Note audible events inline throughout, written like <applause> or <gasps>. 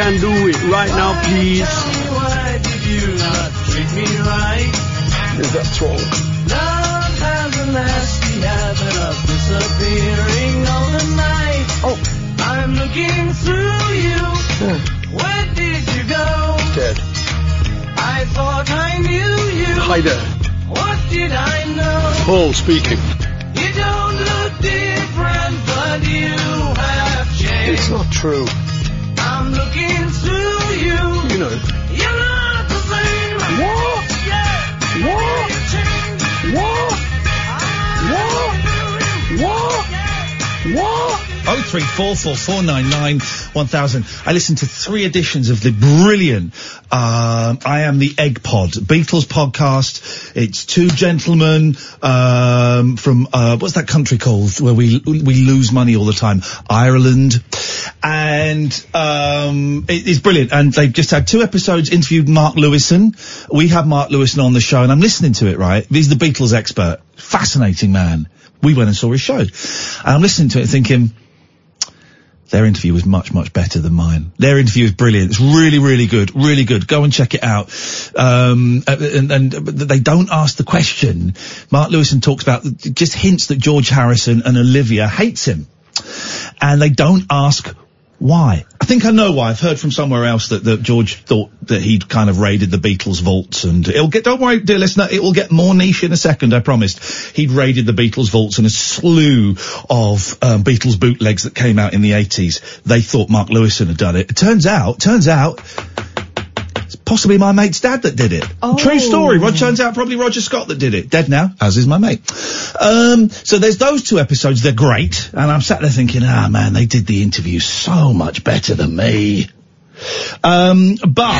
Can do 04499 1000. I listened to three editions of the brilliant um, I Am the Egg Pod, Beatles podcast. It's two gentlemen um, from, uh, what's that country called where we we lose money all the time? Ireland. And um, it, it's brilliant. And they've just had two episodes, interviewed Mark Lewisohn. We had Mark Lewisohn on the show, and I'm listening to it, right? He's the Beatles expert. Fascinating man. We went and saw his show. And I'm listening to it thinking, their interview was much, much better than mine. Their interview is brilliant. It's really, really good. Really good. Go and check it out. Um, and, and they don't ask the question. Mark Lewisohn talks about just hints that George Harrison and Olivia hates him. And they don't ask why. I think I know why. I've heard from somewhere else that, that George thought that he'd kind of raided the Beatles vaults and it'll get, don't worry, dear listener, it will get more niche in a second, I promised. He'd raided the Beatles vaults and a slew of um, Beatles bootlegs that came out in the 80s. They thought Mark Lewisohn had done it. It turns out, turns out, it's possibly my mate's dad that did it. True story. Rod turns out probably Roger Scott that did it. Dead now, as is my mate. Um, so there's those two episodes. They're great, and I'm sat there thinking, ah man, they did the interview so much better than me. Um, but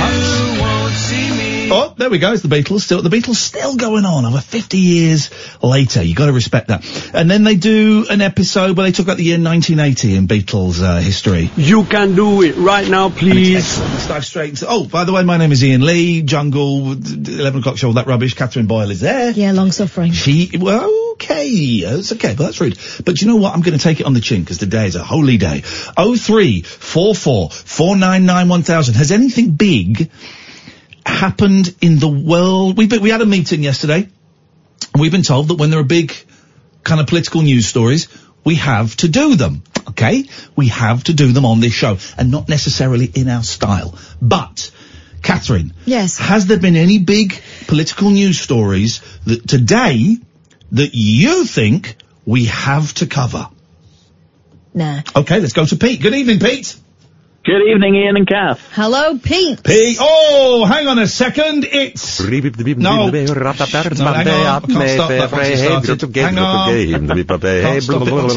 oh, there we go. It's the Beatles. Still, the Beatles still going on over 50 years later. You got to respect that. And then they do an episode where they talk about the year 1980 in Beatles uh, history. You can do it right now, please. Let's dive straight into. Oh, by the way, my name is Iain Lee. Jungle, d- d- 11 o'clock show, all that rubbish. Katherine Boyle is there. Yeah, long suffering. She, well, okay, it's okay, but that's rude. But you know what? I'm going to take it on the chin because today is a holy day. Oh three four four four nine nine one thousand. Has anything big happened in the world? We we had a meeting yesterday. and We've been told that when there are big kind of political news stories, we have to do them. Okay, we have to do them on this show, and not necessarily in our style, but. Katherine, Yes. has there been any big political news stories that today that you think we have to cover? Nah. Okay, let's go to Pete. Good evening, Pete. Good evening, Iain and Kath. Hello, Pete. Pete. Oh, hang on a second. It's. No. No, hang on. I can't start that once it started. Hang on. Can't stop it once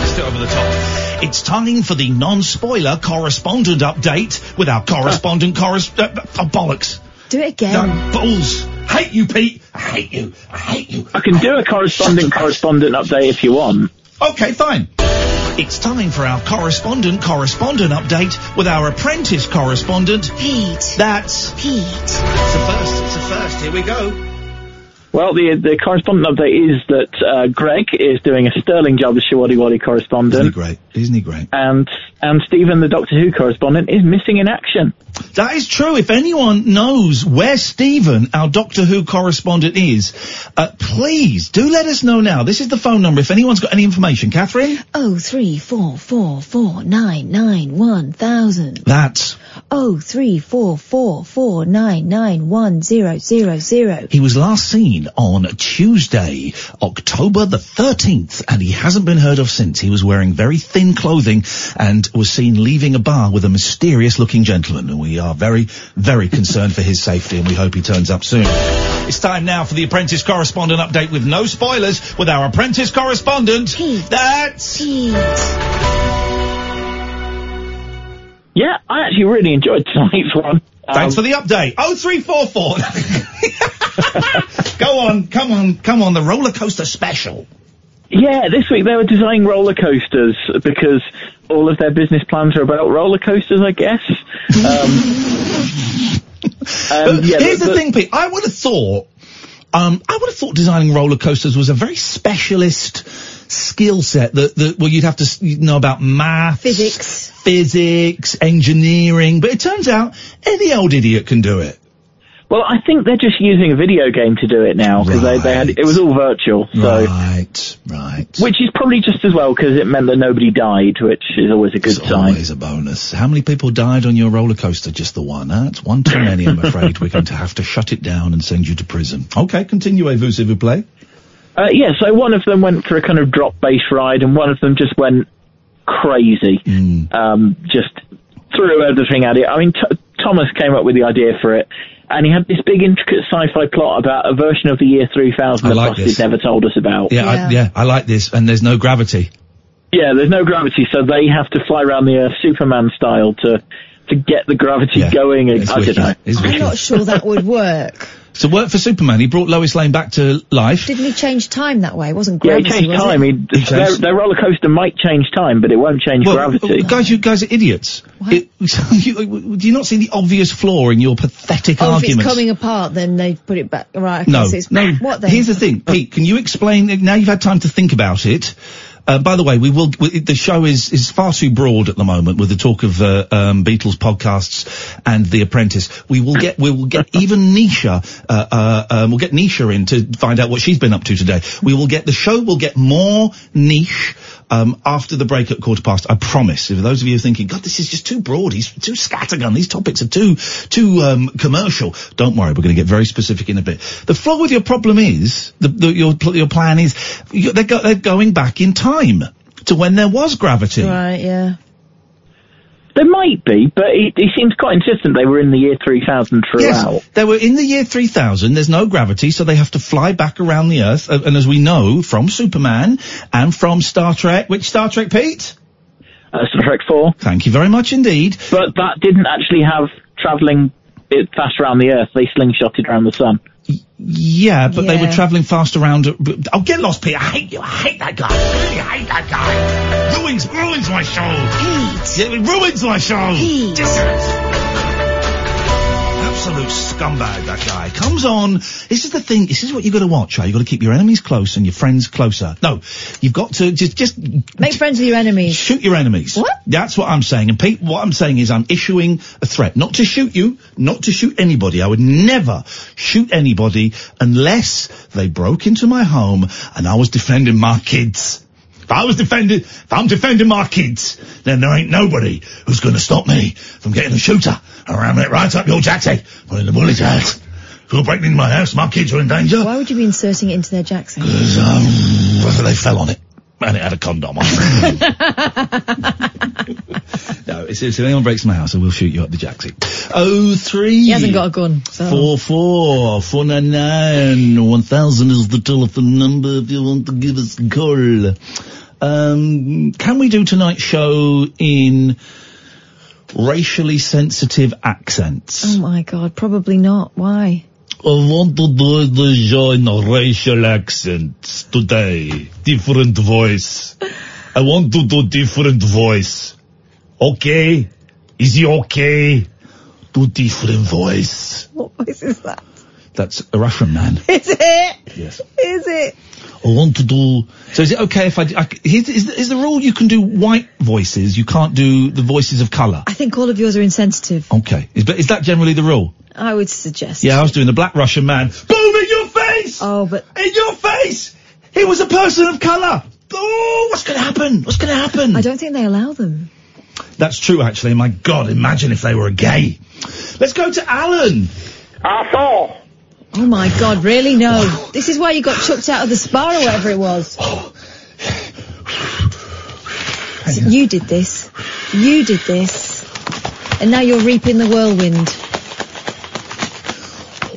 Let's do it over the top. It's time for the non-spoiler correspondent update with our correspondent corres- uh, uh, bollocks. Do it again. No, balls. Hate you, Pete. I hate you. I hate you. I can do a correspondent correspondent update if you want. Okay, fine. It's time for our correspondent correspondent update with our apprentice correspondent. Pete. That's Pete. it's a first. It's a first. Here we go. Well, the the correspondent update is that uh, Greg is doing a sterling job as Shawadi Wadi Isn't he correspondent, great? Isn't he great? and and Stephen, the Doctor Who correspondent, is missing in action. That is true. If anyone knows where Stephen, our Doctor Who correspondent, is, uh, please do let us know now. This is the phone number. If anyone's got any information, Katherine. Oh three four four four nine nine one thousand. That's. Oh three four four four nine nine one zero zero zero. He was last seen on Tuesday, October the 13th, and he hasn't been heard of since. He was wearing very thin clothing and was seen leaving a bar with a mysterious looking gentleman. And we are very, very concerned for his safety and we hope he turns up soon. It's time now for the Apprentice Correspondent update with no spoilers with our Apprentice Correspondent. Pete. That's... Pete. Yeah, I actually really enjoyed tonight's one. Thanks for Um, the update. Oh three four four. Go on, come on, come on. The roller coaster special. Yeah, this week they were designing roller coasters because all of their business plans are about roller coasters, I guess. Um, <laughs> um, yeah, Here's the, thing, Pete. I would have thought, um, I would have thought designing roller coasters was a very specialist skill set that, that well, you'd have to s- you know about maths, Physics. physics, engineering. But it turns out any old idiot can do it. Well, I think they're just using a video game to do it now because they, they had it was all virtual, so Right, right. which is probably just as well because it meant that nobody died, which is always a good It's sign. always a bonus. How many people died on your roller coaster? Just the one. Huh? That's one too many, I'm afraid. We're going to have to shut it down and send you to prison. Okay, continue, vous, s'il vous plaît. Uh, yeah, so one of them went for a kind of drop base ride, and one of them just went crazy. Mm. Um, just threw everything at it. I mean, T- Thomas came up with the idea for it, and he had this big, intricate sci-fi plot about a version of the year 3000 I that like Busted this. never told us about. Yeah, I, Yeah. yeah, I like this. And there's no gravity. Yeah, there's no gravity, so they have to fly around the Earth Superman style to to get the gravity Yeah. going. It's I don't wicked. know. It's I'm wicked. not sure that would work. <laughs> So work for Superman. He brought Lois Lane back to life. Didn't he change time that way? It wasn't Yeah, he gravity, changed was time. it? He, He their, changed- their roller coaster might change time, but it won't change Well, gravity. guys, you guys are idiots. It, <laughs> you, do you not see the obvious flaw in your pathetic Oh, if it's coming apart, then they put it back. Right. Okay, No, so it's, no. What then? Here's the thing, Pete. Can you explain? Now you've had time to think about it. Uh, by the way, we will. We, the show is is far too broad at the moment with the talk of uh, um, Beatles podcasts and The Apprentice. We will get we will get even Nisha. Uh, uh, um, we'll get Nisha in to find out what she's been up to today. We will get the show will get more niche. Um, after the break at quarter past, I promise. If those of you are thinking, God, this is just too broad, he's too scattergun, these topics are too, too, um, commercial. Don't worry, we're going to get very specific in a bit. The flaw with your problem is, the, the, your, your plan is, you, they're, go, they're going back in time to when there was gravity. Right. Yeah. There might be, but he, he seems quite insistent they were in the year 3000 throughout. Yes, they were in the year 3000. There's no gravity, so they have to fly back around the Earth. And as we know from Superman and from Star Trek, which Star Trek, Pete? Uh, Star Trek 4. Thank you very much indeed. But that didn't actually have travelling it fast around the Earth. They slingshotted around the sun. Yeah, but they were travelling fast around. Oh, get lost, Pete. I hate you. I hate that guy. I really hate that guy. Ruins, ruins my show. Pete. Yeah, it ruins my show. Pete. Dissonance. Absolute scumbag, that guy. Comes on. This is the thing. This is what you've got to watch, right? You've got to keep your enemies close and your friends closer. No, you've got to just, just Make friends with your enemies. Shoot your enemies. What? That's what I'm saying. And Pete, what I'm saying is I'm issuing a threat. Not to shoot you, not to shoot anybody. I would never shoot anybody unless they broke into my home and I was defending my kids. If I was defending, if I'm defending my kids, then there ain't nobody who's going to stop me from getting a shooter and ramming it right up your jacksie, putting the bullet out. Who are breaking into my house? My kids are in danger. Why would you be inserting it into their Jackson? Because, um, whether they fell on it. And it had a condom on it. <laughs> no, it's, it's, if anyone breaks my house, I will shoot you up the jacksie. Oh, three. He hasn't got a gun. So. Four four four nine nine one thousand is the telephone number if you want to give us a call. Um, can we do tonight's show in racially sensitive accents? Oh my god, probably not. Why? I want to do the show in racial accents today. Different voice. I want to do different voice. Okay? Is he okay? Do different voice. What voice is that? That's a Russian man. Is it? Yes. Is it? I want to do. So is it okay if I? I is, is, is the rule you can do white voices? You can't do the voices of colour. I think all of yours are insensitive. Okay. Is, but is that generally the rule? I would suggest. Yeah, I was doing the black Russian man. Boom in your face! Oh, but In your face! He was a person of colour. Oh, what's going to happen? What's going to happen? I don't think they allow them. That's true, actually. My God, imagine if they were gay. Let's go to Alan. Asshole! Oh my god, really? No. This is why you got chucked out of the spa or whatever it was. So you did this. You did this. And now you're reaping the whirlwind.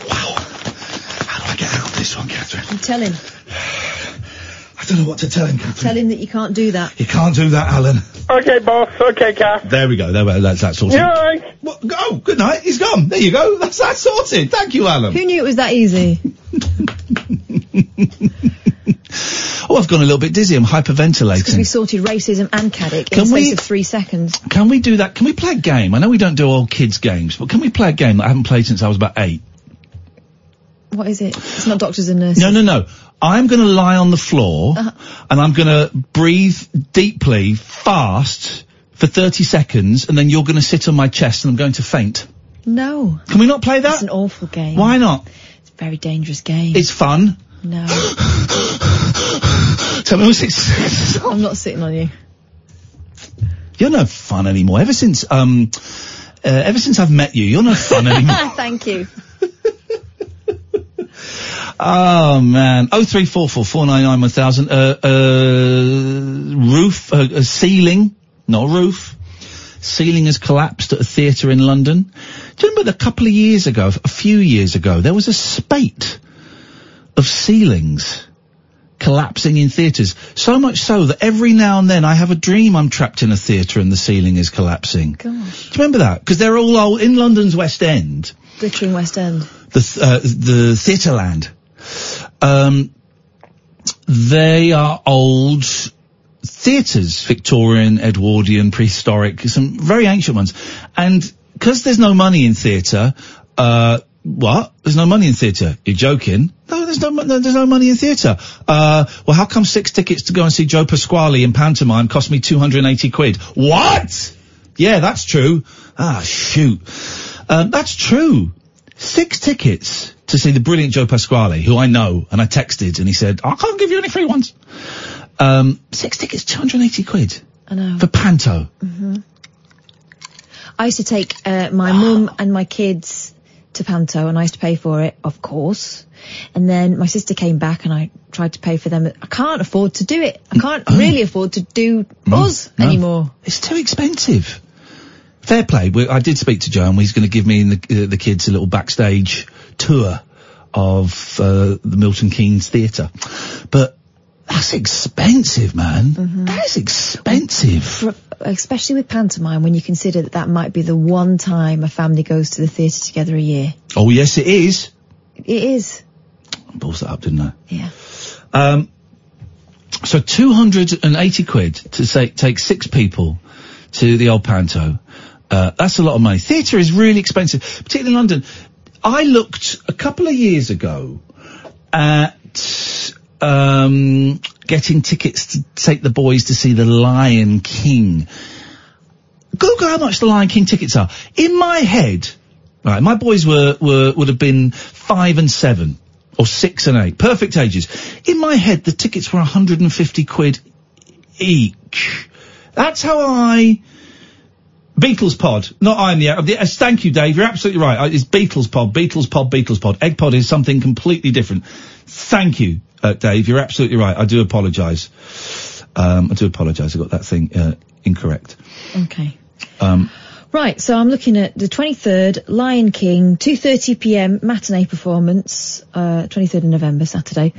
Wow. How do I get out of this one, Katherine? Tell him. I don't know what to tell him, Katherine. Tell him that you can't do that. You can't do that, Alan. Okay, boss. Okay, Kath. There we go. There, we- that's that sorted. You alright? What? Oh, good night. He's gone. There you go. That's that sorted. Thank you, Alan. Who knew it was that easy? <laughs> Oh, I've gone a little bit dizzy. I'm hyperventilating. Because we hyperventilating. sorted racism and Caddick in Can the space we- of three seconds. Can we do that? Can we play a game? I know we don't do old kids games, but can we play a game that I haven't played since I was about eight? What is it? It's not doctors and nurses. No, no, no. I'm going to lie on the floor Uh-huh. and I'm going to breathe deeply, fast for 30 seconds, and then you're going to sit on my chest and I'm going to faint. No. Can we not play that? It's an awful game. Why not? It's a very dangerous game. It's fun. No. <gasps> Tell me what's it. <laughs> I'm not sitting on you. You're no fun anymore. Ever since, um, uh, ever since I've met you, you're no fun <laughs> anymore. Thank you. <laughs> Oh man, oh three four four four nine nine one thousand. Uh, uh, roof, uh, a ceiling, not a roof. Ceiling has collapsed at a theatre in London. Do you remember a couple of years ago, a few years ago, there was a spate of ceilings collapsing in theatres. So much so that every now and then I have a dream I'm trapped in a theatre and the ceiling is collapsing. Gosh. Do you remember that? Because they're all old, in London's West End Glittering West End. the th- uh, the Theatreland. Um, they are old theatres, Victorian, Edwardian, prehistoric, some very ancient ones. And because there's no money in theatre, uh, what? There's no money in theatre. You're joking? No, there's no, no there's no money in theatre. Uh, well, how come six tickets to go and see Joe Pasquale in pantomime cost me 280 quid? What? Yeah, that's true. Ah, shoot. Um, that's true. Six tickets to see the brilliant Joe Pasquale, who I know, and I texted, and he said, I can't give you any free ones. Um, six tickets, 280 quid I know. for Panto. I used to take uh, my <sighs> mum and my kids to Panto, and I used to pay for it, of course. And then my sister came back, and I tried to pay for them. I can't afford to do it. I can't really afford to do us no. anymore. It's too expensive. Fair play. We, I did speak to Joe, and he's going to give me and the, uh, the kids a little backstage tour of uh, the Milton Keynes Theatre. But that's expensive, man. That's expensive. For, especially with pantomime, when you consider that that might be the one time a family goes to the theatre together a year. Oh, yes, it is. It is. I paused that up, didn't I? Yeah. Um, so 280 quid to say, take six people to the old Panto. Uh, that's a lot of money. Theatre is really expensive, particularly in London. I looked a couple of years ago at um, getting tickets to take the boys to see The Lion King. Google how much The Lion King tickets are. In my head, right, my boys were, were would have been five and seven or six and eight, perfect ages. In my head, the tickets were 150 quid each. That's how I Beatles Pod, not I'm the. uh, Yes, thank you, Dave. You're absolutely right. Uh, It's Beatles Pod, Beatles Pod, Beatles Pod. Egg Pod is something completely different. Thank you, uh, Dave. You're absolutely right. I do apologise. Um, I do apologise. I got that thing uh, incorrect. Okay. Um, Right, so I'm looking at the 23rd, Lion King, 2.30pm matinee performance, uh, 23rd of November, Saturday.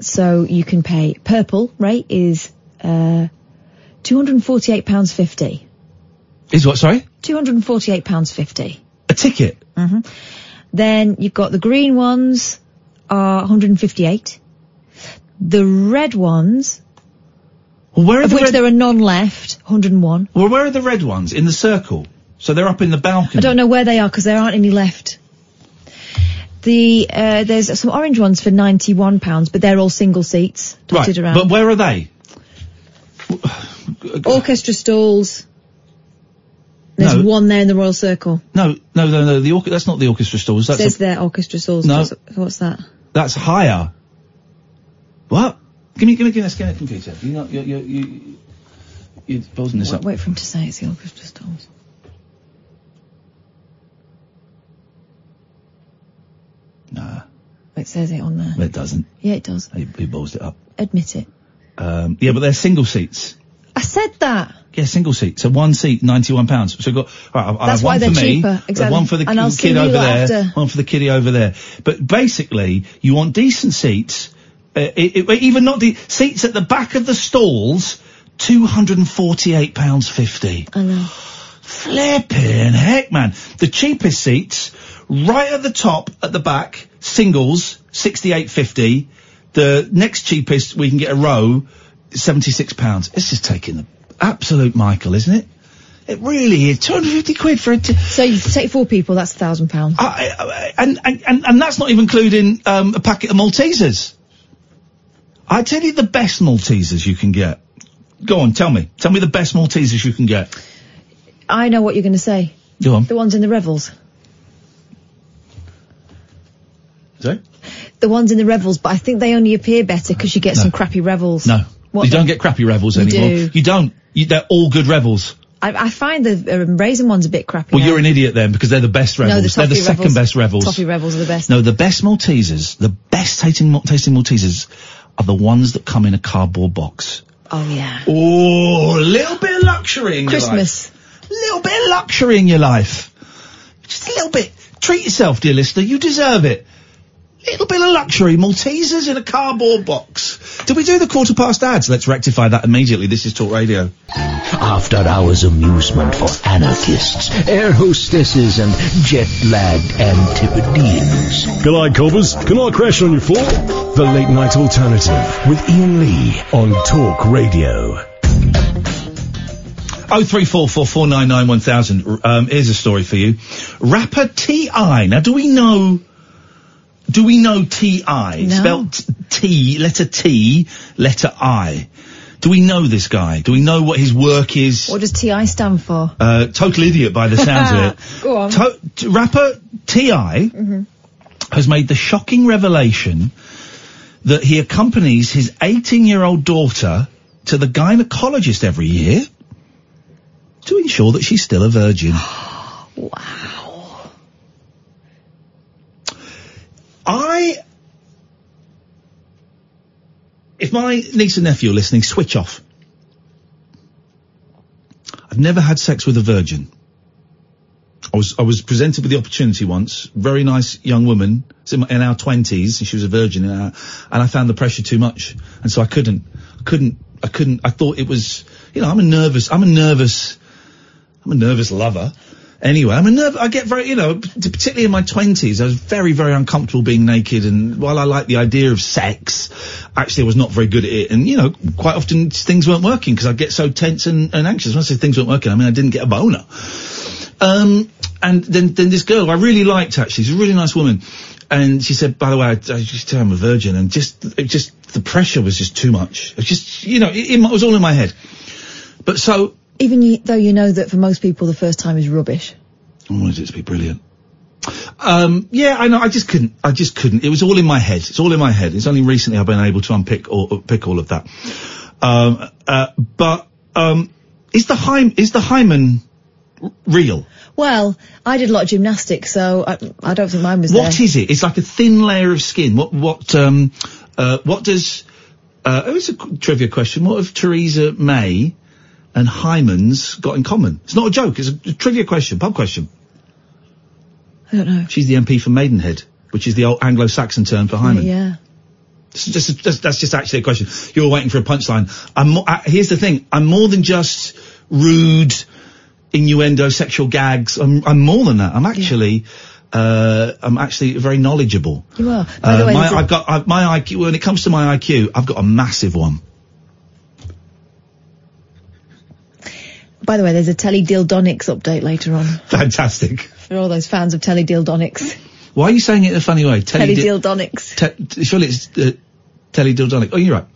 So you can pay, purple rate is, uh, £248.50. is what? Sorry, £248.50. a ticket. Mhm. Then you've got the green ones are 158. The red ones, Well, where are of the which red? there are none left, 101. Well, where are the red ones in the circle? So they're up in the balcony. I don't know where they are because there aren't any left. The uh, there's some orange ones for ninety one pounds, but they're all single seats Right, dotted around. but where are they? Orchestra stalls. There's No. one there in the Royal Circle. No, no, no, no. The orca- that's not the orchestra stalls. That's Says a- there orchestra stalls. No. What's, what's that? that's higher. What? Give me, give me, give me, let's get computer. You know, you, you, you, you're building this Wait, up. wait for him to say it's the orchestra stalls. Nah, It says it on there. it doesn't. Yeah, it does. He, he balls it up. Admit it. Um, yeah, but they're single seats. I said that. Yeah, single seat. So one seat, ninety-one pounds. So we've got. Right, I'll, I'll That's have why one for me. cheaper, exactly. One for the And kid over there. after. One for the kiddie over there. But basically, you want decent seats. Uh, it, it, even not the seats at the back of the stalls. Two hundred and forty-eight pounds fifty. I know. Flipping heck, man. The cheapest seats, right at the top, at the back, singles, sixty-eight fifty. The next cheapest, we can get a row, seventy-six pounds. This is taking the absolute Michael, isn't it? It really is. Two hundred fifty quid for a. T- So you take four people, that's a thousand pounds. I, I, and, and and that's not even including um, a packet of Maltesers. I tell you the best Maltesers you can get. Go on, tell me. Tell me the best Maltesers you can get. I know what you're going to say. Go on. The ones in the revels. Sorry? The ones in the revels, but I think they only appear better because you get No. some crappy revels. No. What you don't get crappy revels You anymore. do. You don't. You, they're all good Revels. I, I find the um, raisin ones a bit crappy. Well, now. you're an idiot then because they're the best Revels. No, the they're the toffee second best Revels. Toffee Revels are the best. No, the best Maltesers, the best tasting, tasting Maltesers are the ones that come in a cardboard box. Oh yeah. Oh, a little bit of luxury in Christmas. your life. A little bit of luxury in your life. Just a little bit. Treat yourself, dear listener. You deserve it. Little bit of luxury. Maltesers in a cardboard box. Did we do the quarter past ads? Let's rectify that immediately. This is Talk Radio. After hours amusement for anarchists, air hostesses, and jet-lagged Antipodeans. G'day, coppers. Can I crash on your floor? The Late Night Alternative with Iain Lee on Talk Radio. Oh three four four four nine nine one thousand. Um, here's a story for you. Rapper T.I. Now, do we know? Do we know T.I. No. Spelt T, letter T, letter I. Do we know this guy? Do we know what his work is? What does TI stand for? Uh, total idiot by the sounds of it. <laughs> Go on. To- t- rapper T.I. has made the shocking revelation that he accompanies his 18 year old daughter to the gynecologist every year to ensure that she's still a virgin. <gasps> Wow. I, if my niece and nephew are listening, switch off. I've never had sex with a virgin. I was I was presented with the opportunity once. Very nice young woman in, our twenties, and she was a virgin, and I, and I found the pressure too much, and so I couldn't, couldn't, I couldn't. I thought it was, you know, I'm a nervous, I'm a nervous, I'm a nervous lover. Anyway, I'm a nerve. I get very, you know, particularly in my twenties, I was very, very uncomfortable being naked. And while I liked the idea of sex, actually I was not very good at it. And you know, quite often things weren't working because I'd get so tense and, and anxious. When I say things weren't working, I mean I didn't get a boner. Um, and then, then this girl I really liked actually, she's a really nice woman. And she said, by the way, I, I just tell I'm a virgin and just, it just, the pressure was just too much. It was just, you know, it, it was all in my head. But so, Even though you know that for most people the first time is rubbish. I wanted it to be brilliant. Um, yeah, I know. I just couldn't. I just couldn't. It was all in my head. It's all in my head. It's only recently I've been able to unpick all, pick all of that. Um, uh, but um, is the hy- is the hymen real? Well, I did a lot of gymnastics, so I, I don't think mine was What there. is it? It's like a thin layer of skin. What what um uh what does uh oh it's a qu- trivia question. What of Theresa May and hymens got in common? It's not a joke, it's a, trivia question, pub question. I don't know. She's the MP for Maidenhead, which is the old Anglo Saxon term for Hyman. Yeah. It's just, just, that's just actually a question. You're waiting for a punchline. I'm mo- uh, here's the thing. I'm more than just rude, innuendo, sexual gags. I'm, I'm more than that. I'm actually, uh, I'm actually very knowledgeable. You are. By the Uh, way, my, I've got I, my IQ. When it comes to my IQ, I've got a massive one. By the way, there's a Telly Dildonics update later on <laughs> Fantastic. for all those fans of Telly Dildonics. Why are you saying it in a funny way? Telly Di- Dildonics. te- surely it's uh, teledildonic. Oh, you're right.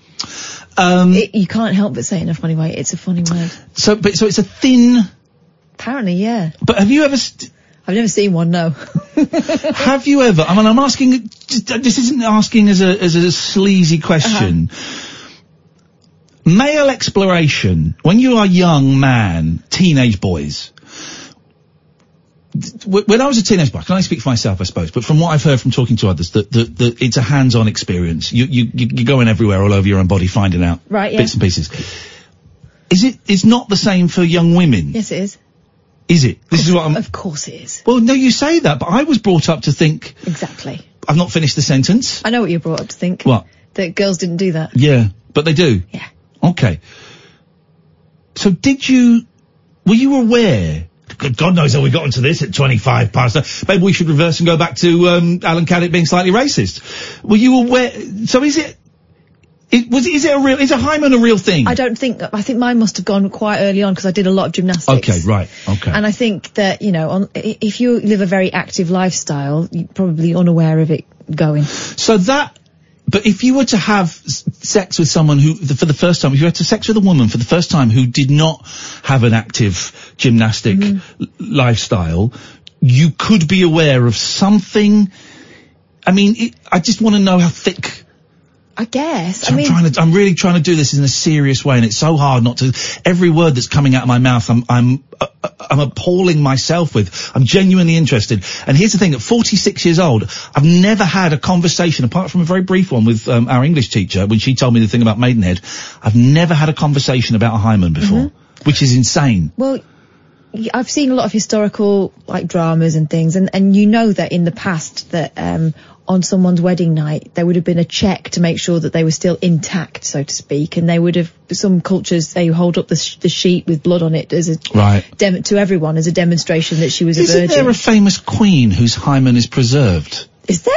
Um, It, you can't help but say it in a funny way. It's a funny word. so, but so it's a thin. Apparently, yeah. But have you ever? St- I've never seen one. No. <laughs> Have you ever? I mean, I'm asking. This isn't asking as a as a sleazy question. Male exploration. When you are a young man, teenage boys. When I was a teenage boy, can I speak for myself, I suppose, but from what I've heard from talking to others, that, that, that it's a hands-on experience. You, you, you- you're going everywhere, all over your own body, finding out Right, yeah. bits and pieces. Is it, it's not the same for young women, yes, it is. is it? This is what I'm, Of course it is. well, no, you say that, but I was brought up to think, Exactly. I've not finished the sentence. I know what you're brought up to think. What? That girls didn't do that. Yeah, but they do. Yeah. Okay. So did you, were you aware? God knows how we got into this at 25 past. Maybe we should reverse and go back to um, Alan Caddick being slightly racist. Were you aware? So is it, it was, is it a real, is a hymen a real thing? I don't think. I think mine must have gone quite early on because I did a lot of gymnastics. Okay, right, okay. And I think that you know, on, if you live a very active lifestyle, you're probably unaware of it going. So that, but if you were to have sex with someone who, for the first time, if you had to sex with a woman for the first time who did not have an active gymnastic mm-hmm. l- lifestyle, you could be aware of something. I mean, it, I just want to know how thick. I guess. So I I'm mean, trying to, I'm really trying to do this in a serious way, and it's so hard not to. Every word that's coming out of my mouth, I'm, I'm, uh, I'm appalling myself with. I'm genuinely interested. And here's the thing: at 46 years old, I've never had a conversation apart from a very brief one with um, our English teacher when she told me the thing about Maidenhead. I've never had a conversation about a hymen before, Mm-hmm. which is insane. well, I've seen a lot of historical like dramas and things, and and you know that in the past that um on someone's wedding night there would have been a check to make sure that they were still intact, so to speak, and they would have some cultures they hold up the, sh- the sheet with blood on it as a Right. dem- to everyone as a demonstration that she was a virgin. Isn't there a famous queen whose hymen is preserved? Is there?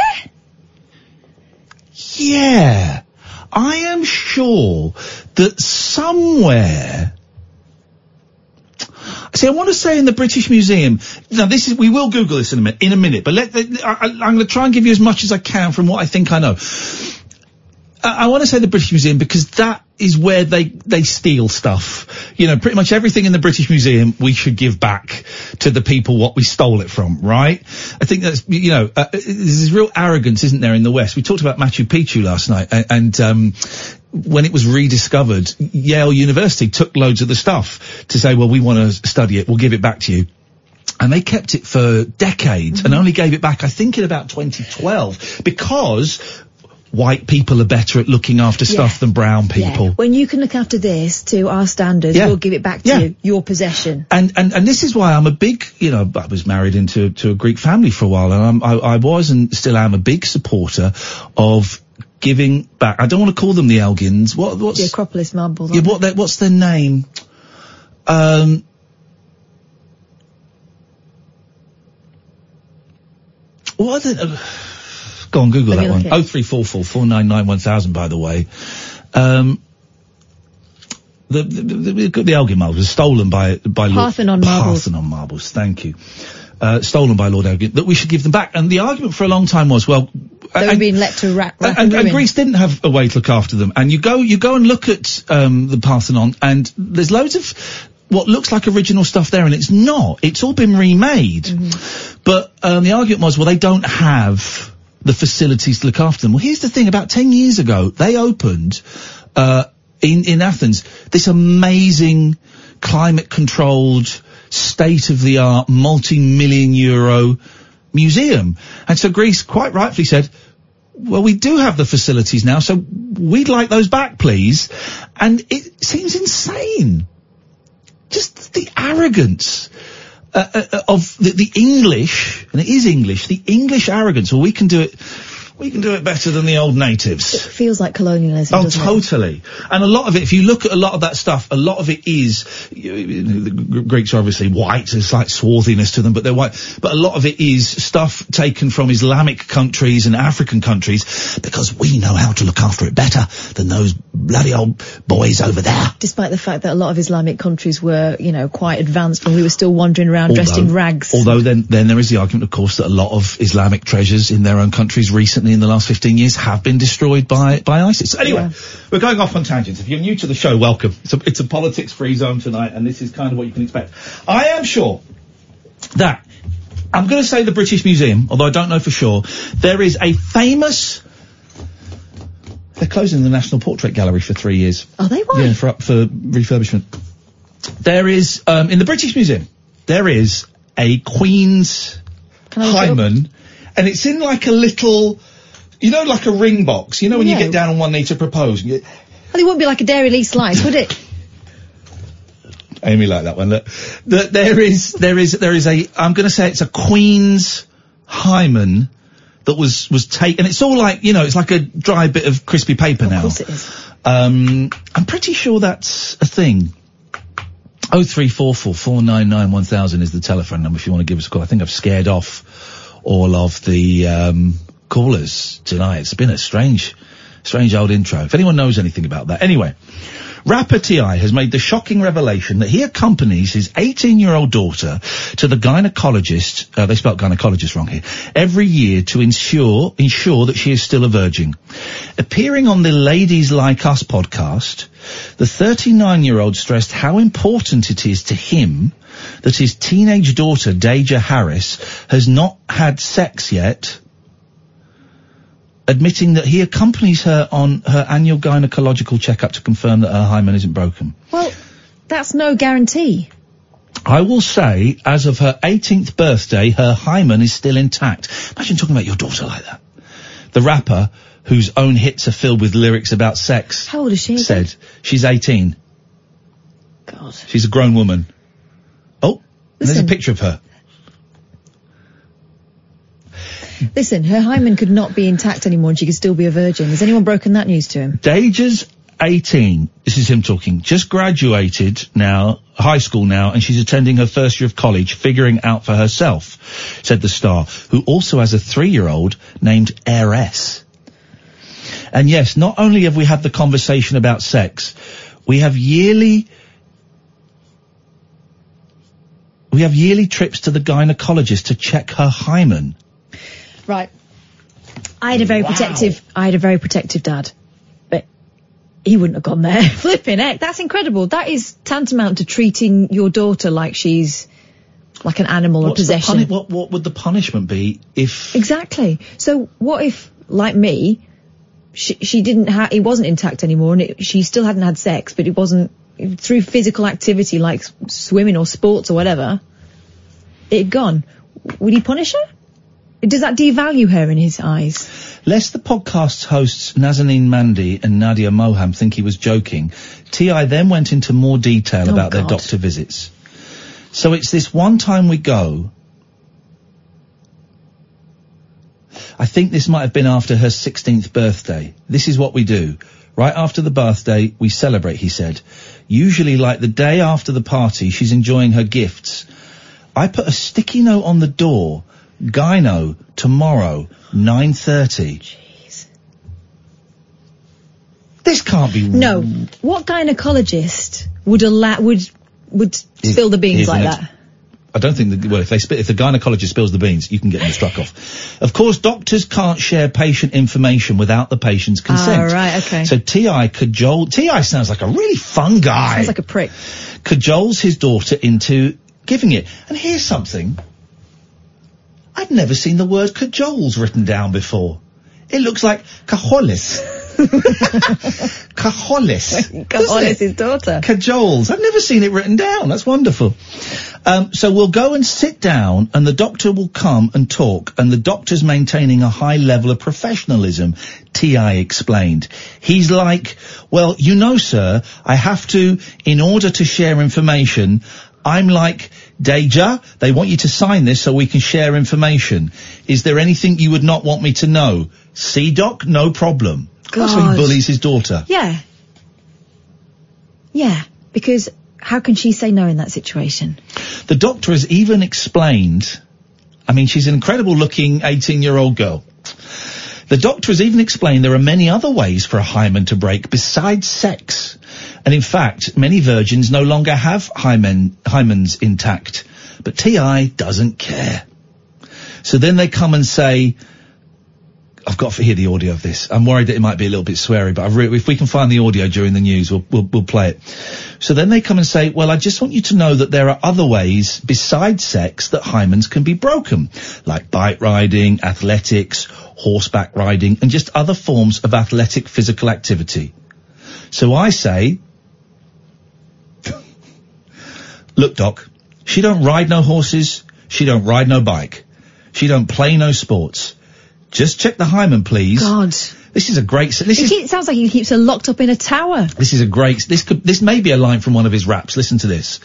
Yeah. I am sure that somewhere. See, I want to say in the British Museum. Now, this is we will Google this in a minute. In a minute, but let, I, am going to try and give you as much as I can from what I think I know. I, I want to say the British Museum because that is where they they steal stuff. You know, pretty much everything in the British Museum we should give back to the people what we stole it from, right? I think that's you know uh, there's this real arrogance, isn't there, in the West? We talked about Machu Picchu last night, and um, when it was rediscovered, Yale University took loads of the stuff to say, well, we want to study it, we'll give it back to you. And they kept it for decades and mm-hmm. only gave it back, I think, in about 2012 because white people are better at looking after stuff Yeah. than brown Yeah. people. When you can look after this to our standards, Yeah. we'll give it back to Yeah. you, your possession. And, and, and this is why I'm a big, you know, I was married into, to a Greek family for a while and I'm, I, I was and still am a big supporter of giving back. I don't want to call them the Elgins. What, what's, The Acropolis marbles. yeah, what, their- what's their name? Um, what are the, uh, go on, Google Let that one. Oh three four four four nine nine one thousand. By the way, um, the the, the, the, Elgin marbles was stolen by by Lord- Parthenon marbles. Parthenon marbles. Thank you. Uh, stolen by Lord Elgin. That we should give them back. And the argument for a long time was, well, They were and- being let to rack, rack and, and, and. Greece didn't have a way to look after them. And you go, you go and look at um, the Parthenon, and there's loads of what looks like original stuff there, and it's not. It's all been remade. But um, the argument was, well, they don't have the facilities to look after them. Well, here's the thing: about ten years ago, they opened uh, in in Athens this amazing climate controlled state of the art, multi-million euro museum. And so Greece quite rightfully said, well, we do have the facilities now, so we'd like those back, please. And it seems insane. Just the arrogance uh, uh, of the, the English, and it is English, the English arrogance. Well, we can do it. We can do it better than the old natives. It feels like colonialism. Oh, doesn't it? totally. And a lot of it, if you look at a lot of that stuff, a lot of it is, you- you- the Greeks are obviously white, there's like swarthiness to them, but they're white. But a lot of it is stuff taken from Islamic countries and African countries, because we know how to look after it better than those bloody old boys over there. Despite the fact that a lot of Islamic countries were, you know, quite advanced when we were still wandering around dressed in rags. Although then, then there is the argument, of course, that a lot of Islamic treasures in their own countries recently in the last 15 years have been destroyed by, by ISIS. Anyway, we're going off on tangents. If you're new to the show, welcome. It's a, it's a politics-free zone tonight, and this is kind of what you can expect. I am sure that, I'm going to say the British Museum, although I don't know for sure, there is a famous, they're closing the National Portrait Gallery for three years. Are they? Why? Yeah, for up for refurbishment. There is um, in the British Museum. There is a Queen's Can I look it up? hymen, and it's in like a little, you know, like a ring box. You know when you get down on one knee to propose. You, Well, it wouldn't be like a Dairylea slice, would it? <laughs> Amy like that one. Look, the, there is there is there is a. I'm going to say it's a Queen's hymen that was was taken. It's all like you know, it's like a dry bit of crispy paper now. Of course it is. Um, I'm pretty sure that's a thing. Oh three four four four nine nine one thousand is the telephone number if you want to give us a call. I think I've scared off all of the um, callers tonight. It's been a strange, strange old intro. If anyone knows anything about that, anyway. Rapper T.I. has made the shocking revelation that he accompanies his 18-year-old daughter to the gynecologist, uh, they spelled gynecologist wrong here, every year to ensure, ensure that she is still a virgin. Appearing on the Ladies Like Us podcast, the 39-year-old stressed how important it is to him that his teenage daughter, Deja Harris, has not had sex yet, admitting that he accompanies her on her annual gynecological checkup to confirm that her hymen isn't broken. Well, that's no guarantee. I will say, as of her 18th birthday, her hymen is still intact. Imagine talking about your daughter like that. The rapper, whose own hits are filled with lyrics about sex, How old is she? said she's 18. God. She's a grown woman. Oh, there's a picture of her. Listen, her hymen could not be intact anymore and she could still be a virgin. Has anyone broken that news to him? Deja's 18. This is him talking. Just graduated now, high school now, and she's attending her first year of college, figuring out for herself, said the star, who also has a three-year-old named Heiress. And yes, not only have we had the conversation about sex, we have yearly, we have yearly trips to the gynecologist to check her hymen. Right. I had a very protective, I had a very protective dad. But he wouldn't have gone there. <laughs> Flipping heck, that's incredible. That is tantamount to treating your daughter like she's like an animal or What's possession. puni- what, what would the punishment be if Exactly. So what if, like me, she, she didn't have, it wasn't intact anymore and it, she still hadn't had sex, but it wasn't through physical activity like swimming or sports or whatever, it had gone. Would he punish her? Does that devalue her in his eyes? Lest the podcast's hosts Nazanin Mandi and Nadia Moham think he was joking, T.I. then went into more detail Oh, about their God. doctor visits. So it's this one time we go. I think this might have been after her 16th birthday. This is what we do. Right after the birthday, we celebrate, he said. Usually like the day after the party, she's enjoying her gifts. I put a sticky note on the door. Gyno, tomorrow, 9.30. Jeez. This can't be... No. What gynecologist would allow, would, would spill the beans like that? I don't think that, well, if they spit, if the gynecologist spills the beans, you can get them struck off. Of course, doctors can't share patient information without the patient's consent. Ah, right, okay. So T.I. cajole, T.I. sounds like a really fun guy. Sounds like a prick. cajoles his daughter into giving it. And here's something. I'd never seen the word cajoles written down before. It looks like cajoles. <laughs> cajoles. On, his daughter. Cajoles. I've never seen it written down. That's wonderful. Um, so we'll go and sit down, and the doctor will come and talk, and the doctor's maintaining a high level of professionalism. T.I. explained. He's like, well, you know, sir, I have to, in order to share information. I'm like, Deja, they want you to sign this so we can share information. Is there anything you would not want me to know? See, Doc, no problem. That's how God. he bullies his daughter. Yeah. Yeah, because how can she say no in that situation? The doctor has even explained, I mean, she's an incredible looking 18 year old girl. The doctor has even explained there are many other ways for a hymen to break besides sex. And in fact, many virgins no longer have hymen, hymens intact. But T.I. doesn't care. So then they come and say, I've got to hear the audio of this. I'm worried that it might be a little bit sweary, but re- if we can find the audio during the news, we'll, we'll, we'll play it. So then they come and say, well, I just want you to know that there are other ways besides sex that hymens can be broken, like bike riding, athletics, horseback riding, and just other forms of athletic physical activity. So I say, <laughs> look, doc, she don't ride no horses, she don't ride no bike, she don't play no sports. Just check the hymen, please. God. This is a great. This It is keep- sounds like he keeps her locked up in a tower. this is a great. This could. This may be a line from one of his raps. Listen to this.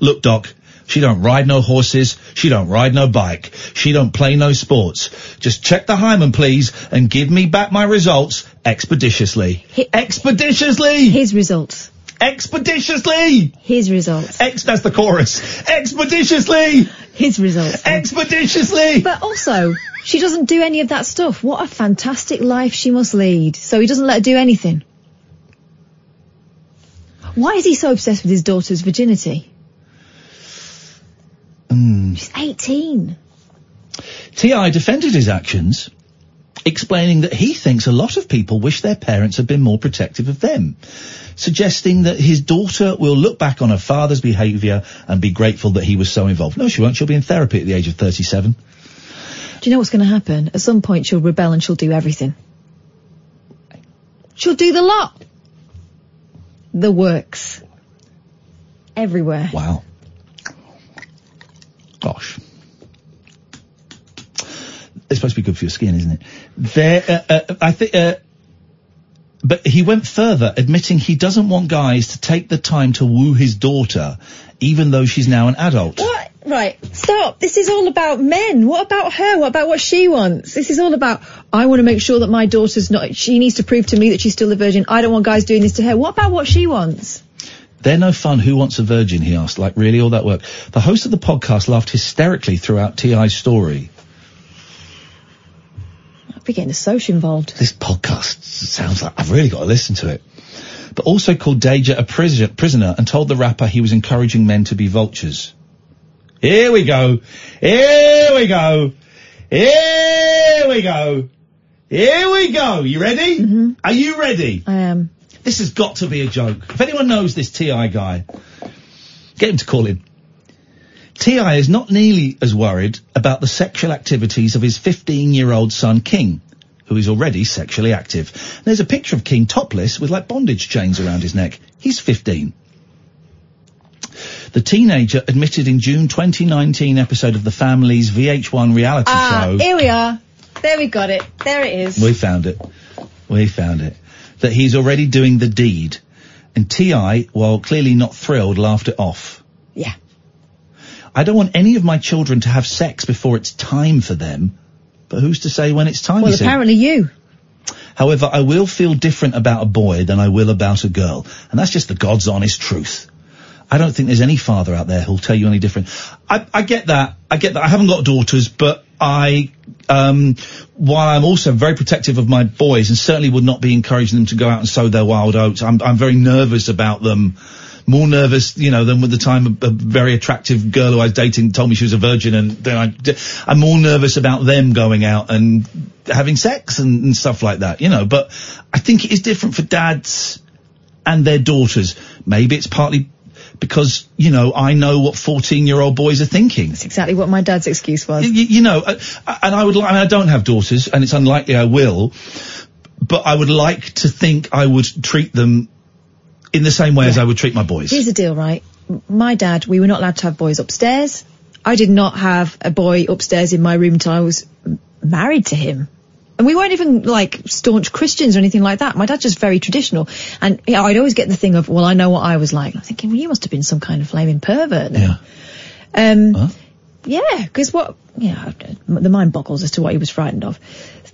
Look, Doc. She don't ride no horses. She don't ride no bike. She don't play no sports. Just check the hymen, please, and give me back my results expeditiously. expeditiously. His results. Expeditiously. His results. Ex. That's the chorus. Expeditiously. His results. Expeditiously. But also, she doesn't do any of that stuff. What a fantastic life she must lead. So he doesn't let her do anything. Why is he so obsessed with his daughter's virginity? Mm. She's 18. T.I. defended his actions, explaining that he thinks a lot of people wish their parents had been more protective of them, suggesting that his daughter will look back on her father's behaviour and be grateful that he was so involved. No, she won't. She'll be in therapy at the age of 37. Do you know what's going to happen? At some point she'll rebel and she'll do everything. She'll do the lot. The works. Everywhere. Wow. It's supposed to be good for your skin, isn't it? There, uh, uh, I think, uh, but he went further, admitting he doesn't want guys to take the time to woo his daughter, even though she's now an adult. What? Right, stop. This is all about men. What about her? What about what she wants? This is all about, I want to make sure that my daughter's not, she needs to prove to me that she's still a virgin. I don't want guys doing this to her. What about what she wants? They're no fun. Who wants a virgin? He asked. Like, really, all that work? The host of the podcast laughed hysterically throughout T.I.'s story. I'd be getting a social involved. This podcast sounds like I've really got to listen to it. But also called Deyjah a prisoner and told the rapper he was encouraging men to be vultures. Here we go. Here we go. Here we go. Here we go. You ready? Mm-hmm. Are you ready? I am. This has got to be a joke. If anyone knows this T.I. guy, get him to call in. T.I. is not nearly as worried about the sexual activities of his 15 year old son King, who is already sexually active. There's a picture of King topless with like bondage chains around his neck. He's 15. The teenager admitted in June 2019 episode of the family's VH1 reality Ah, show. here we are. There we got it. There it is. We found it. We found it. That he's already doing the deed. And T.I., while clearly not thrilled, laughed it off. Yeah. I don't want any of my children to have sex before it's time for them. But who's to say when it's time? Well, apparently you. However, I will feel different about a boy than I will about a girl. And that's just the God's honest truth. I don't think there's any father out there who'll tell you any different. I, I get that. I get that. I haven't got daughters, but I, um, while I'm also very protective of my boys and certainly would not be encouraging them to go out and sow their wild oats, I'm, I'm very nervous about them. More nervous, you know, than with the time a, a very attractive girl who I was dating told me she was a virgin and then I, I'm more nervous about them going out and having sex and, and stuff like that, you know, but I think it is different for dads and their daughters. Maybe it's partly because, you know, I know what 14 year old boys are thinking. That's exactly what my dad's excuse was. Y- y- you know, uh, and I would I, mean, I don't have daughters and it's unlikely I will, but I would like to think I would treat them in the same way as I would treat my boys. Here's the deal, right? my dad, we were not allowed to have boys upstairs. I did not have a boy upstairs in my room until I was married to him. And we weren't even like staunch Christians or anything like that. My dad's just very traditional. And yeah, I'd always get the thing of, well, I know what I was like. I'm thinking, well, you must have been some kind of flaming pervert then. Um, yeah, because what, yeah, the mind boggles as to what he was frightened of.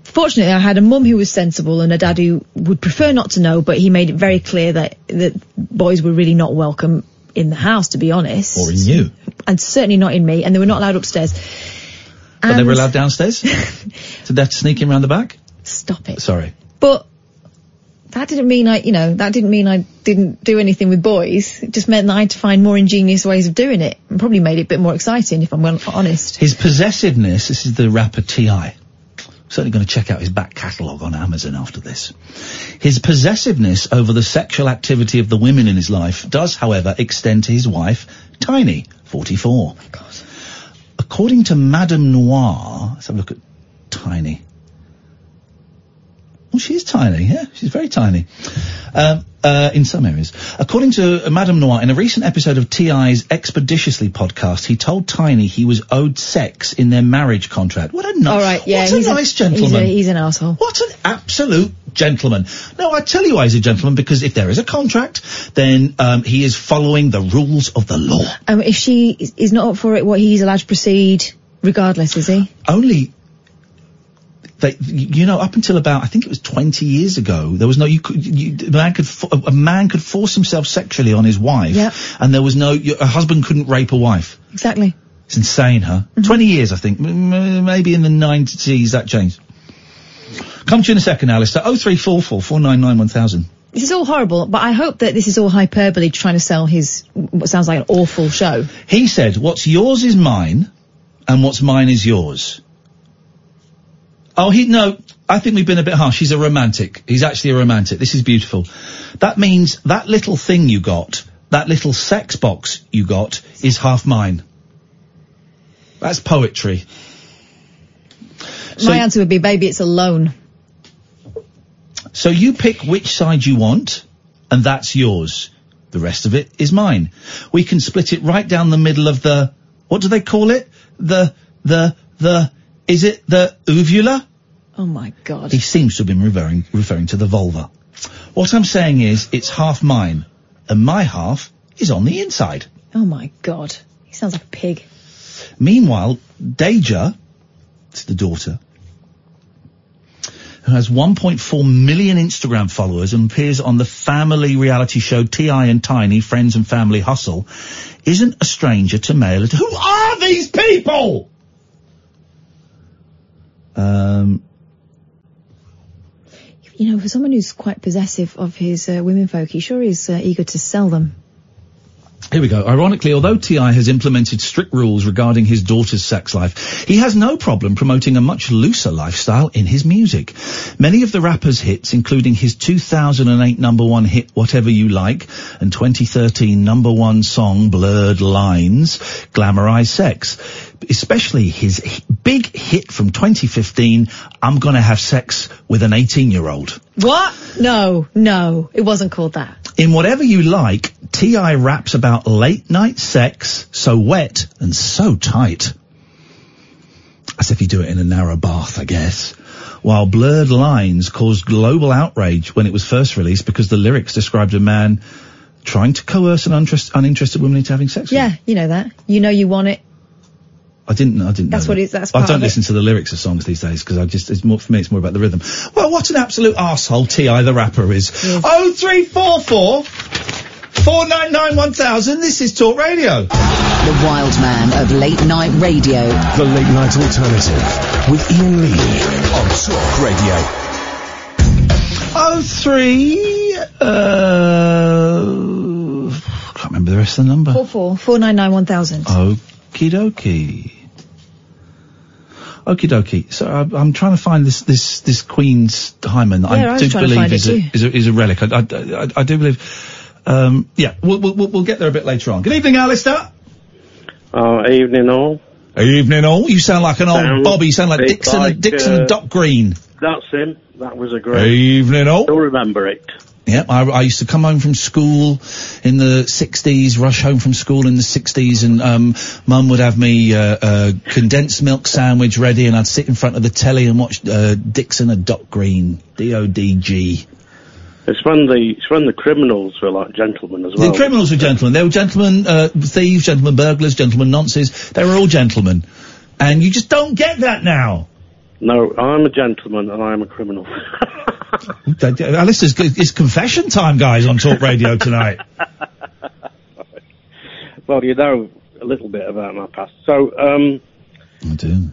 Fortunately, I had a mum who was sensible and a dad who would prefer not to know, but he made it very clear that, that boys were really not welcome in the house, to be honest. Or in you. And certainly not in me, and they were not allowed upstairs. But they were allowed downstairs? <laughs> Did that sneak in round the back? Stop it. Sorry. But that didn't mean I, you know, that didn't mean I didn't do anything with boys. It just meant that I had to find more ingenious ways of doing it. And probably made it a bit more exciting, if I'm well- honest. His possessiveness, this is the rapper T.I. Certainly going to check out his back catalogue on Amazon after this. His possessiveness over the sexual activity of the women in his life does, however, extend to his wife, Tiny, 44. According to MadameNoire, let's have a look at Tiny. Well, she is tiny, yeah, she's very tiny. Um, uh, in some areas. According to uh, MadameNoire, in a recent episode of T.I.'s Expeditiously podcast, he told Tiny he was owed sex in their marriage contract. What a nice, All right, yeah, what a nice a, gentleman. He's, a, he's an asshole. What an absolute gentleman. No, I tell you why he's a gentleman, because if there is a contract, then um, he is following the rules of the law. Um, if she is is not up for it, what he's allowed to proceed, regardless, is he? Only, they, you know, up until about, I think it was 20 years ago, there was no, you could, you, a man could, a man could force himself sexually on his wife, Yep. and there was no, a husband couldn't rape a wife. Exactly. It's insane, huh? Mm-hmm. 20 years, I think. Maybe in the 90s that changed. Come to you in a second, Alistair. 0344 499 1000. This is all horrible, but I hope that this is all hyperbole trying to sell his, what sounds like an awful show. He said, what's yours is mine, and what's mine is yours. Oh, he, no, I think we've been a bit harsh. He's a romantic. He's actually a romantic. This is beautiful. That means that little thing you got, that little sex box you got, is half mine. That's poetry. So- My answer would be, baby, it's a loan. So you pick which side you want, and that's yours. The rest of it is mine. We can split it right down the middle of the, what do they call it? The, the, the, is it the uvula? Oh my god. He seems to have been referring, referring to the vulva. What I'm saying is, it's half mine, and my half is on the inside. Oh my god. He sounds like a pig. Meanwhile, Deyjah, it's the daughter, who has 1.4 million Instagram followers and appears on the family reality show T.I. and Tiny, Friends and Family Hustle, isn't a stranger to male. Who are these people? Um, You know, for someone who's quite possessive of his uh, women folk, he sure is uh, eager to sell them. Here we go. Ironically, although T.I. has implemented strict rules regarding his daughter's sex life, he has no problem promoting a much looser lifestyle in his music. Many of the rapper's hits, including his 2008 number one hit Whatever You Like and 2013 number one song Blurred Lines, glamorize sex. Especially his big hit from 2015, I'm Gonna Have Sex with an 18 year old. What? No, no, it wasn't called that. In Whatever You Like, T.I. raps about late night sex, so wet and so tight. As if you do it in a narrow bath, I guess. While Blurred Lines caused global outrage when it was first released because the lyrics described a man trying to coerce an uninterested woman into having sex. Yeah, you know that. You know you want it. I didn't. I didn't. That's know what that. it- that's I don't it. listen to the lyrics of songs these days because I just it's more for me. It's more about the rhythm. Well, what an absolute asshole T.I. the rapper is. Oh three four four four nine nine one thousand. This is Talk Radio. The wild man of late night radio. The Late Night Alternative with Iain Lee on Talk Radio. Oh three. Uh, I can't remember the rest of the number. Four four four nine nine one thousand. Okie dokie. Okie dokie. So I, I'm trying to find this this this Queen's hymen Yeah, I I do believe find it is a, is a is a relic. I, I, I, I do believe. Um, yeah, we'll, we'll we'll we'll get there a bit later on. Good evening, Alistair. Oh, evening all. Evening, all. You sound like an old Sounds Bobby. You sound like Dixon like, and Dixon uh, and Dock Green. That's him. That was a great. Evening, all. Still remember it. Yeah, I, I used to come home from school in the 60s, rush home from school in the 60s, and um, mum would have me uh, uh, condensed milk sandwich ready, and I'd sit in front of the telly and watch uh, Dixon and Dock Green, D-O-D-G. It's when the it's when the criminals were like gentlemen as well. The criminals were gentlemen. They were gentlemen, uh, thieves, gentlemen burglars, gentlemen nonces. They were all gentlemen. And you just don't get that now. No, I'm a gentleman and I'm a criminal. <laughs> Listen, it's, confession time, guys, on Talk Radio tonight. <laughs> well, you know a little bit about my past. So, um, I do.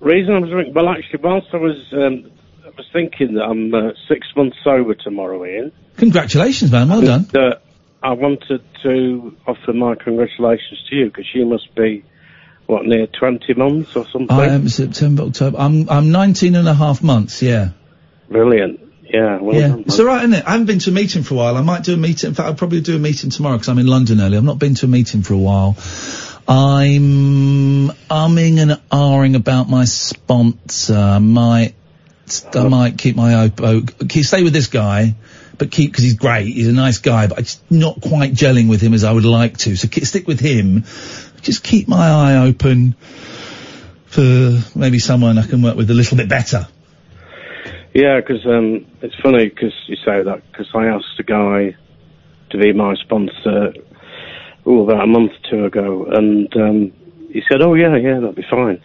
reason I was ring- well, actually, whilst I was um, I was thinking that I'm uh, six months sober tomorrow, Iain. Congratulations, man. Well done. Uh, I wanted to offer my congratulations to you because you must be what near twenty months or something. I am September, October. I'm I'm 19 and a half months. Yeah. Brilliant. Yeah. Well yeah. done, It's all right, isn't it? I haven't been to a meeting for a while. I might do a meeting. In fact, I'll probably do a meeting tomorrow because I'm in London early. I've not been to a meeting for a while. I'm umming and ahhing about my sponsor. I might, I oh. might keep my op- stay with this guy, but keep because he's great. He's a nice guy, but I'm just not quite gelling with him as I would like to. So stick with him. Just keep my eye open for maybe someone I can work with a little bit better. Yeah, because um, it's funny because you say that because I asked a guy to be my sponsor oh, about a month or two ago, and um, he said, "Oh yeah, yeah, that'd be fine."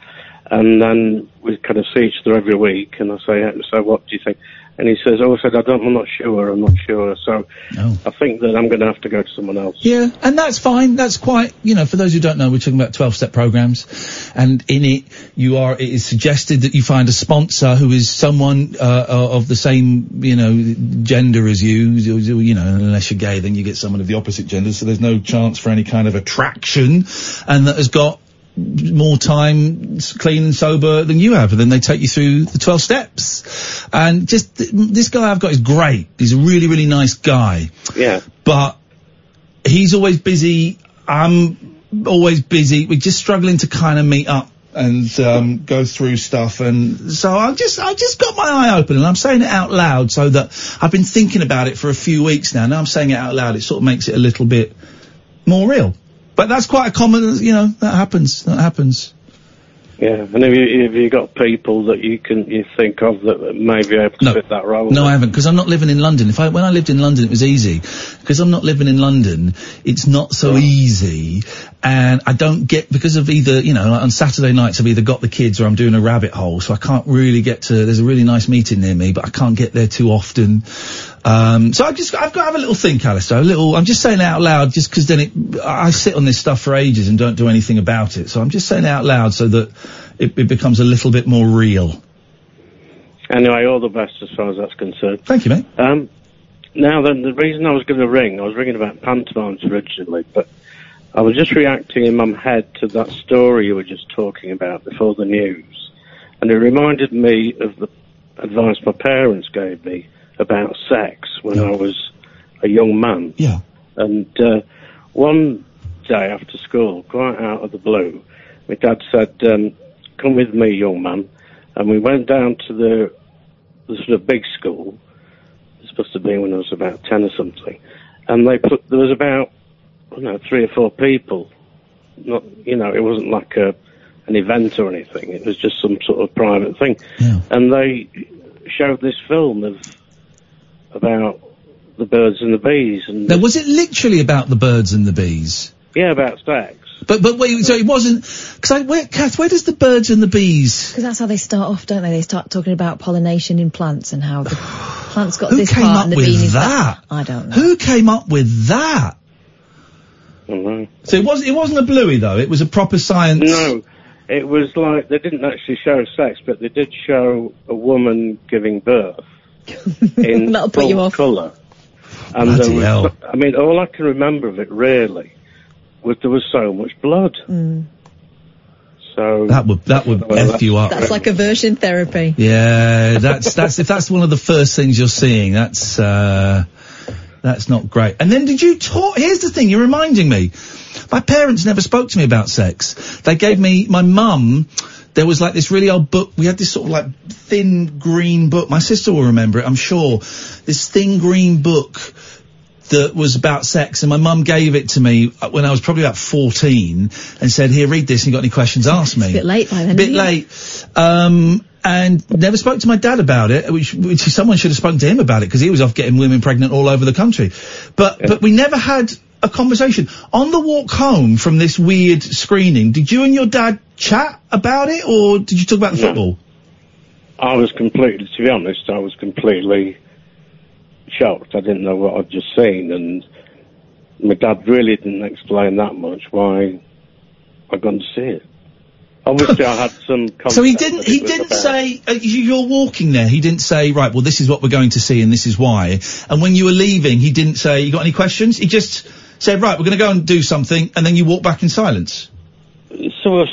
And then we kind of see each other every week, and I say, "So what do you think?" And he says, "Oh, I said I don't, I'm not sure, I'm not sure." So I think that I'm going to have to go to someone else. Yeah, and that's fine. That's quite, you know, for those who don't know, we're talking about 12 step programs. And in it, you are, it is suggested that you find a sponsor who is someone, uh, uh, of the same, you know, gender as you. You know, unless you're gay, then you get someone of the opposite gender. So there's no chance for any kind of attraction. And that has got more time clean and sober than you have, and then they take you through the 12 steps. And just, th- this guy I've got is great. He's a really, really nice guy Yeah. but he's always busy. I'm always busy. We're just struggling to kind of meet up and um, go through stuff. And so I just I just got my eye open, and I'm saying it out loud so that I've been thinking about it for a few weeks now. Now I'm saying it out loud. It sort of makes it a little bit more real. But that's quite a common, you know, that happens. That happens. Yeah, and have you, have you got people that you can you think of that may be able to No. fit that role? No, I haven't, because I'm not living in London. If I, when I lived in London, it was easy. Because I'm not living in London, it's not so easy. And I don't get, because of either, you know, like on Saturday nights I've either got the kids or I'm doing a rabbit hole, so I can't really get to, there's a really nice meeting near me, but I can't get there too often. Um, so I've just, I've got to have a little think, Alistair, a little, I'm just saying out loud just because then it, I sit on this stuff for ages and don't do anything about it. So I'm just saying out loud so that it, it becomes a little bit more real. Anyway, all the best as far as that's concerned. Thank you, mate. Um, now then, the reason I was going to ring, I was ringing about pantomimes originally, but I was just reacting in my head to that story you were just talking about before the news, and it reminded me of the advice my parents gave me about sex when I was a young man. Yeah. And uh, one day after school, quite out of the blue, my dad said, um, "Come with me, young man," and we went down to the the sort of big school. This must have been when I was about ten or something, and they put there was about I don't know three or four people. Not you know it wasn't like a an event or anything. It was just some sort of private thing, and they showed this film of about the birds and the bees and Now, was it literally about the birds and the bees? yeah about sex. But but wait, so it wasn't because I where Kath, where does the birds and the bees? Because that's how they start off, don't they? They start talking about pollination in plants and how the <sighs> plant's got Who this came part up and the with bean is that? I don't know. Who came up with that? Mm-hmm. So it was it wasn't a bluey though. It was a proper science. No, it was like they didn't actually show sex, but they did show a woman giving birth <laughs> in That'll put full you off. colour. And Bloody there was, hell. I mean, all I can remember of it really was there was so much blood. Mm. So That would that would Well, f you up. That's like aversion therapy. Yeah, that's <laughs> that's if that's one of the first things you're seeing, that's uh that's not great. And then did you talk here's the thing, you're reminding me. My parents never spoke to me about sex. They gave me my mum there was like this really old book. We had this sort of like thin green book. My sister will remember it, I'm sure. This thin green book that was about sex, and my mum gave it to me uh, when I was probably about 14 and said, here, read this, and you got any questions, ask me. It's a bit late by then. A bit isn't late. Um, and never spoke to my dad about it, which, which someone should have spoken to him about it because he was off getting women pregnant all over the country. But, but we never had a conversation. On the walk home from this weird screening, did you and your dad chat about it or did you talk about the No. football? I was completely, to be honest, I was completely shocked. I didn't know what I'd just seen, and my dad really didn't explain that much why I'd gone to see it. Obviously, I had some. <laughs> So he didn't. He didn't about. say uh, you- you're walking there. He didn't say right. Well, this is what we're going to see, and this is why. And when you were leaving, he didn't say you got any questions. He just said right. We're going to go and do something, and then you walk back in silence. So,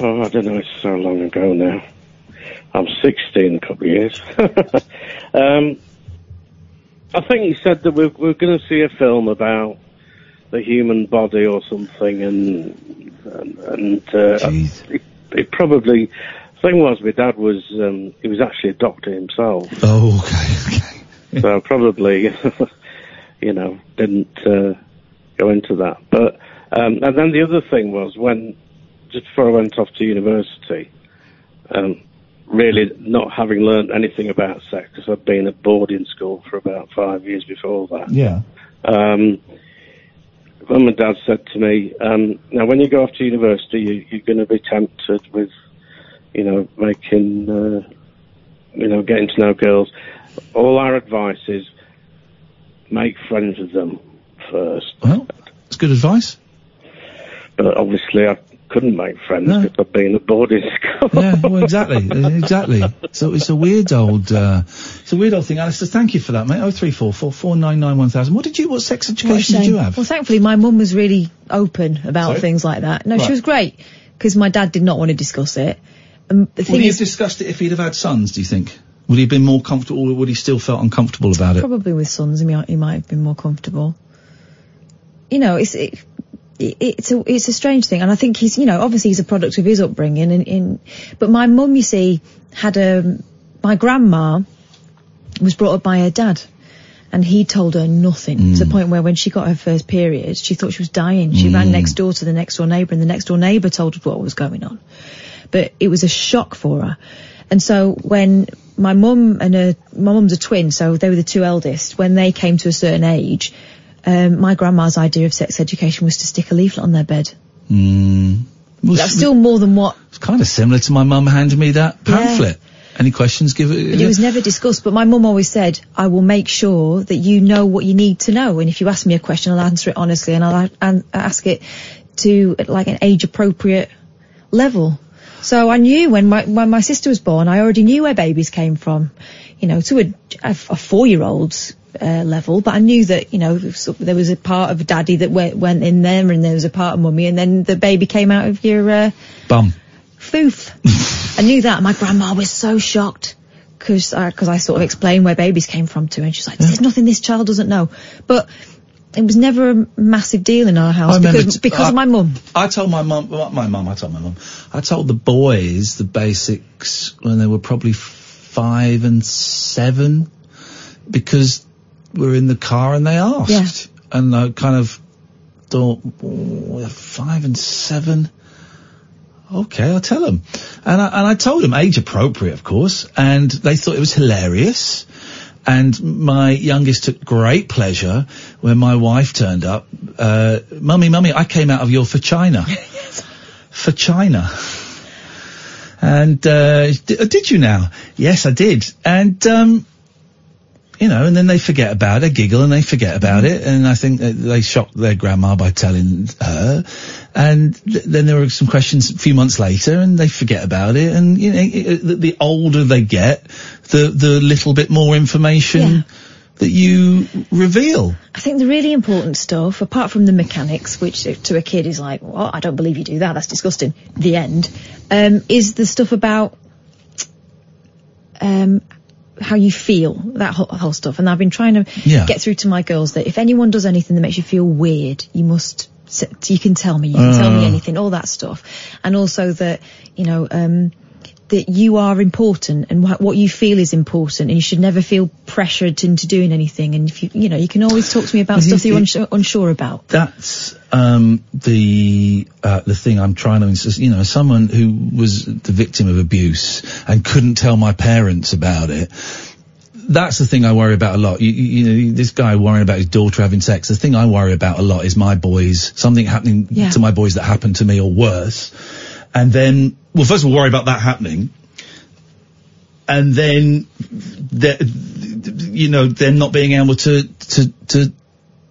oh, I don't know. It's so long ago now. I'm 60 in a couple of years. <laughs> um, I think he said that we're, we're going to see a film about the human body or something, and and, and uh, it, it probably. The thing was, my dad was um, he was actually a doctor himself, Oh, okay, okay. so probably <laughs> you know didn't uh, go into that. But um, and then the other thing was when just before I went off to university, um, really not having learned anything about sex because I'd been at boarding school for about five years before that. Yeah. Um, Mum and Dad said to me, um, "Now, when you go off to university, you, you're going to be tempted with, you know, making, uh, you know, getting to know girls. All our advice is make friends with them first. Well, it's good advice. But obviously, I couldn't make friends No. because I'd been at boarding <laughs> school. Yeah. Well, exactly. exactly. So it's a weird old. Uh, it's a weird old thing. Alistair, thank you for that, mate. Oh three four four four nine nine one thousand. What did you? What sex What education did you have? Well, thankfully, my mum was really open about Sorry? things like that. No, Right. she was great because my dad did not want to discuss it. Um, the Would thing he have discussed it if he'd have had sons? Do you think? Would he have been more comfortable, or would he still felt uncomfortable about it? probably with sons, he might, he might have been more comfortable. You know, it's it, it, it's a it's a strange thing, and I think he's you know obviously he's a product of his upbringing, and in but my mum, you see, had a my grandma was brought up by her dad. And he told her nothing to the hmm. point where when she got her first period, she thought she was dying. She ran hmm. next door to the next door neighbour and the next door neighbour told her what was going on. But it was a shock for her. And so when my mum and her, my mum's a twin, so they were the two eldest, when they came to a certain age, um, my grandma's idea of sex education was to stick a leaflet on their bed. Mm. Well, That's still more than what, It's kind of similar to my mum handing me that pamphlet. Any questions? Give it. but it was never discussed. But my mum always said, I will make sure that you know what you need to know. And if you ask me a question, I'll answer it honestly and I'll a- an- ask it to like an age appropriate level. So I knew when my, when my sister was born, I already knew where babies came from, you know, to a, a, a four-year-old's uh, level, but I knew that, you know, there was a part of daddy that went, went in there and there was a part of mummy and then the baby came out of your, uh, Bum. foof. <laughs> I knew that. My grandma was so shocked because because I sort of explained where babies came from to her, and she's like, "There's nothing this child doesn't know." But it was never a massive deal in our house because t- because I- of my mum. I told my mum, my mum, I told my mum, I told the boys the basics when they were probably five and seven because we're in the car and they asked. And I kind of thought, oh, five and seven. Okay, I'll tell them. And I, and I told them, age appropriate, of course, and they thought it was hilarious. And my youngest took great pleasure when my wife turned up. Uh, mummy, mummy, I came out of your for China, <laughs> And, uh, d- uh, did you now? Yes, I did. And, um, you know, and then they forget about it, giggle and they forget about it. And I think they shocked their grandma by telling her. And th- then there were some questions a few months later and they forget about it. And, you know, it, the, the older they get, the, the little bit more information Yeah. that you reveal. I think the really important stuff, apart from the mechanics, which to a kid is like, "What? I don't believe you do that. That's disgusting." The end um, is the stuff about um, how you feel, that whole, whole stuff. And I've been trying to Yeah. get through to my girls that if anyone does anything that makes you feel weird, you must. You can tell me. You can tell me Uh. anything. All that stuff. and also that you know um, that you are important and wha- what you feel is important, and you should never feel pressured into doing anything. And if you you know you can always talk to me about stuff that you're unsure, unsure about. That's um, the uh, the thing I'm trying to insist. You know, someone who was the victim of abuse and couldn't tell my parents about it. That's the thing I worry about a lot. You, you, you know, this guy worrying about his daughter having sex. The thing I worry about a lot is my boys, something happening Yeah. to my boys that happened to me or worse. And then, well, first of all, worry about that happening. And then, you know, them not being able to, to, to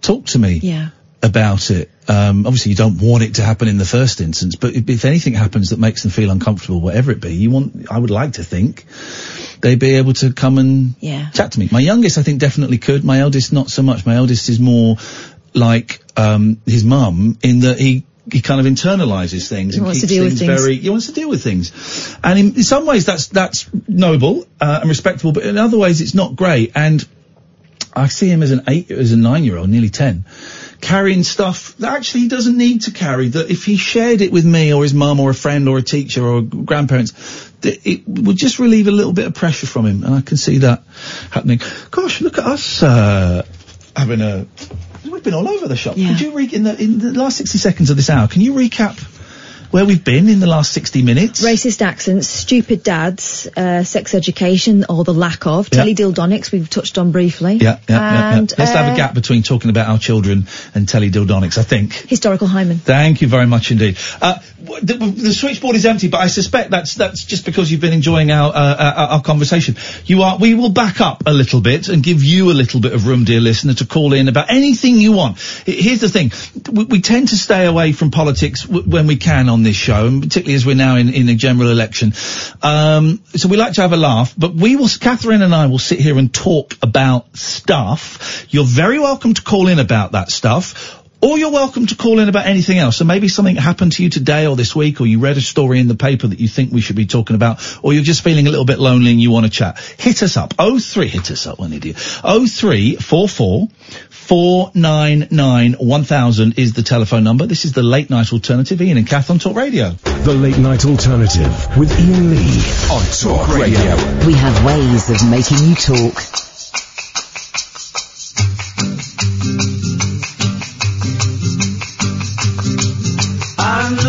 talk to me Yeah. about it. Um, obviously, you don't want it to happen in the first instance, but if, if anything happens that makes them feel uncomfortable, whatever it be, you want. I would like to think they'd be able to come and Yeah. chat to me. My youngest, I think, definitely could. My eldest, not so much. My eldest is more like um, his mum in that he. He kind of internalizes things He and keeps things, things. very. He wants to deal with things, and in, in some ways that's that's noble uh, and respectable, but in other ways it's not great. And I see him as an eight, as a nine-year-old, nearly ten, carrying stuff that actually he doesn't need to carry. That if he shared it with me or his mum or a friend or a teacher or grandparents, that it would just relieve a little bit of pressure from him, and I can see that happening. Gosh, look at us uh, having a. We've been all over the shop. Yeah. Could you re- in the in the last sixty seconds of this hour? Can you recap where we've been in the last sixty minutes? Racist accents, stupid dads, uh, sex education or the lack of, Yeah. teledildonics we've touched on briefly. Yeah, yeah, yeah, yeah. Let's have uh, a gap between talking about our children and teledildonics, I think. Historical hymen. Thank you very much indeed. Uh, the, the switchboard is empty, but I suspect that's that's just because you've been enjoying our, uh, our our conversation. You are. We will back up a little bit and give you a little bit of room, dear listener, to call in about anything you want. Here's the thing: we, we tend to stay away from politics w- when we can on this show, and particularly as we're now in, in a general election. Um, so we like to have a laugh, but we will. Katherine and I will sit here and talk about stuff. You're very welcome to call in about that stuff. Or you're welcome to call in about anything else. So maybe something happened to you today or this week, or you read a story in the paper that you think we should be talking about, or you're just feeling a little bit lonely and you want to chat. Hit us up. Oh three, hit us up, one idiot. Oh three four four four nine nine one thousand is the telephone number. This is the late night alternative. Iain and Kath on Talk Radio. The Late Night Alternative with Iain Lee on Talk Radio. We have ways of making you talk.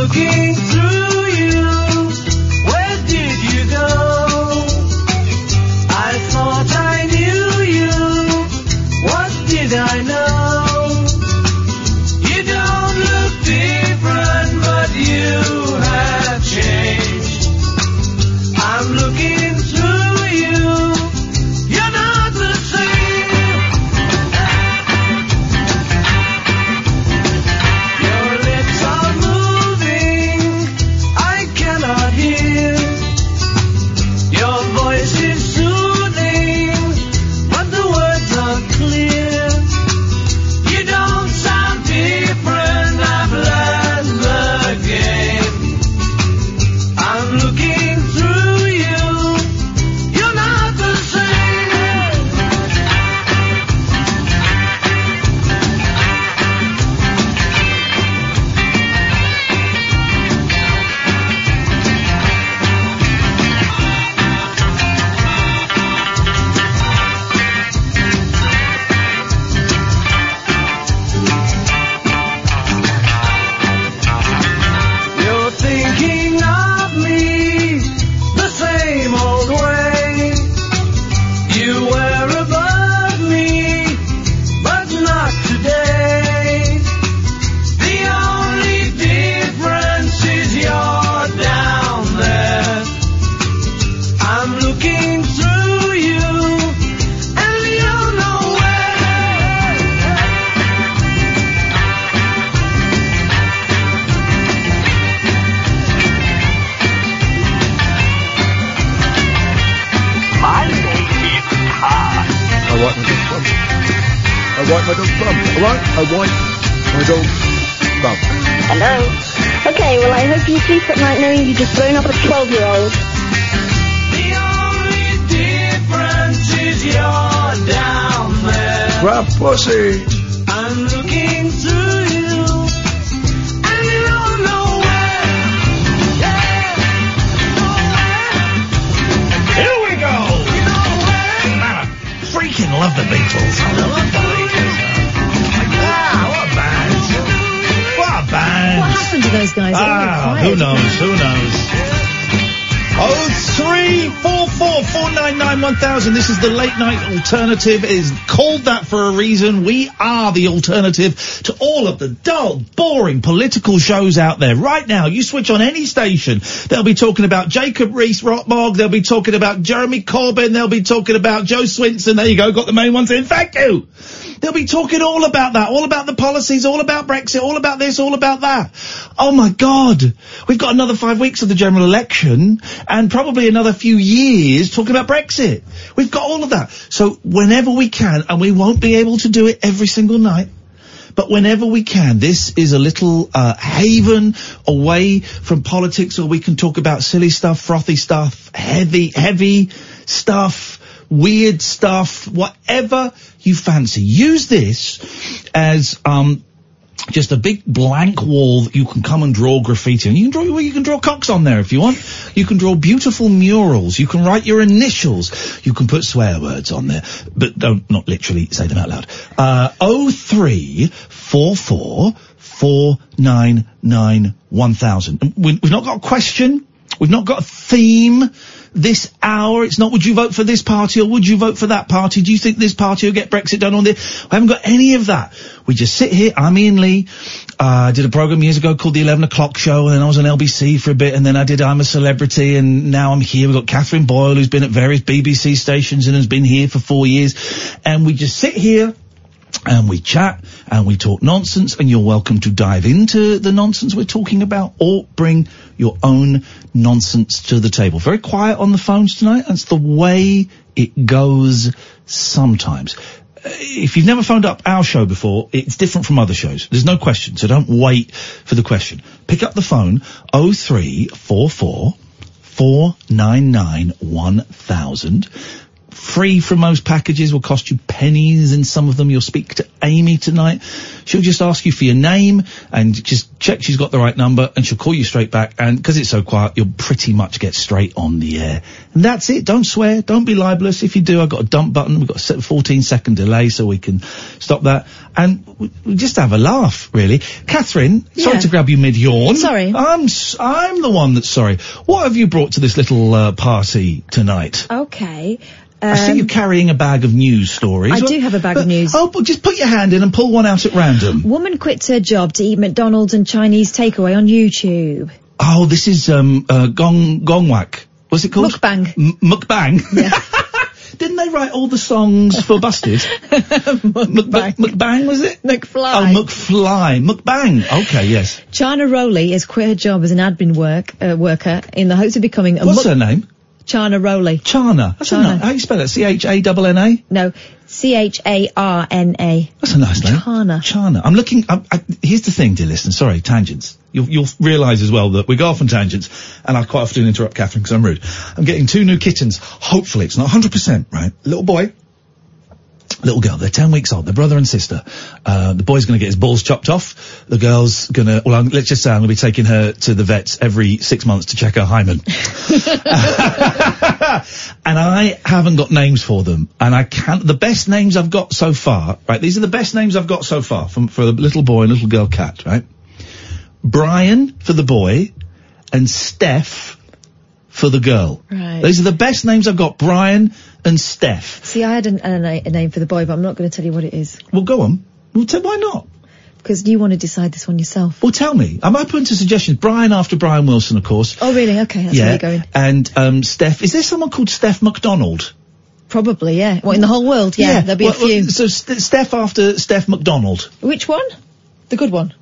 Looking wipe my dog's bum. All right? I wipe my dog's bum. Hello. Okay, well, I hope you sleep at night knowing you just blown up a 12-year-old. The only difference is you're down there. Rap, pussy. I'm looking through you. And you don't. Yeah, nowhere. Here we go. You know Freaking love the Beatles. These guys. They're all Ah, who knows? Who knows? Oh three four four four nine nine one thousand. This is the late night alternative. It is called that for a reason. We are the alternative to all of the dull, boring political shows out there. Right now, you switch on any station, they'll be talking about Jacob Rees-Rottmog. They'll be talking about Jeremy Corbyn. They'll be talking about Jo Swinson. There you go. Got the main ones in. Thank you. They'll be talking all about that, all about the policies, all about Brexit, all about this, all about that. Oh my God. We've got another five weeks of the general election and probably another few years talking about Brexit. We've got all of that. So whenever we can, and we won't be able to do it every single night, but whenever we can, this is a little uh, haven away from politics where we can talk about silly stuff, frothy stuff, heavy, heavy stuff, weird stuff, whatever you fancy. Use this as um, just a big blank wall that you can come and draw graffiti on. You can draw you can draw cocks on there if you want. You can draw beautiful murals. You can write your initials. You can put swear words on there, but don't not literally say them out loud. Uh, oh three four four four nine nine one thousand. We, we've not got a question. We've not got a theme this hour. It's not would you vote for this party or would you vote for that party? Do you think this party will get Brexit done on this? I haven't got any of that. We just sit here. I'm Iain Lee. Uh, I did a program years ago called the 11 o'clock show and then I was on LBC for a bit and then I did I'm a Celebrity and now I'm here. We've got Katherine Boyle who's been at various BBC stations and has been here for four years and we just sit here and we chat and we talk nonsense and you're welcome to dive into the nonsense we're talking about or bring your own nonsense to the table. Very quiet on the phones tonight. That's the way it goes sometimes. Uh, If you've never phoned up our show before, it's different from other shows. There's no question, so don't wait for the question. Pick up the phone, 0344 499 1000 free from most packages will cost you pennies and some of them you'll speak to Amy tonight. She'll just ask you for your name and just check she's got the right number and she'll call you straight back and because it's so quiet you'll pretty much get straight on the air. And that's it. Don't swear. Don't be libelous. If you do, I've got a dump button. We've got a 14 second delay so we can stop that. And we, just have a laugh, really. Katherine, sorry to grab you mid yawn. Sorry. I'm, I'm the one that's sorry. What have you brought to this little uh, party tonight? Okay. I see Um, you carrying a bag of news stories. I do have a bag of news. Oh, but just put your hand in and pull one out at random. Woman quits her job to eat McDonald's and Chinese takeaway on YouTube. Oh, this is um uh, Gong Gongwak. What's it called? Mukbang. M- mukbang. <laughs> Didn't they write all the songs for Busted? <laughs> Mukbang. Mukbang was it? McFly. Oh, McFly. Mukbang. Okay, yes. China Rowley has quit her job as an admin work uh, worker in the hopes of becoming a What's muk- her name? Charna Rowley. Charna. That's a Charna. ni- How you spell it? C H A N N A. No, C H A R N A. That's a nice name. Charna. Charna. I'm looking. I, I, here's the thing, dear listener. Sorry, tangents. You'll, you'll realise as well that we go off on tangents, and I quite often interrupt Katherine because I'm rude. I'm getting two new kittens. Hopefully, it's not 100 percent right. Little boy. Little girl, they're 10 weeks old, they're brother and sister. Uh, the boy's gonna get his balls chopped off. The girl's gonna, well, I'm, let's just say I'm gonna be taking her to the vets every six months to check her hymen. <laughs> <laughs> and I haven't got names for them. And I can't, the best names I've got so far, right, these are the best names I've got so far from, for the little boy and little girl cat, right? Brian for the boy and Steph for the girl. Right. These are the best names I've got, Brian and Steph. See, I had an, a, a name for the boy, but I'm not going to tell you what it is Well, go on. Well, tell, why not? because you want to decide this one yourself. Well, tell me. I'm open to suggestions. Brian after Brian Wilson, of course. Oh, really? Okay, that's where yeah. you're going. And um, Steph. Is there someone called Steph McDonald? Probably, yeah. What in the whole world? Yeah, there'll be Well, a few. well, so St- Steph after Steph McDonald. Which one? The good one.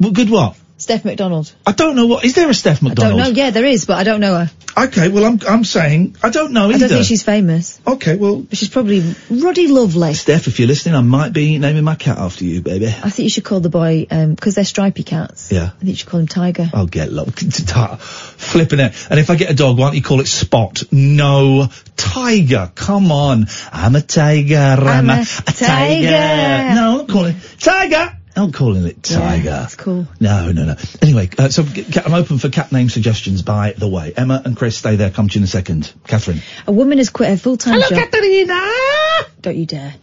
Well, good what? Steph McDonald. I don't know what. Is there a Steph McDonald? I don't know. Yeah, there is, but I don't know her. Okay, well, I'm I'm saying I don't know either. I don't think she's famous. Okay, well, she's probably ruddy lovely. Steph, if you're listening, I might be naming my cat after you, baby. I think you should call the boy, um 'cause they're stripy cats. Yeah. I think you should call him Tiger. I'll get low. Flipping it. And if I get a dog, why don't you call it Spot? No, Tiger. Come on. I'm a tiger. I'm, I'm a, a tiger. tiger. No, I'm calling Tiger. I'm calling it Tiger. Yeah, it's cool. No, no, no. Anyway, uh, so I'm open for cat name suggestions, by the way. Emma and Chris, stay there. Come to you in a second. Katherine. A woman has quit her full-time job. Hello, Katharina! Don't you dare.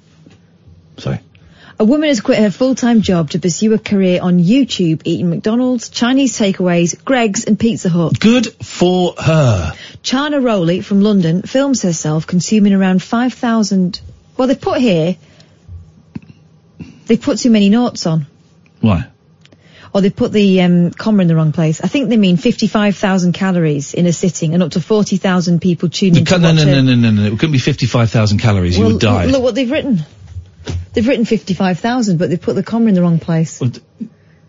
Sorry. A woman has quit her full-time job to pursue a career on YouTube, eating McDonald's, Chinese takeaways, Greggs and Pizza Hut. Good for her. Charna Rowley from London films herself consuming around 5,000... Well, they put here... They put too many notes on. Why? Or they put the um, comma in the wrong place. I think they mean 55,000 calories in a sitting and up to 40,000 people tuning No, to no, no, no, no, no, no. It couldn't be 55,000 calories. Well, you would die. Look what they've written. They've written 55,000, but they've put the comma in the wrong place.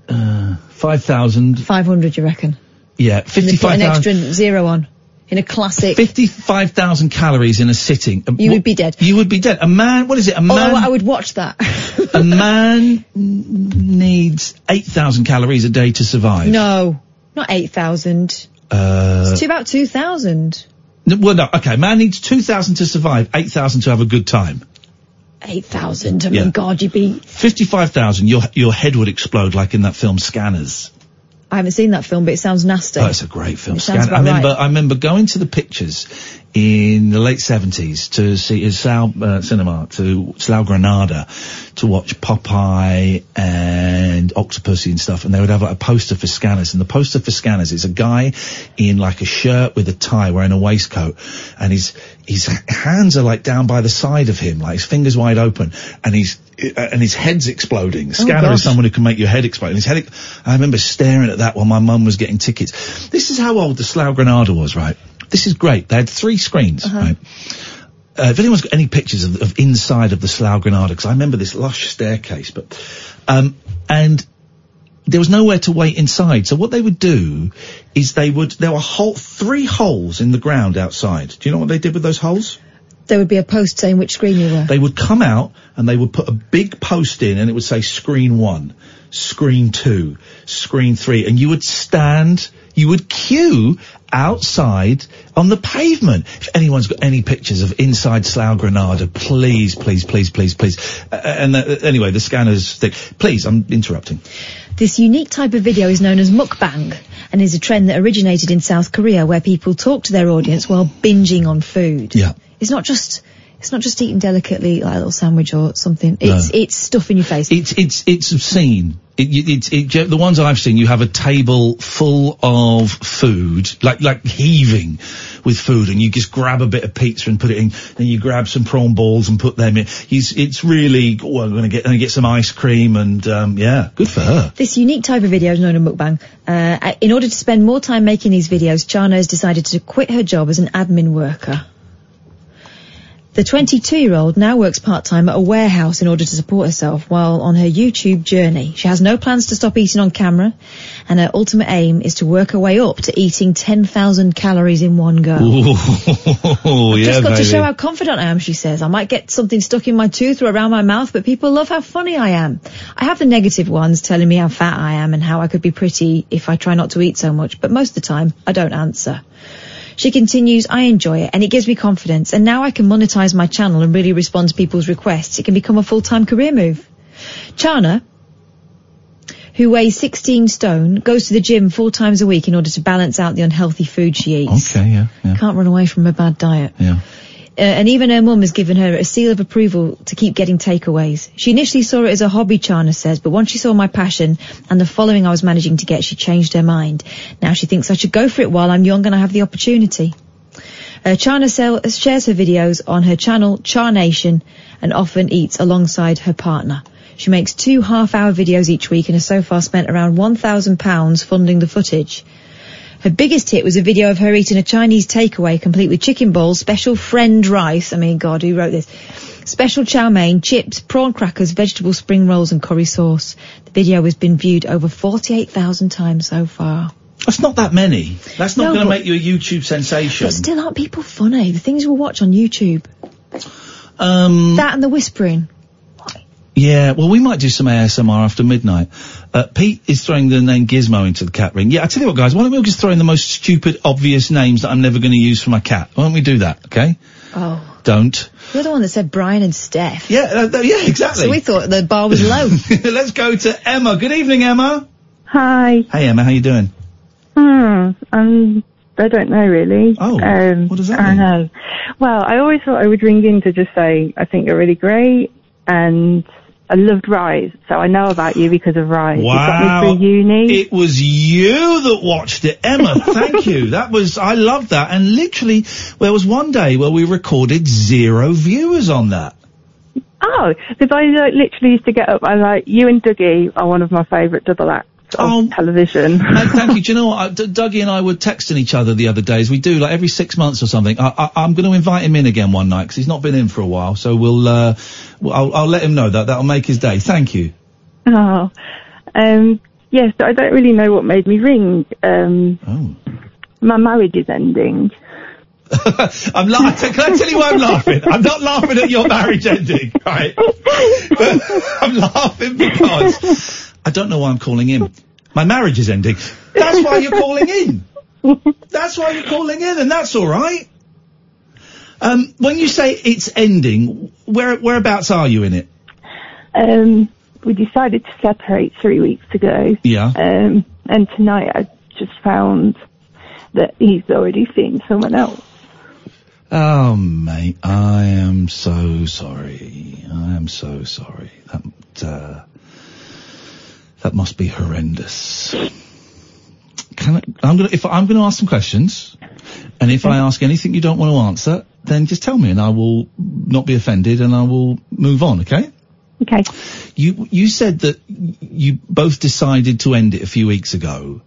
Uh, 5,000. 500, you reckon? Yeah, And they put an extra zero on. In a classic. 55,000 calories in a sitting. Uh, You what- would be dead. You would be dead. A man, what is it? A man, I would watch that. <laughs> a man <laughs> needs 8,000 calories a day to survive. no, not 8,000. Uh, It's to about 2,000. n- well, no, okay. Man needs 2,000 to survive, 8,000 to have a good time. 8,000. I Yeah. mean, God, you'd be... 55,000, your, your head would explode like in that film Scanners. I haven't seen that film, but it sounds nasty. Oh, it's a great film. Scan- I remember, right. I remember going to the pictures in the late seventies to see in Slough uh, Cinema to Slough Granada to watch Popeye and Octopussy and stuff, and they would have like a poster for Scanners, and the poster for Scanners is a guy in like a shirt with a tie, wearing a waistcoat, and his his hands are like down by the side of him, like his fingers wide open, and he's uh, and his head's exploding. Scanner gosh. is someone who can make your head explode. And his head, I remember staring at that while my mum was getting tickets. This is how old the Slough Granada was, right? This is great. They had three screens, right? Uh, if anyone's got any pictures of, of inside of the Slough Granada, because I remember this lush staircase, but, um, and there was nowhere to wait inside. So what they would do is they would, there were hole, three holes in the ground outside. Do you know what they did with those holes? There would be a post saying which screen you were. They would come out and they would put a big post in and it would say screen one, screen two, screen three, and you would stand, you would queue outside on the pavement. If anyone's got any pictures of inside Slough Granada, please, please, please, please, please. Uh, and uh, anyway, the scanners thing. Please, I'm interrupting. This unique type of video is known as mukbang and is a trend that originated in South Korea where people talk to their audience while binging on food. Yeah. It's not just it's not just eating delicately like a little sandwich or something. It's it's stuff in your face. It's it's it's obscene. It, it, it, the ones I've seen. You have a table full of food, like like heaving with food, and you just grab a bit of pizza and put it in. Then you grab some prawn balls and put them in. He's, it's really. Oh, I'm gonna get get some ice cream and um, yeah, good for her. This unique type of video is known as mukbang. Uh, in order to spend more time making these videos, Charna has decided to quit her job as an admin worker. The 22-year-old now works part-time at a warehouse in order to support herself while on her YouTube journey. She has no plans to stop eating on camera, and her ultimate aim is to work her way up to eating 10,000 calories in one go. <laughs> Oh yeah, Just got baby. to show how confident I am, she says. I might get something stuck in my tooth or around my mouth, but people love how funny I am. I have the negative ones telling me how fat I am and how I could be pretty if I try not to eat so much, but most of the time, I don't answer. She continues, I enjoy it and it gives me confidence and now I can monetize my channel and really respond to people's requests. It can become a full-time career move. Charna, who weighs 16 stone, goes to the gym four times a week in order to balance out the unhealthy food she eats. Okay, yeah, yeah, Can't run away from a bad diet. yeah. Uh, and even her mum has given her a seal of approval to keep getting takeaways. She initially saw it as a hobby, Charna says, but once she saw my passion and the following I was managing to get, she changed her mind. Now she thinks I should go for it while I'm young and I have the opportunity. Uh, Charna sell, shares her videos on her channel, Char Nation, and often eats alongside her partner. She makes two half-hour videos each week and has so far spent around £1,000 funding the footage. Her biggest hit was a video of her eating a Chinese takeaway complete with chicken balls, special friend rice. I mean, God, who wrote this? Special chow mein, chips, prawn crackers, vegetable spring rolls and curry sauce. The video has been viewed over 48,000 times so far. That's not that many. That's not No, going to make you a YouTube sensation. But still aren't people funny? The things we'll watch on YouTube. Um, That and the whispering. Yeah, well, we might do some ASMR after midnight. Uh, Pete is throwing the name Gizmo into the cat ring. Yeah, I tell you what, guys, why don't we just throw in the most stupid, obvious names that I'm never going to use for my cat? Why don't we do that, okay? Oh. Don't. You're the one that said Brian and Steph. Yeah, uh, yeah, exactly. So we thought the bar was low. <laughs> Let's go to Emma. Good evening, Emma. Hi. Hey, Emma, how you doing? Hmm. Um. I don't know really. Oh, Um, what does that I mean? don't know. Well, I always thought I would ring in to just say I think you're really great, and I loved Rise, so I know about you because of Rise. You Wow. got me through uni. It was you that watched it, Emma. <laughs> Thank you. That was I loved that. And literally, there was one day where we recorded zero viewers on that. Oh, because I like, literally used to get up. I like you and Dougie are one of my favourite double acts of television. Uh, <laughs> thank you. Do you know what? D- Dougie and I were texting each other the other days. We do like every six months or something. I, I, I'm going to invite him in again one night because he's not been in for a while. So we'll, uh, well, I'll, I'll let him know that. That'll make his day. Thank you. Oh, um, yes, I don't really know what made me ring. Um, Oh. my marriage is ending. <laughs> I'm laughing. Can I tell you why I'm laughing? I'm not laughing at your marriage ending, right? <laughs> I'm laughing because I don't know why I'm calling in. My marriage is ending. That's why you're calling in. That's why you're calling in, and that's all right. Um, when you say it's ending, where whereabouts are you in it? Um, we decided to separate three weeks ago. Yeah. Um, and tonight I just found that he's already seen someone else. Oh, mate, I am so sorry. I am so sorry. That uh, that must be horrendous. Can I, I'm gonna if I'm gonna ask some questions, and if I ask anything you don't want to answer, then just tell me, and I will not be offended, and I will move on. Okay? Okay. You you said that you both decided to end it a few weeks ago.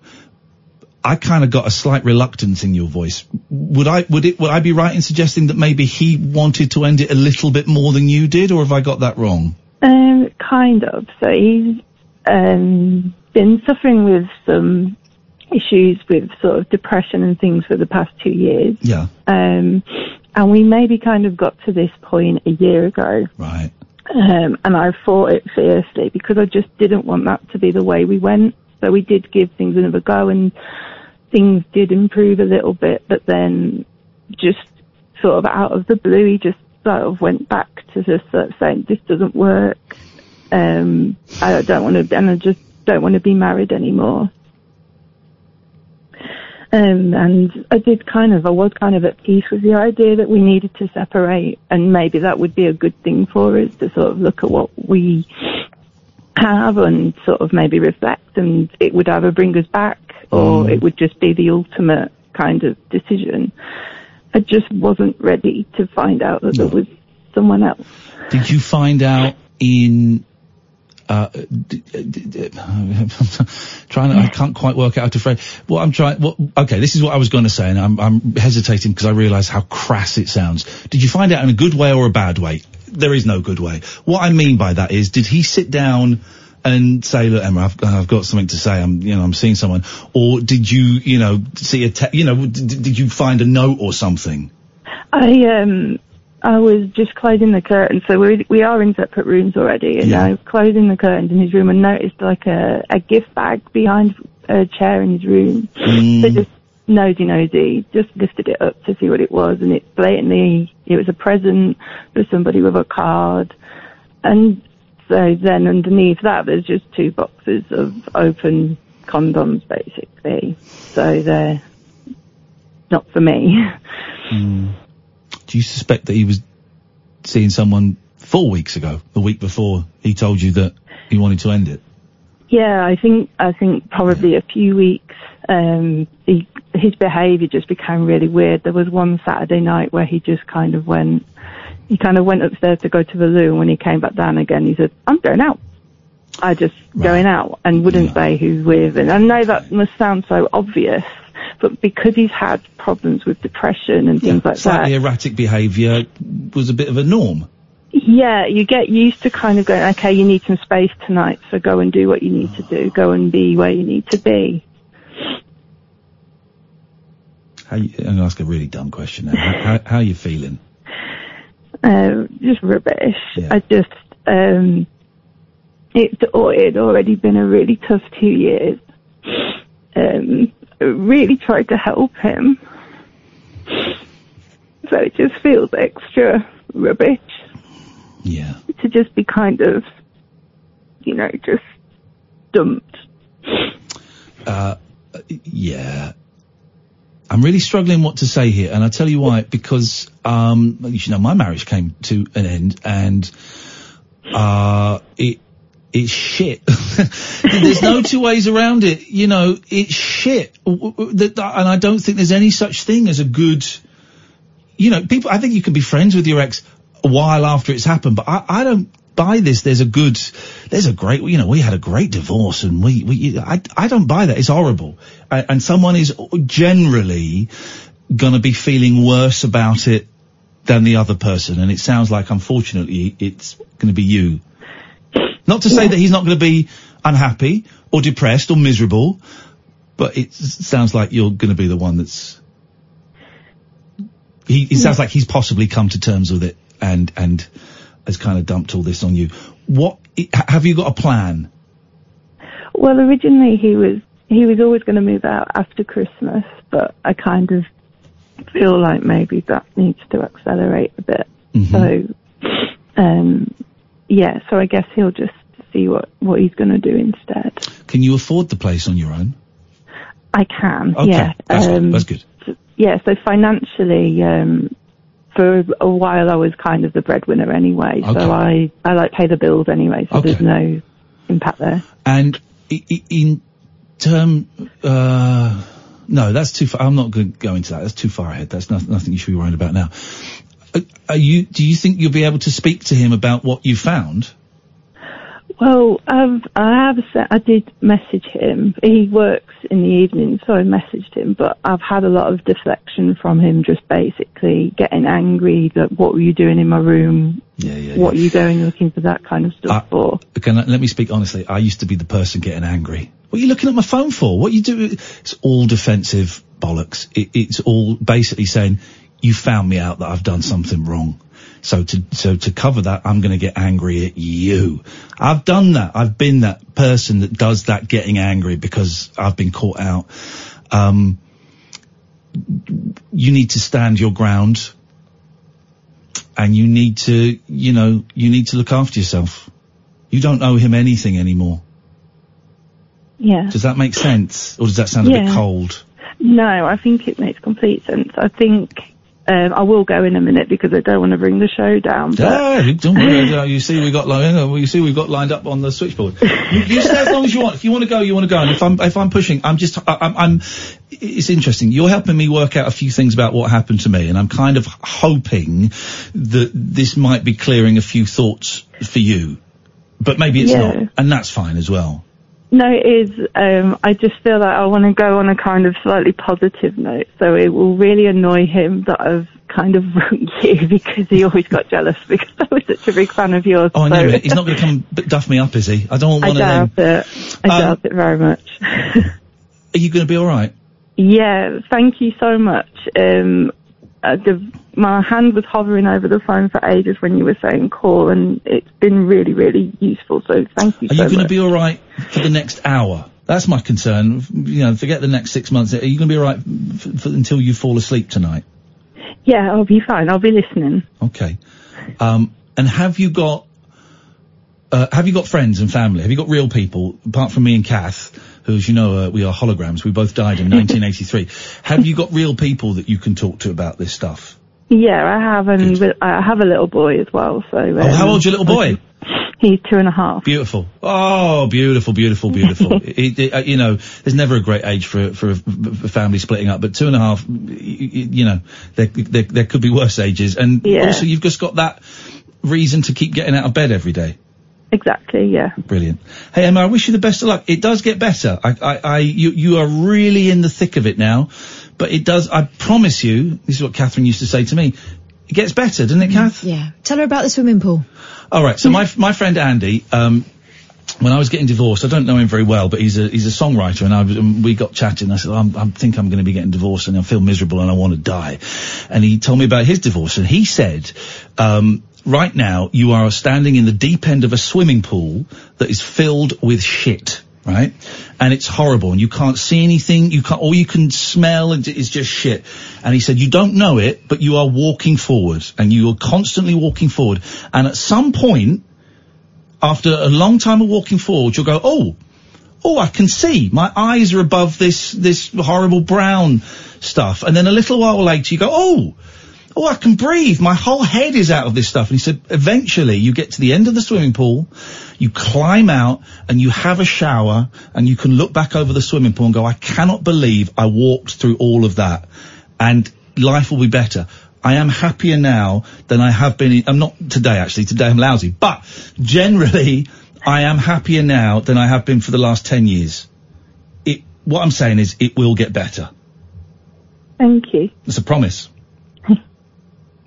I kind of got a slight reluctance in your voice. Would I would it would I be right in suggesting that maybe he wanted to end it a little bit more than you did, or have I got that wrong? Um, kind of. So he's um, been suffering with some issues with sort of depression and things for the past two years. Yeah. Um, and we maybe kind of got to this point a year ago. Right. Um, and I fought it fiercely because I just didn't want that to be the way we went. So we did give things another go and things did improve a little bit, but then just sort of out of the blue, he just sort of went back to just saying, this doesn't work. Um, I don't want to, and I just don't want to be married anymore. Um, and I did kind of, I was kind of at peace with the idea that we needed to separate and maybe that would be a good thing for us to sort of look at what we have and sort of maybe reflect and it would either bring us back or it would just be the ultimate kind of decision. I just wasn't ready to find out that there was someone else. Did you find out in? Uh, trying to, I can't quite work out to phrase. What I'm trying. What, okay, this is what I was going to say, and I'm, I'm hesitating because I realise how crass it sounds. Did you find out in a good way or a bad way? There is no good way. What I mean by that is, did he sit down and say, "Look, Emma, I've, I've got something to say. I'm, you know, I'm seeing someone," or did you, you know, see a, te- you know, d- did you find a note or something? I um I was just closing the curtains, so we we are in separate rooms already, and I was closing the curtains in his room and noticed like a a gift bag behind a chair in his room. Mm. So just nosy nosy, just lifted it up to see what it was, and it blatantly it was a present for somebody with a card, and so then underneath that there's just two boxes of open condoms basically. So they're not for me. Mm. Do you suspect that he was seeing someone four weeks ago, the week before he told you that he wanted to end it? Yeah, I think I think probably a few weeks. Um, he, his behaviour just became really weird. There was one Saturday night where he just kind of went. He kind of went upstairs to go to the loo, and when he came back down again, he said, "I'm going out." I just going out and wouldn't say who's with. And I know that must sound so obvious, but because he's had problems with depression and things like that, Slightly erratic behaviour was a bit of a norm. Yeah, you get used to kind of going, okay, you need some space tonight, so go and do what you need to do. Go and be where you need to be. How you, I'm going to ask a really dumb question now. How, how, how are you feeling? Uh, <laughs> just rubbish. I just, um, it, it had already been a really tough two years. Um, really tried to help him. So it just feels extra rubbish. Yeah. To just be kind of, you know, just dumped. Uh, yeah. I'm really struggling what to say here, and I'll tell you why. Because, um, you know, my marriage came to an end, and uh, it, it's shit. <laughs> there's no two ways around it. You know, it's shit. And I don't think there's any such thing as a good, you know, people, I think you can be friends with your ex a while after it's happened, but I, I don't buy this. There's a good, there's a great, you know, we had a great divorce and we, we, I, I don't buy that. It's horrible. And, someone is generally gonna be feeling worse about it than the other person. And it sounds like, unfortunately, it's gonna be you. Not to say that he's not gonna be unhappy or depressed or miserable, but it sounds like you're gonna be the one that's, he, it sounds like he's possibly come to terms with it and, and has kind of dumped all this on you. What, have you got a plan? Well, originally he was he was always going to move out after Christmas, but I kind of feel like maybe that needs to accelerate a bit. So, um, yeah. So I guess he'll just see what what he's going to do instead. Can you afford the place on your own? I can. Okay, yeah. that's um, good. That's good. yeah, so financially, um, for a while I was kind of the breadwinner anyway, Okay. so I, I like pay the bills anyway, so there's no impact there. And in term, uh, no, that's too far. I'm not going to go into that. That's too far ahead. That's not, nothing you should be worried about now. Are, are you? Do you think you'll be able to speak to him about what you found? Well, I've, I have se- I did message him. He works in the evening, so I messaged him, but I've had a lot of deflection from him, just basically getting angry that what were you doing in my room? Yeah, yeah. What are you going looking for that kind of stuff I- for? Can I, let me speak honestly. I used to be the person getting angry. What are you looking at my phone for? What are you do? It's all defensive bollocks. It, it's all basically saying you found me out that I've done something wrong. So to so to cover that, I'm going to get angry at you. I've done that. I've been that person that does that getting angry because I've been caught out. Um, you need to stand your ground, and you need to, you know, you need to look after yourself. You don't owe him anything anymore. Yeah. Does that make sense, or does that sound a bit Yeah. cold? No, I think it makes complete sense. I think um, I will go in a minute because I don't want to bring the show down. But you don't worry. you see, we got li- uh, you see we've got lined up on the switchboard. You, you stay as long as you want. If you want to go, you want to go. And if I'm if I'm pushing, I'm just I, I'm, I'm. It's interesting. You're helping me work out a few things about what happened to me, and I'm kind of hoping that this might be clearing a few thoughts for you. But maybe it's Yeah. not, and that's fine as well. No, it is. Um, I just feel that I want to go on a kind of slightly positive note. So it will really annoy him that I've kind of wrote <laughs> you because he always got jealous because I was such a big fan of yours. Oh, I so know it. He's not going to come duff me up, is he? I don't want I one of them. I doubt it. I Um, doubt it very much. <laughs> Are you going to be all right? Yeah, thank you so much. Um, uh, the, my hand was hovering over the phone for ages when you were saying call, and it's been really, really useful. So thank you Are so you going to be all right for the next hour? That's my concern. You know, forget the next six months. Are you going to be all right f- f- until you fall asleep tonight? yeah, I'll be fine. I'll be listening. Okay. Um, and have you got uh, have you got friends and family? Have you got real people apart from me and Kath, who, as you know, uh, we are holograms. We both died in <laughs> 1983. have you got real people that you can talk to about this stuff? Yeah, I have, and I have a little boy as well. So um, Oh, how old's your little boy? He's two and a half. Beautiful. Oh, beautiful, beautiful, beautiful. <laughs> it, it, uh, you know, there's never a great age for for a, f- a family splitting up, but two and a half, y- y- you know, there there, there could be worse ages, and Yeah. also you've just got that reason to keep getting out of bed every day. Exactly. Yeah. Brilliant. Hey Emma, I wish you the best of luck. It does get better. I, I, I you, you are really in the thick of it now, but it does. I promise you. This is what Katherine used to say to me. It gets better, doesn't it, Kath? Yeah. Tell her about the swimming pool. All right. So my my friend Andy, um, when I was getting divorced, I don't know him very well, but he's a he's a songwriter, and I was, um, we got chatting. I said, I'm, I think I'm going to be getting divorced, and I feel miserable, and I want to die. And he told me about his divorce, and he said, um, right now you are standing in the deep end of a swimming pool that is filled with shit. Right, and it's horrible, and you can't see anything. You can't, all you can smell is just shit. And he said, you don't know it, but you are walking forward, and you are constantly walking forward. And at some point, after a long time of walking forward, you'll go, oh, oh, I can see. My eyes are above this, this horrible brown stuff. And then a little while later, you go, oh, Oh, I can breathe. My whole head is out of this stuff. And he said, eventually you get to the end of the swimming pool, you climb out and you have a shower and you can look back over the swimming pool and go, I cannot believe I walked through all of that and life will be better. I am happier now than I have been. In, I'm not today actually. Today I'm lousy, but generally I am happier now than I have been for the last 10 years. It, what I'm saying is it will get better. Thank you. It's a promise.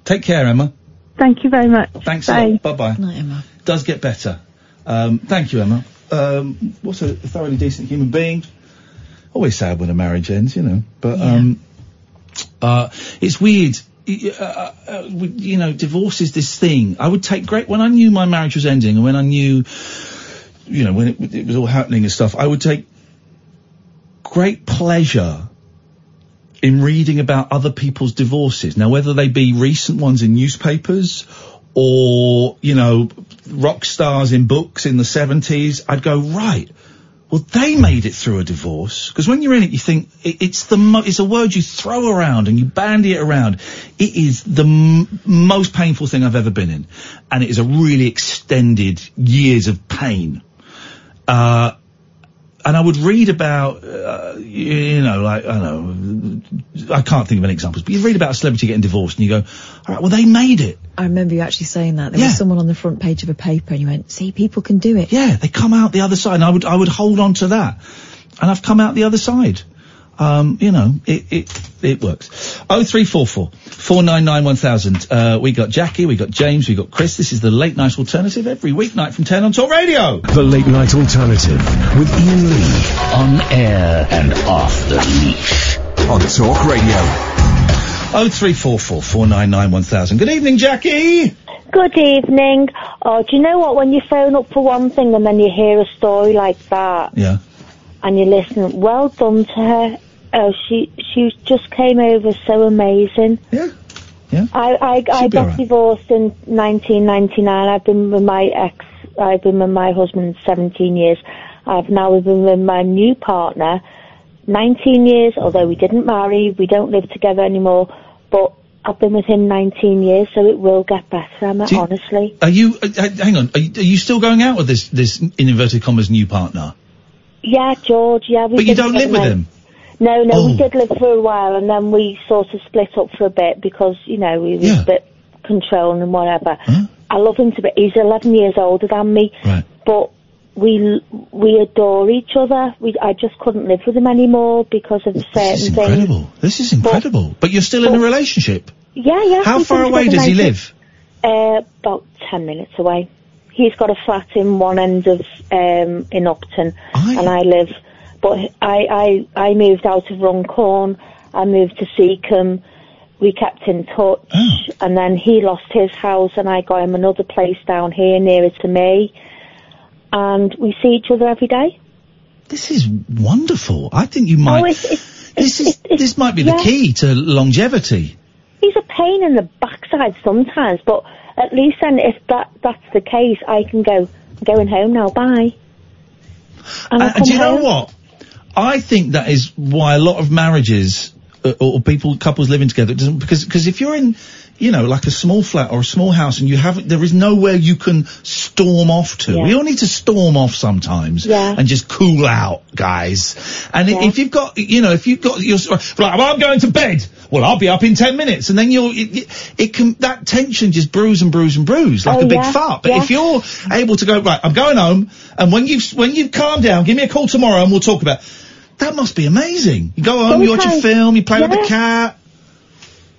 Take care, Emma. Thank you very much. Thanks Bye. a lot. Bye bye. Night, Emma. Does get better. Um, thank you, Emma. Um, what's a thoroughly decent human being? Always sad when a marriage ends, you know. But um, uh, it's weird. Uh, uh, uh, you know, divorce is this thing. I would take great when I knew my marriage was ending, and when I knew, you know, when it, it was all happening and stuff. I would take great pleasure in reading about other people's divorces. Now, whether they be recent ones in newspapers or, you know, rock stars in books in the 70s, I'd go, right, well, they made it through a divorce. Because when you're in it, you think it, it's the mo- it's a word you throw around and you bandy it around. It is the m- most painful thing I've ever been in, and it is a really extended years of pain. Uh, and I would read about, uh, you know, like, I don't know, I can't think of any examples, but you read about a celebrity getting divorced and you go, all right, well, they made it. I remember you actually saying that. There Yeah. was someone on the front page of a paper and you went, see, people can do it. Yeah, they come out the other side and I would, I would hold on to that. And I've come out the other side. Um, you know, it, it, it works. 0344 499 1000. Uh, we got Jackie, we got James, we got Chris. This is the late night alternative every weeknight from 10 on Talk Radio. The Late Night Alternative with Iain Lee. On air and off the leash. On Talk Radio. 0344 499 1000. Good evening, Jackie. Good evening. Oh, do you know what? When you phone up for one thing and then you hear a story like that Yeah. and you listen, well done to her. Oh, she she just came over so amazing. Yeah. Yeah. I I, I got alright. divorced in 1999. I've been with my ex. I've been with my husband 17 years. I've now been with my new partner 19 years. Although we didn't marry, we don't live together anymore. But I've been with him 19 years, so it will get better. Emma, you- honestly. Are you, uh, uh, hang on, are you, are you still going out with this, this, in inverted commas, new partner? Yeah, George. Yeah, we. But you don't live with him? No, no, Oh. we did live for a while, and then we sort of split up for a bit because you know he was a bit controlling and whatever. I love him to bit. He's 11 years older than me, but we we adore each other. We I just couldn't live with him anymore because of certain things. Incredible. This is incredible. But, you're still in a relationship. Yeah, yeah. How far away does he live? Uh, about 10 minutes away. He's got a flat in one end of um, in Upton, and I live. But I, I I moved out of Runcorn. I moved to Seacombe. We kept in touch, oh. and then he lost his house, and I got him another place down here nearer to me. And we see each other every day. This is wonderful. I think you might. Oh, it's, it's, this is this might be yeah. the key to longevity. he's a pain in the backside sometimes, but at least then if that that's the case, I can go I'm going home now. Bye. And uh, and do you come know home. what? I think that is why a lot of marriages uh, or people couples living together doesn't because because if you're in you know like a small flat or a small house and you have there is nowhere you can storm off to. Yeah. We all need to storm off sometimes Yeah. and just cool out, guys. And i if you've got you know if you've got your like well, I'm going to bed. Well, I'll be up in ten minutes, and then you're it, it, it can that tension just brews and brews and brews like Oh, a big yeah, fart. But yeah. if you're able to go right, I'm going home, and when you've when you've calmed down, give me a call tomorrow, and we'll talk about. That must be amazing. You go home, you watch a film, you play with the cat.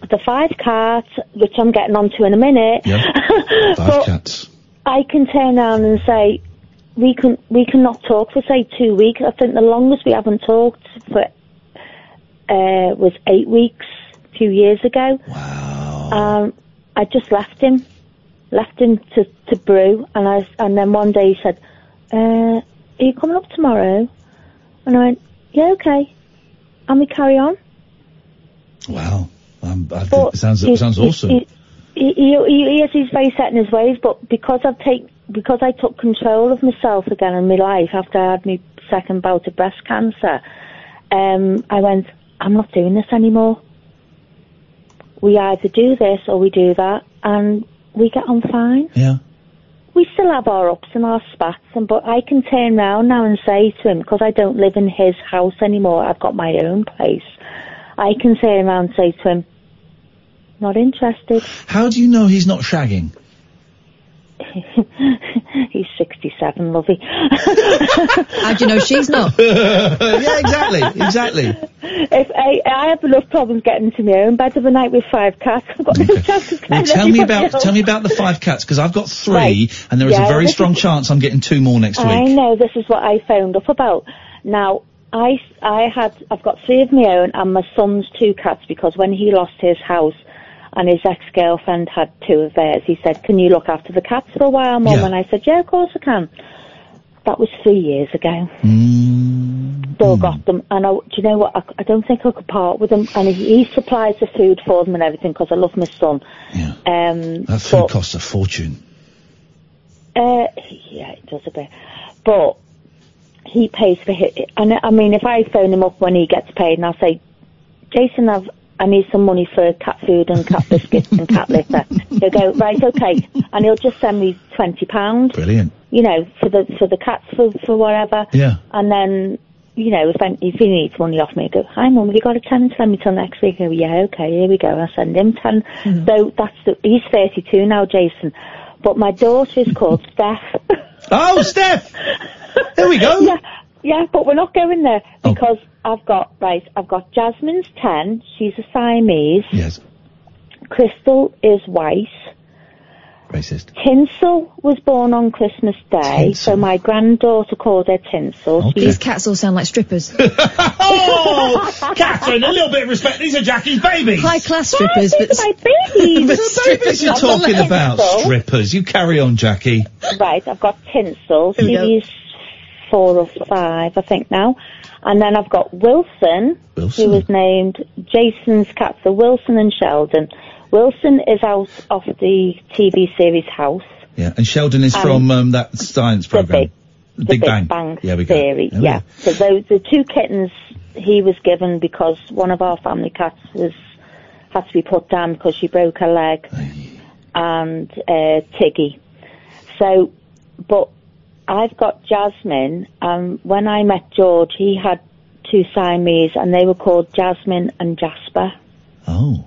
the five cats, which I'm getting onto in a minute. Yeah, <laughs> five cats. I can turn around and say, we can we cannot talk for say two weeks. I think the longest we haven't talked for uh, was eight weeks a few years ago. Wow. Um, I just left him, left him to to brew, and I and then one day he said, uh, "Are you coming up tomorrow?" And I went, "Yeah, okay." And we carry on. Wow. Um, I think it sounds it sounds awesome. He, he, he, is he's very set in his ways, but because I've take because I took control of myself again in my life after I had my second bout of breast cancer, um, I went, I'm not doing this anymore. we either do this or we do that, and we get on fine. Yeah. We still have our ups and our spats, and but I can turn round now and say to him because I don't live in his house anymore. I've got my own place. I can turn around and say to him, "Not interested." How do you know he's not shagging? <laughs> He's sixty-seven, lovey. How do you know she's not? <laughs> yeah, exactly, exactly. If I, I have enough problems getting to my own bed of a night with five cats, I've got no chance of Well, getting tell me about else. tell me about the five cats because I've got three, Right. and there is Yeah, a very strong is- chance I'm getting two more next week. I know this is what I phoned up about. Now, I I had I've got three of my own and my son's two cats because when he lost his house and his ex girlfriend had two of theirs, he said, "Can you look after the cats for a while, Mum?" Yeah. And I said, "Yeah, of course I can." That was three years ago. Mm. Still got them, and I, do you know what? I, I don't think I could part with them. And he, he supplies the food for them and everything because I love my son. Yeah. Um, That food but- costs a fortune. uh, yeah, it does a bit. But he pays for it. And I mean, if I phone him up when he gets paid and I say, Jason, I've, I need some money for cat food and cat biscuits and cat litter, he'll go, right, okay. And he'll just send me £20, Brilliant. you know, for the, for the cats, for, for whatever. Yeah. And then, you know, if, I, if he needs money off me, I go, hi mum, have you got a 10 and send me till next week? I go, yeah, okay, here we go. I send him 10. Mm-hmm. So that's the, he's 32 now, Jason. But my daughter is called Steph. Oh, Steph! <laughs> There we go. Yeah, yeah, but we're not going there oh. because I've got, right, I've got Jasmine's 10. She's a Siamese. Yes. Crystal is white. Racist. Tinsel was born on Christmas Day, so my granddaughter called her Tinsel. These cats all sound like strippers. <laughs> oh, Katherine, a little bit of respect. These are Jackie's babies. High class strippers, but my babies. the babies you're talking about. Strippers. You carry on, Jackie. Right, I've got Tinsel. Here go. She's four or five, I think now. And then I've got Wilson, Wilson. who was named Jason's cat, so Wilson and Sheldon. Wilson is out of the TV series House. Yeah, and Sheldon is Um, from um, that science program. The Big Big Bang. Bang, Yeah, we go. theory. We Yeah. So those the two kittens he was given because one of our family cats was had to be put down because she broke her leg, and uh, Tiggy. So, but I've got Jasmine. Um, when I met George, he had two Siamese, and they were called Jasmine and Jasper. Oh.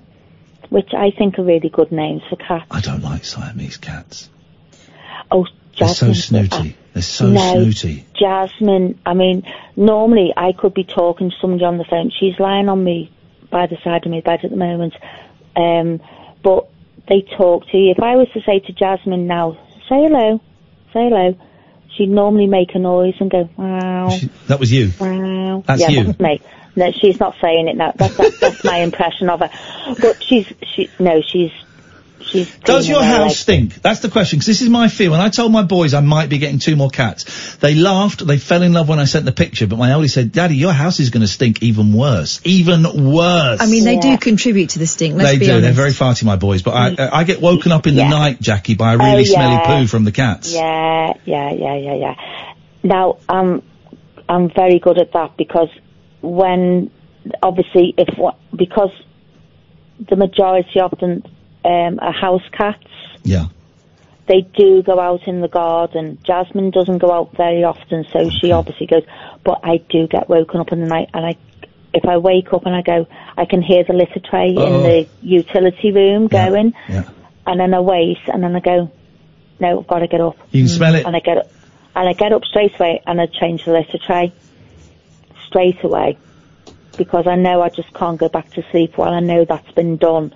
Which I think are really good names for cats. I don't like Siamese cats. Oh, Jasmine. They're so snooty. They're so No. snooty. Jasmine, I mean, normally I could be talking to somebody on the phone. She's lying on me by the side of my bed at the moment. Um, but they talk to you. If I was to say to Jasmine now, say hello, say hello, she'd normally make a noise and go, wow, That was you. wow. That's yeah, you. that's me. No, she's not saying it now. That's, that's, that's my impression of her. But she's, she, no, she's, she's. Does your house legs. stink? That's the question, because this is my fear. When I told my boys I might be getting two more cats, they laughed, they fell in love when I sent the picture, but my oldest said, Daddy, your house is going to stink even worse. Even worse. I mean, they do contribute to the stink. Let's they be do. honest. They're very farty, my boys. But I, I get woken up in the Yeah. night, Jackie, by a really Oh, smelly poo from the cats. Yeah, yeah, yeah, yeah, yeah. Now, um, I'm very good at that because when, obviously, if what, because the majority of them um, are house cats, Yeah. they do go out in the garden. Jasmine doesn't go out very often, so she obviously goes. But I do get woken up in the night, and I, if I wake up and I go, I can hear the litter tray in Oh. the utility room going, Yeah. and then I wait, and then I go, no, I've got to get up. You can smell it. And I get up, and I get up straight away, and I change the litter tray straight away because I know I just can't go back to sleep while I know that's been done.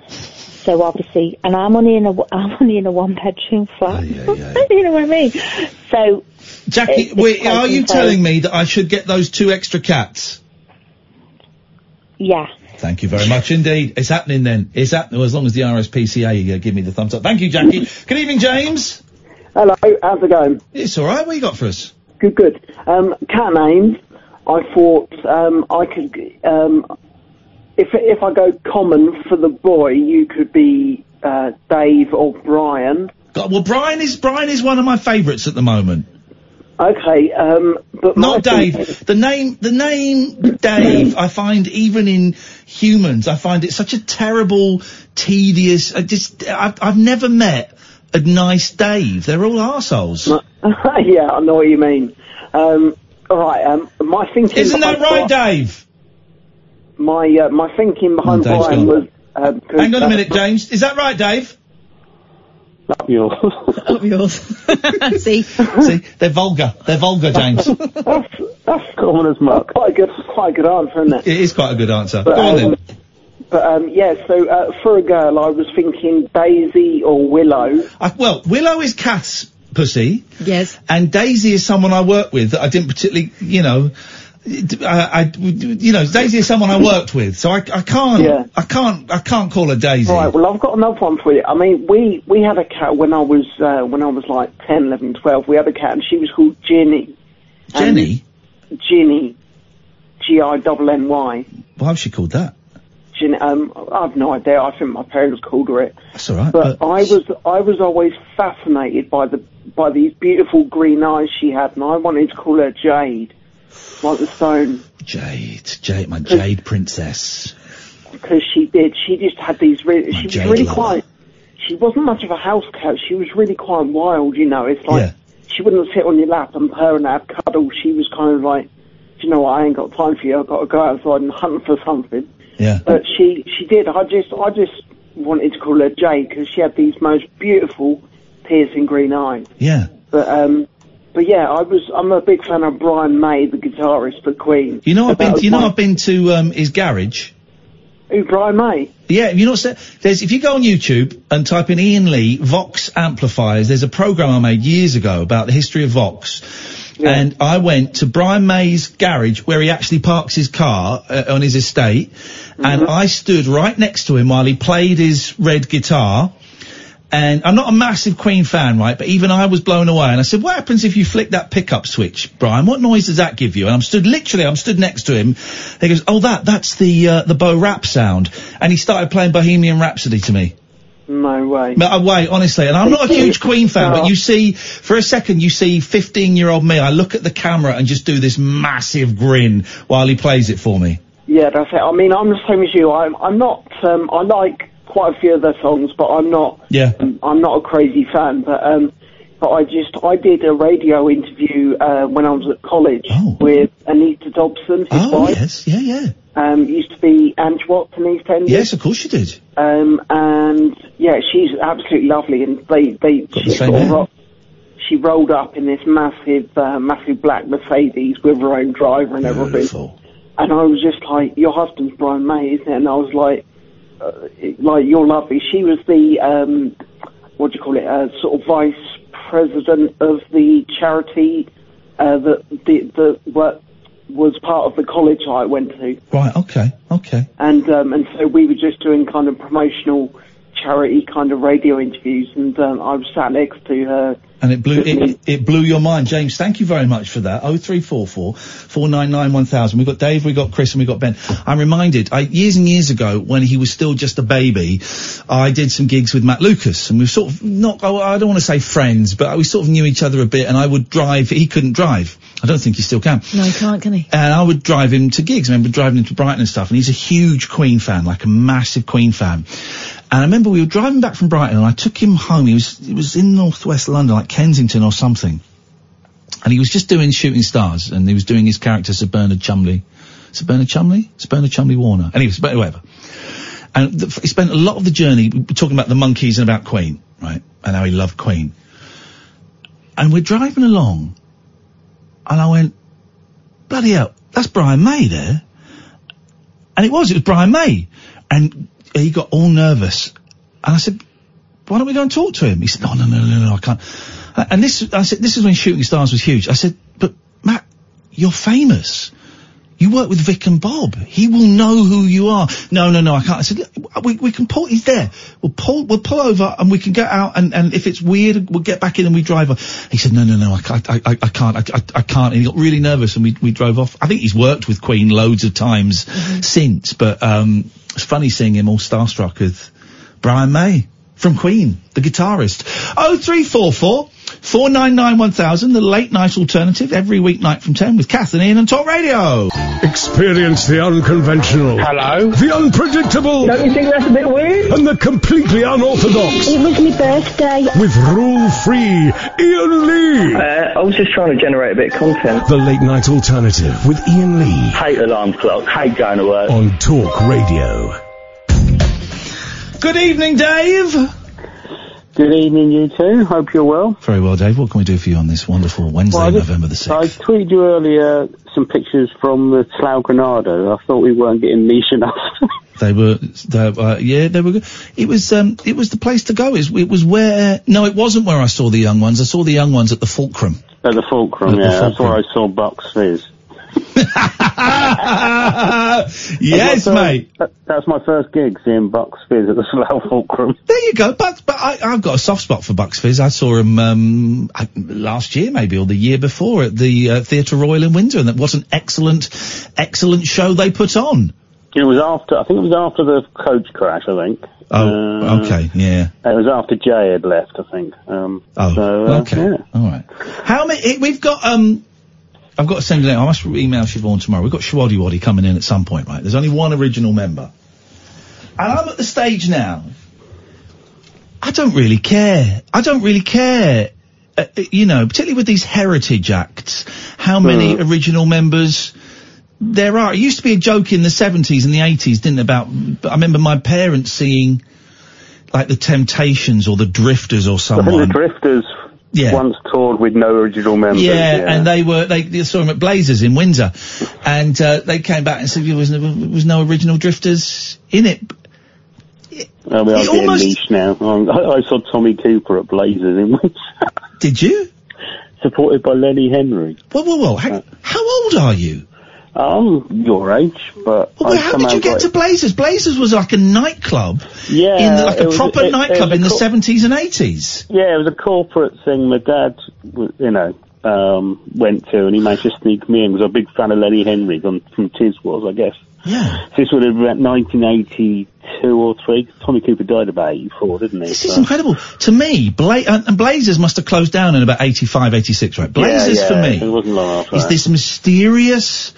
So obviously, and I'm only in a <laughs> I'm only in a one bedroom flat. <laughs> you know what I mean? So Jackie, it's- it's wait, quite are you insane. telling me that I should get those two extra cats? Yeah. Thank you very much indeed. It's happening then. It's happening as long as the RSPCA uh, give me the thumbs up. Thank you, Jackie. <laughs> Good evening, James. Hello, how's it going? It's all right. What you got for us? Good, good. Um, cat names. I thought um, I could. Um, if if I go common for the boy, you could be uh, Dave or Brian. God, well, Brian is Brian is one of my favourites at the moment. Okay, um, but Not Dave. The name, the name Dave, I find even in humans, I find it such a terrible tedious. I just, I've, I've never met a nice Dave. They're all assholes. <laughs> yeah, I know what you mean. Um, all right, um, my thinking. Isn't that behind right, Dave? My uh, my thinking behind Dave's Brian gone. was. Um, 'cause, Hang on a uh, minute, James. Is that right, Dave? Up yours. Up yours. <laughs> See? See, they're vulgar. They're vulgar, James. That's that's common as muck. Quite a good, quite a good answer, isn't it? it is quite a good answer. But, Go on um, then. But um, yeah, so uh, for a girl, I was thinking Daisy or Willow. I, well, Willow is Kath's pussy. Yes. And Daisy is someone I work with that I didn't particularly, you know, I, I you know, Daisy is someone I worked with, so I, I can't, Yeah. I can't, I can't call her Daisy. Right. Well, I've got another one for you. I mean, we we had a cat when I was uh, when I was like 10, 11, 12. We had a cat, and she was called Ginny. Jenny? Ginny. G I double N Y. Why was she called that? Ginny. Um, I have no idea. I think my parents called her it. That's all right. But I was I was always fascinated by the by these beautiful green eyes she had, and I wanted to call her Jade, like the stone, Jade, Jade, my Jade princess. because she did. She just had these really. She was Jade really lover. quite. She wasn't much of a house cat. She was really quite wild. You know, it's like Yeah. she wouldn't sit on your lap and purr and have cuddles. She was kind of like, "Do you know what? I ain't got time for you. I've got to go outside and hunt for something. Yeah. But she she did. I just I just wanted to call her Jade because she had these most beautiful, piercing green eyes. Yeah. But um, but yeah, I was I'm a big fan of Brian May, the guitarist for Queen. You know, I've been, was you know, my- I've been to um, his garage. Who Brian May? Yeah, you know? There's if you go on YouTube and type in Iain Lee Vox amplifiers. There's a program I made years ago about the history of Vox. And I went to Brian May's garage where he actually parks his car uh, on his estate, and I stood right next to him while he played his red guitar. And I'm not a massive Queen fan, right? But even I was blown away. And I said, what happens if you flick that pickup switch, Brian? What noise does that give you? And I'm stood, literally, I'm stood next to him. He goes, oh, that, that's the, uh, the Bo Rap sound. And he started playing Bohemian Rhapsody to me. No way. No, way, honestly, and I'm not a huge Queen fan, but you see, for a second, you see 15 year old me, I look at the camera and just do this massive grin while he plays it for me. Yeah, that's it. I mean, I'm the same as you. I'm I'm not. Um, I like quite a few of their songs, but I'm not. Yeah. Um, I'm not a crazy fan, but um, but I just I did a radio interview uh, when I was at college with Anita Dobson, his Oh, wife. yes, yeah, yeah. Um, used to be Ange Watts in EastEnders. Yes, of course you did. Um, and yeah, she's absolutely lovely, and they they Got she the same sort of she rolled up in this massive uh, massive black Mercedes with her own driver and everything. And I was just like, your husband's Brian May, isn't it? And I was like, uh, like you're lovely. She was the um, what do you call it? Uh, sort of vice president of the charity uh, that the the what was part of the college I went to Right, okay, okay. and um, and so we were just doing kind of promotional charity kind of radio interviews, and um, I was sat next to her. And it blew it, it blew your mind, James. Thank you very much for that. Oh three four four four nine nine one thousand. We've got Dave, we've got Chris, and we've got Ben. I'm reminded, I, years and years ago, when he was still just a baby, I did some gigs with Matt Lucas, and we were sort of not. oh, I don't want to say friends, but we sort of knew each other a bit. And I would drive. He couldn't drive. I don't think he still can. No, he can't, can he? And I would drive him to gigs. I remember driving him to Brighton and stuff. And he's a huge Queen fan, like a massive Queen fan. And I remember we were driving back from Brighton and I took him home. He was, he was in northwest London, like Kensington or something. And he was just doing Shooting Stars and he was doing his character Sir Bernard Chumley. Sir Bernard Chumley? Sir Bernard Chumley Warner. Anyway, whatever. And th- he spent a lot of the journey talking about the monkeys and about Queen, right? And how he loved Queen. And we're driving along and I went, bloody hell, that's Brian May there. And it was, it was Brian May. And he got all nervous. And I said, why don't we go and talk to him? He said, no, no, no, no, no, I can't. And this, I said, this is when Shooting Stars was huge. I said, but Matt, you're famous. You work with Vic and Bob. He will know who you are. No, no, no, I can't. I said, we, we can pull, he's there. We'll pull, we'll pull over and we can get out and, and if it's weird, we'll get back in and we drive off. He said, no, no, no, I can't, I, I, I can't, I, I, can't. And he got really nervous and we, we drove off. I think he's worked with Queen loads of times since, but, um, it's funny seeing him all starstruck with Brian May from Queen, the guitarist. Oh three four four Four nine nine one thousand. The late night alternative every weeknight from ten with Kath and Iain on Talk Radio. Experience the unconventional. Hello. The unpredictable. Don't you think that's a bit weird? And the completely unorthodox. It was my birthday. With rule-free Iain Lee. Uh, I was just trying to generate a bit of content. The late night alternative with Iain Lee Hate alarm clock. Hate going to work. on Talk Radio. Good evening, Dave. Good evening, you two. Hope you're well. Very well, Dave. What can we do for you on this wonderful Wednesday, Well, just- November the sixth? I tweeted you earlier some pictures from the Slough Granada. I thought we weren't getting niche enough. <laughs> They were, they, uh, yeah, they were good. It was, um, it was the place to go. It, it was where, no, it wasn't where I saw the young ones. I saw the young ones at the Fulcrum. At the Fulcrum, At the yeah. That's where I saw Bucks Fizz. <laughs> yes, That's mate. first- That's my first gig, seeing Bucks Fizz at the <laughs> Slough Fulcrum. There you go. But, but I, I've got a soft spot for Bucks Fizz. I saw him, um, last year maybe, or the year before at the, uh, Theatre Royal in Windsor, and that was an excellent, excellent show they put on. It was after, I think it was after the coach crash, I think. Oh, Uh, okay, yeah. It was after Jay had left, I think. Um, Oh, so, uh, okay. yeah. All right. How many? We've got. Um, I've got to send it out. I must email Siobhan tomorrow. We've got Showaddywaddy coming in at some point, right? There's only one original member, and I'm at the stage now. I don't really care. I don't really care. Uh, uh, you know, particularly with these heritage acts, how many original members there are. It used to be a joke in the 70s and the 80s, didn't it? About, I remember my parents seeing like the Temptations or the Drifters or I someone. think the Drifters Yeah. once toured with no original members. Yeah, and they were they, they saw him at Blazers in Windsor, and uh, they came back and said there was no, there was no original drifters in it. Uh, we are It getting almost- niche now. Um, I, I saw Tommy Cooper at Blazers in Windsor. Did you? Supported by Lenny Henry. Whoa, whoa, whoa! How, how old are you? I'm your age, but Well, how did you get got- to Blazers? Blazers was like a nightclub, Yeah, in the, like a was- proper it- it nightclub was in the co- seventies and eighties. Yeah, it was a corporate thing. My dad, you know, um, went to, and he managed to sneak me in. Because I'm a big fan of Lenny Henry from, from Tiswas, I guess. Yeah. This would have been about 1982 or three. Tommy Cooper died about 84, didn't he? This is incredible to me. Bla- uh, and Blazers must have closed down in about 85, 86, right? Blazers yeah, for It me wasn't long after is that. this mysterious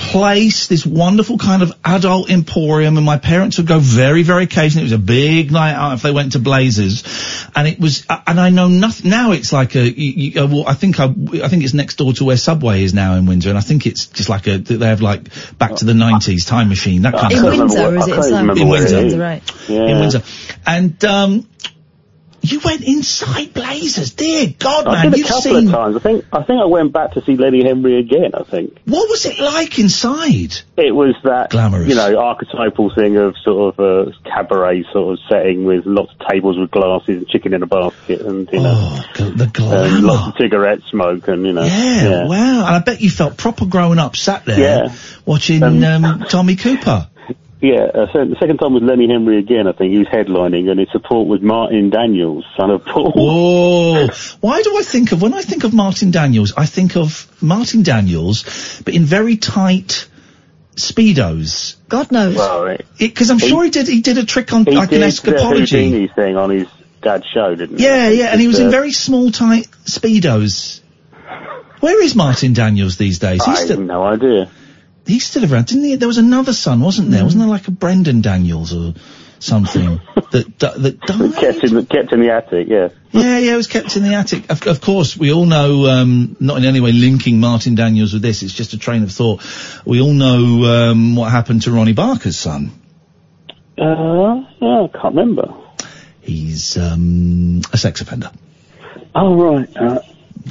place, this wonderful kind of adult emporium, and my parents would go very, very occasionally. It was a big night out if they went to Blazers, and it was, uh, and I know nothing. Now it's like a, you, you, uh, well, I think I, I think it's next door to where Subway is now in Windsor, and I think it's just like a, they have like back to the nineties time machine, that kind of thing. In of Windsor, or is it in Windsor. Windsor, right. In Windsor. And, um, you went inside Blazers, dear God, I man, did a couple seen, of times. I think I think I went back to see Lenny Henry again. I think what was it like inside? it was that Glamorous. you know, archetypal thing of sort of a cabaret sort of setting with lots of tables with glasses and chicken in a basket and you know, Oh, the and glamour. lots of cigarette smoke and you know, Yeah, wow. And I bet you felt proper grown up sat there Yeah. watching um, Tommy Cooper. Yeah, uh, so the second time was Lenny Henry again. I think he was headlining, and his support was Martin Daniels, son of Paul. Oh, why do I think of, when I think of Martin Daniels, I think of Martin Daniels, but in very tight Speedos. God knows. Because I'm sure he did, he did a trick on like an did the escapology. Houdini thing on his dad's show, didn't he? Yeah, yeah, and he was in Uh, very small, tight Speedos. Where is Martin Daniels these days? I He's have still, no idea. He's still around, didn't he? There was another son, wasn't there? Wasn't there like a Brendan Daniels or something <laughs> that that, that died? Kept in kept in the attic, yeah. Yeah, yeah, it was kept in the attic. Of, of course, we all know, um, not in any way linking Martin Daniels with this, it's just a train of thought. We all know um, what happened to Ronnie Barker's son. Uh, yeah, I can't remember. He's um, a sex offender. Oh, right. Uh,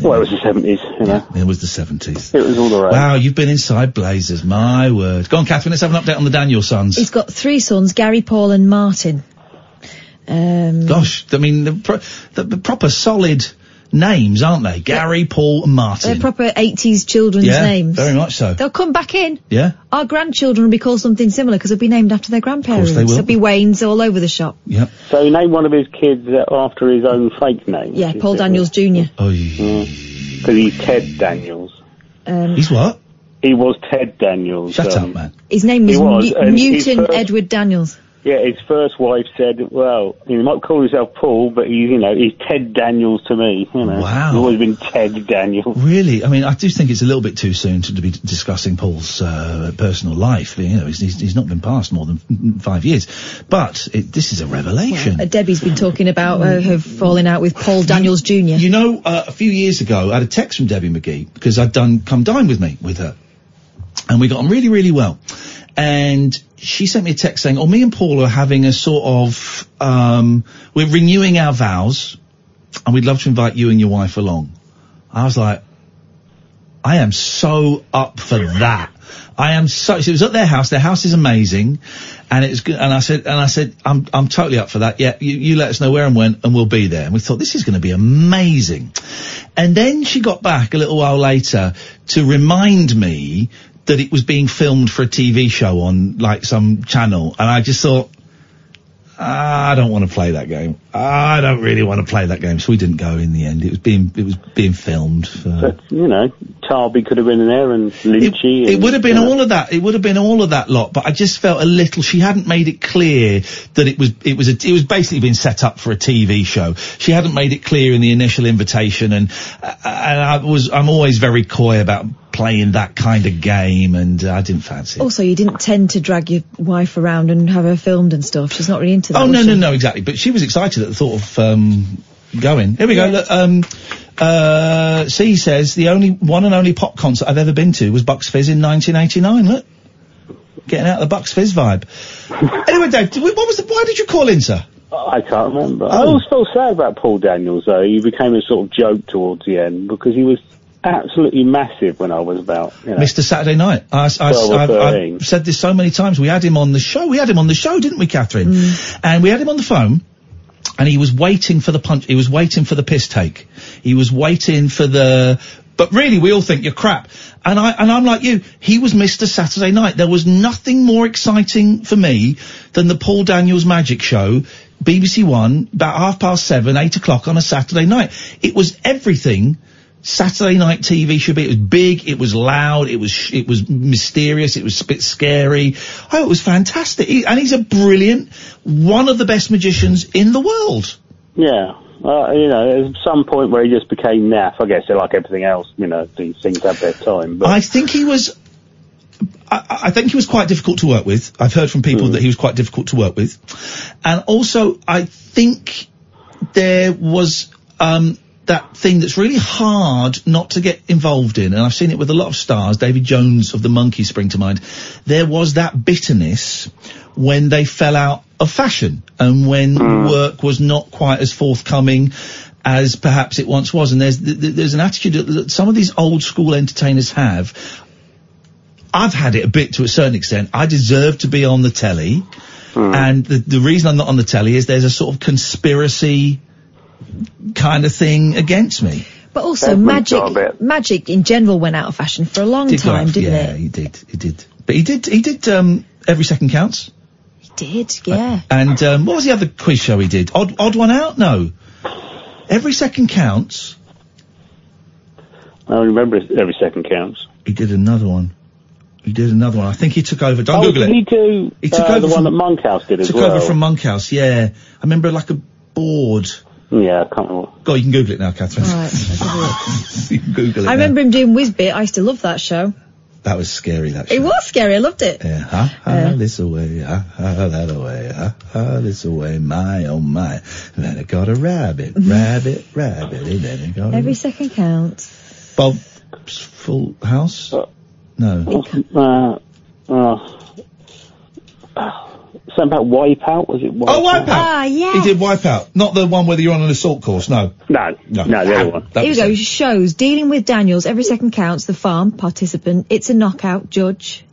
well, it was the 70s, you know. It was the 70s. It was all the rage. Wow, you've been inside Blazers, my word. Go on, Katherine, let's have an update on the Daniel sons. He's got three sons, Gary, Paul and Martin. Um, Gosh, I mean, the, pro- the, the proper solid names, aren't they? Gary, Paul and Martin. They're proper 80s children's yeah, names. very much so. They'll come back in. Yeah, Our grandchildren will be called something similar because they'll be named after their grandparents. Of course they will. There'll be Waynes all over the shop. yeah. So he named one of his kids uh, after his own fake name. Yeah, Paul Daniels Jr. Oh, Because he's Ted Daniels. Um, He's what? He was Ted Daniels. Shut um, up, man. His name was, was, New- and Newton first- Edward Daniels. Yeah, his first wife said, "Well, he might call himself Paul, but he's, you know, he's Ted Daniels to me. You know, Wow. he's always been Ted Daniels." Really? I mean, I do think it's a little bit too soon to, to be discussing Paul's uh, personal life. You know, he's, he's, he's not been past more than five years. But it, this is a revelation. Uh, Debbie's been talking about uh, her falling out with Paul Daniels Jr. You know, uh, a few years ago, I had a text from Debbie McGee because I'd done Come Dine With Me with her. And we got on really, really well. And she sent me a text saying, oh, me and Paul are having a sort of, um, we're renewing our vows and we'd love to invite you and your wife along. I was like, I am so up for that. I am so. It was at their house. Their house is amazing, and it's good. And I said, and I said, I'm I'm totally up for that. Yeah, you, you let us know where and when, and we'll be there. And we thought this is going to be amazing. And then she got back a little while later to remind me that it was being filmed for a TV show on like some channel, and I just thought. "Ah, I don't want to play that game. I don't really want to play that game. So we didn't go in the end. It was being it was being filmed. For, But you know, Tarby could have been there and Lynchy. it and, would have been you know. all of that. It would have been all of that lot. But I just felt a little. She hadn't made it clear that it was. It was. A, it was basically been set up for a TV show. She hadn't made it clear in the initial invitation, and and I was. I'm always very coy about playing that kind of game, and uh, I didn't fancy. it. Also, you didn't tend to drag your wife around and have her filmed and stuff. She's not really into that. Oh no no no exactly. But she was excited at the thought of um, going. Here we go. Look, um, uh, C says the only one and only pop concert I've ever been to was Bucks Fizz in 1989. Look, getting out the Bucks Fizz vibe. anyway, Dave, did we- what was the? Why did you call in, sir? I can't remember. Oh. I always felt sad about Paul Daniels though. He became a sort of joke towards the end because he was absolutely massive when I was about, you know. Mr. Saturday Night. I, I, 12 I've, 13. I've said this so many times. We had him on the show. We had him on the show, didn't we, Katherine? Mm. And we had him on the phone. And he was waiting for the punch. He was waiting for the piss take. He was waiting for the. But really, we all think you're crap. And I and I'm like you. He was Mr. Saturday Night. There was nothing more exciting for me than the Paul Daniels Magic Show, BBC One, about half past seven, eight o'clock on a Saturday night. It was everything Saturday night TV should be. It was big, it was loud, it was it was mysterious, it was a bit scary. Oh, it was fantastic. He, and he's a brilliant, one of the best magicians in the world. Yeah. Uh, you know, at some point where he just became naff, I guess, like everything else, you know, these things have their time. But I think he was. I, I think he was quite difficult to work with. I've heard from people that he was quite difficult to work with, and also I think there was um, that thing that's really hard not to get involved in, and I've seen it with a lot of stars. David Jones of the Monkees spring to mind. There was that bitterness when they fell out of fashion and when hmm. work was not quite as forthcoming as perhaps it once was. And there's th- th- there's an attitude that, some of these old school entertainers have. I've had it a bit to a certain extent. I deserve to be on the telly. Hmm. And the, the reason I'm not on the telly is there's a sort of conspiracy kind of thing against me. But also, Edmund's magic, got a bit. magic in general went out of fashion for a long Did time, out- didn't yeah, it? Yeah, he did. He did. But he did. He did. Um, every second counts. He did, yeah. And um, what was the other quiz show he did? Odd, odd one out? No. Every second counts. I remember every second counts. He did another one. He did another one. I think he took over. Don't oh, Google did it. he do He took uh, over the from- one that Monkhouse did as took well? Took over from Monkhouse. Yeah, I remember like a board. Yeah, I can't remember. Go, you can Google it now, Katherine. Right, let's have a look. <laughs> you can Google it. I now. remember him doing Wizbit. I used to love that show. that was scary. That It was scary. I loved it. Yeah, ha ha Yeah. this away, ha ha that away, ha ha this away, my oh my. And then it got a rabbit, <laughs> rabbit, rabbit, and then it got Every a second counts. Bob's Full House. No. Uh, uh, something about Wipeout, was it? Wipeout? Oh, Wipeout. Ah, yes. He did Wipeout, not the one where you're on an assault course. No. No, no, no, the other one. That Here we go. it. Shows dealing with Daniels. Every second counts. The farm participant. It's a knockout. Judge.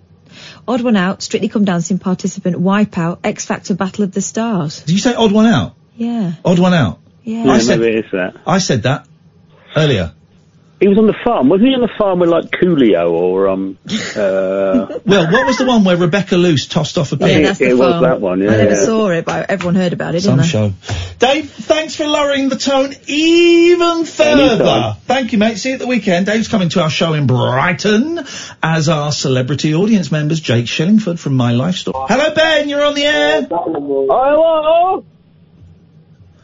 Odd one out. Strictly come dancing participant. Wipeout. X Factor Battle of the Stars. Did you say odd one out? Yeah. Odd one out. Yeah. Yeah, I said maybe it is that. I said that earlier. He was on the farm, wasn't he? On the farm with like Coolio or um. <laughs> Uh, Well, what was the one where Rebecca Loos tossed off a pig? Yeah, that's the it was farm. that one, yeah, I never yeah. saw it, but everyone heard about it, Some didn't they? show. Dave, thanks for lowering the tone even further. Anytime. Thank you, mate. See you at the weekend. Dave's coming to our show in Brighton as our celebrity audience members, Jake Shillingford from My Life Story. Hello, Ben. You're on the air. Hello,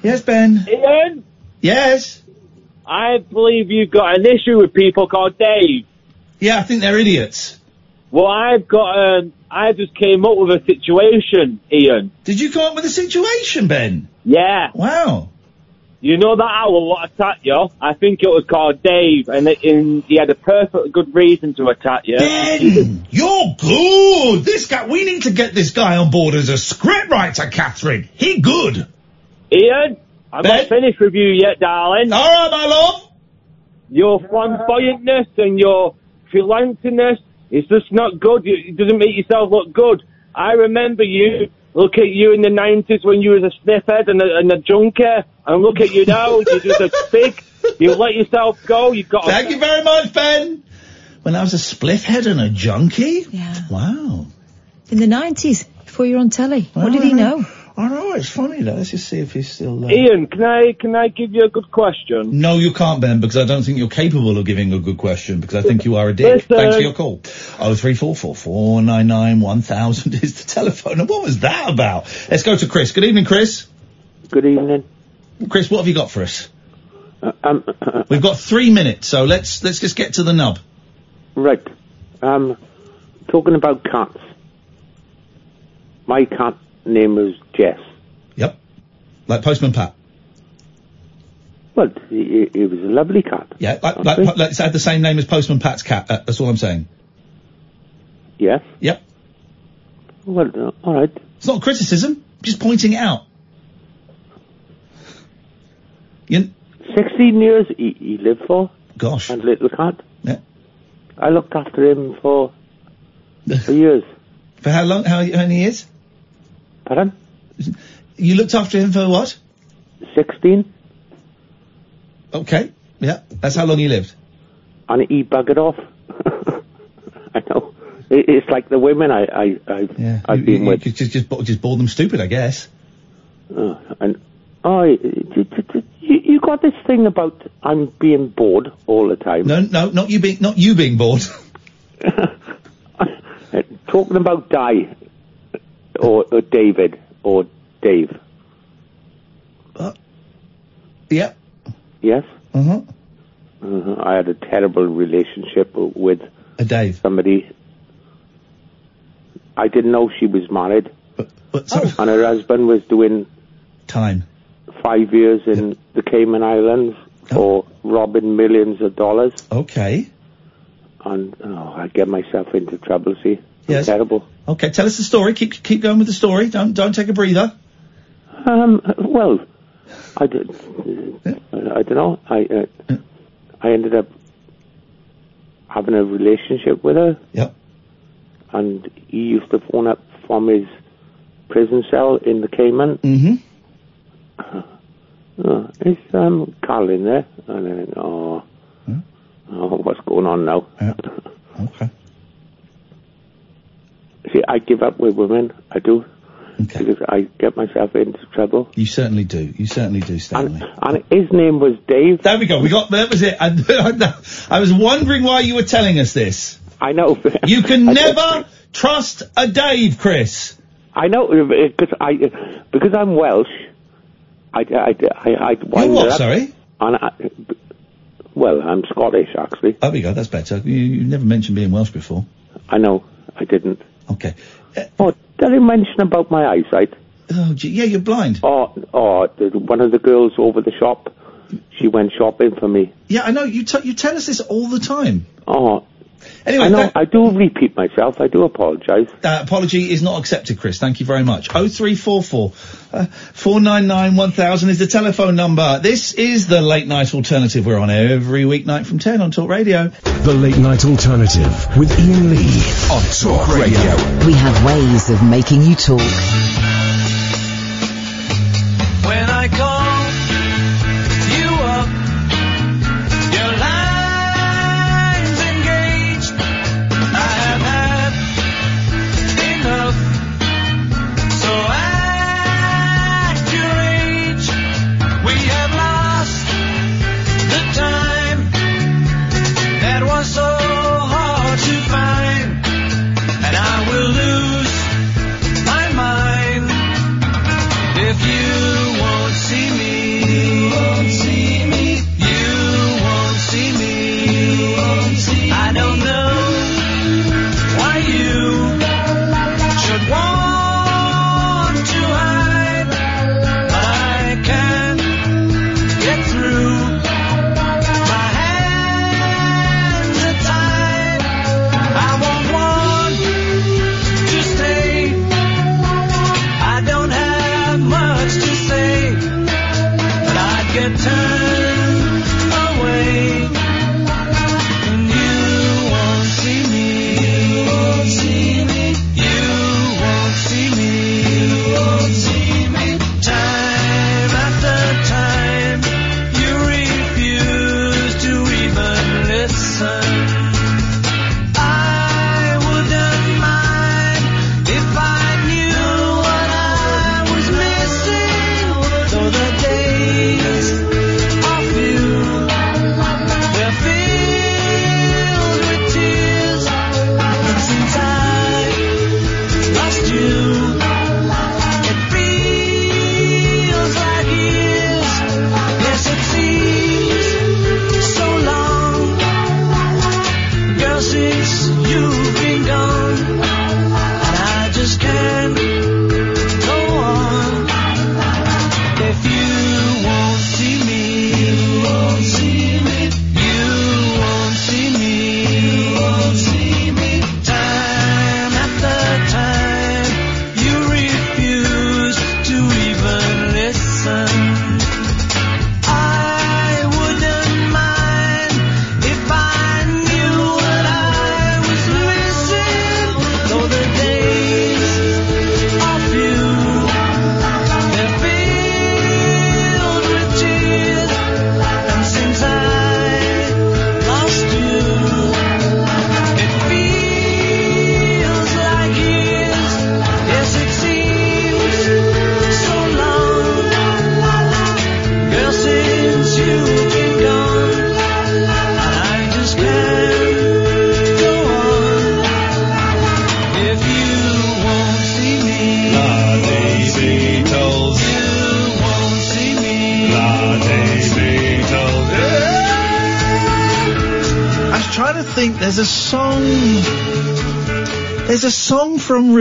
Yes, Ben. Iain. Yes. I believe you've got an issue with people called Dave. Yeah, I think they're idiots. Well, I've got um, I just came up with a situation, Iain. Did you come up with a situation, Ben? Yeah. Wow. You know that owl what attacked you? I think it was called Dave, and, it, and he had a perfect good reason to attack you. Ben, <laughs> you're good. This guy, we need to get this guy on board as a scriptwriter, Katherine. He good. Iain, I'm not finished with you yet, darling. All right, my love. Your flamboyantness and your philanthropiness is just not good. It doesn't make yourself look good. I remember you. Look at you in the 90s when you was a sniffhead and a, and a junkie, and look at you now. You're just a <laughs> pig. You let yourself go. You've got. Thank you very much, Ben. When I was a spliff head and a junkie? Yeah. Wow. In the 90s, before you were on telly. What did he know? I know, it's funny though. Let's just see if he's still uh, Iain, can I can I give you a good question? No, you can't, Ben, because I don't think you're capable of giving a good question, because I think you are a dick. Listen. Thanks for your call. Oh, three four four four nine nine one thousand is the telephone. And what was that about? Let's go to Chris. Good evening, Chris. Good evening. Chris, what have you got for us? Um, We've got three minutes, so let's let's just get to the nub. right. Um, talking about cats. My cat name was Jess. Yep. Like Postman Pat. Well, he, he was a lovely cat. Yeah, like, like, like it's had the same name as Postman Pat's cat. Uh, that's all I'm saying. Yes. Yep. Well, uh, all right. It's not criticism, just pointing it out. You, 16 years he, he lived for. Gosh. And little cat. Yeah. I looked after him for, <laughs> for years. For how long? How, how many years? Pardon? You looked after him for what? 16. Okay. Yeah. That's how long he lived. And he buggered off. <laughs> I know. It, it's like the women I, I, I, Yeah. I've you, been you, with. you just, just, just bored them stupid, I guess. Uh, and oh, you, you, got this thing about I'm being bored all the time. No, no, not you being, not you being bored. <laughs> Talking about Di or, or David or Dave. Yeah, Yes. Uh-huh. uh I had a terrible relationship with a Dave. Somebody. I didn't know she was married. But, and her husband was doing time five years in the Cayman Islands for robbing millions of dollars. Okay. And oh, I get myself into trouble. See, Yes. terrible. Okay, tell us the story. Keep keep going with the story. Don't don't take a breather. Um, well, I did. I don't know. I uh, I ended up having a relationship with her. Yep. And he used to phone up from his prison cell in the Cayman. Mm-hmm. Uh, is um Carl in there? And I went, oh, oh, what's going on now? Okay. See, I give up with women. I do. Because I get myself into trouble. You certainly do. You certainly do, Stanley. And his name was Dave. There we go. We got that was it. I, <laughs> I was wondering why you were telling us this. I know. <laughs> You can never trust a Dave, Chris. I know uh, because I uh, because I'm Welsh. I I I I You're what? Sorry. And I, well, I'm Scottish actually. There we go. That's better. You, you never mentioned being Welsh before. I know. I didn't. Okay. Oh, did I mention about my eyesight? Oh, gee, yeah, you're blind. Oh, oh, the, one of the girls over the shop, she went shopping for me. Yeah, I know. You t- you tell us this all the time. Oh, Anyway, I know. that- I do repeat myself. I do apologise. Uh, apology is not accepted, Chris. Thank you very much. 0344 uh, 499 1000 is the telephone number. This is the late night alternative. We're on every weeknight from 10 on Talk Radio. The Late Night Alternative with Iain Lee on Talk Radio. We have ways of making you talk.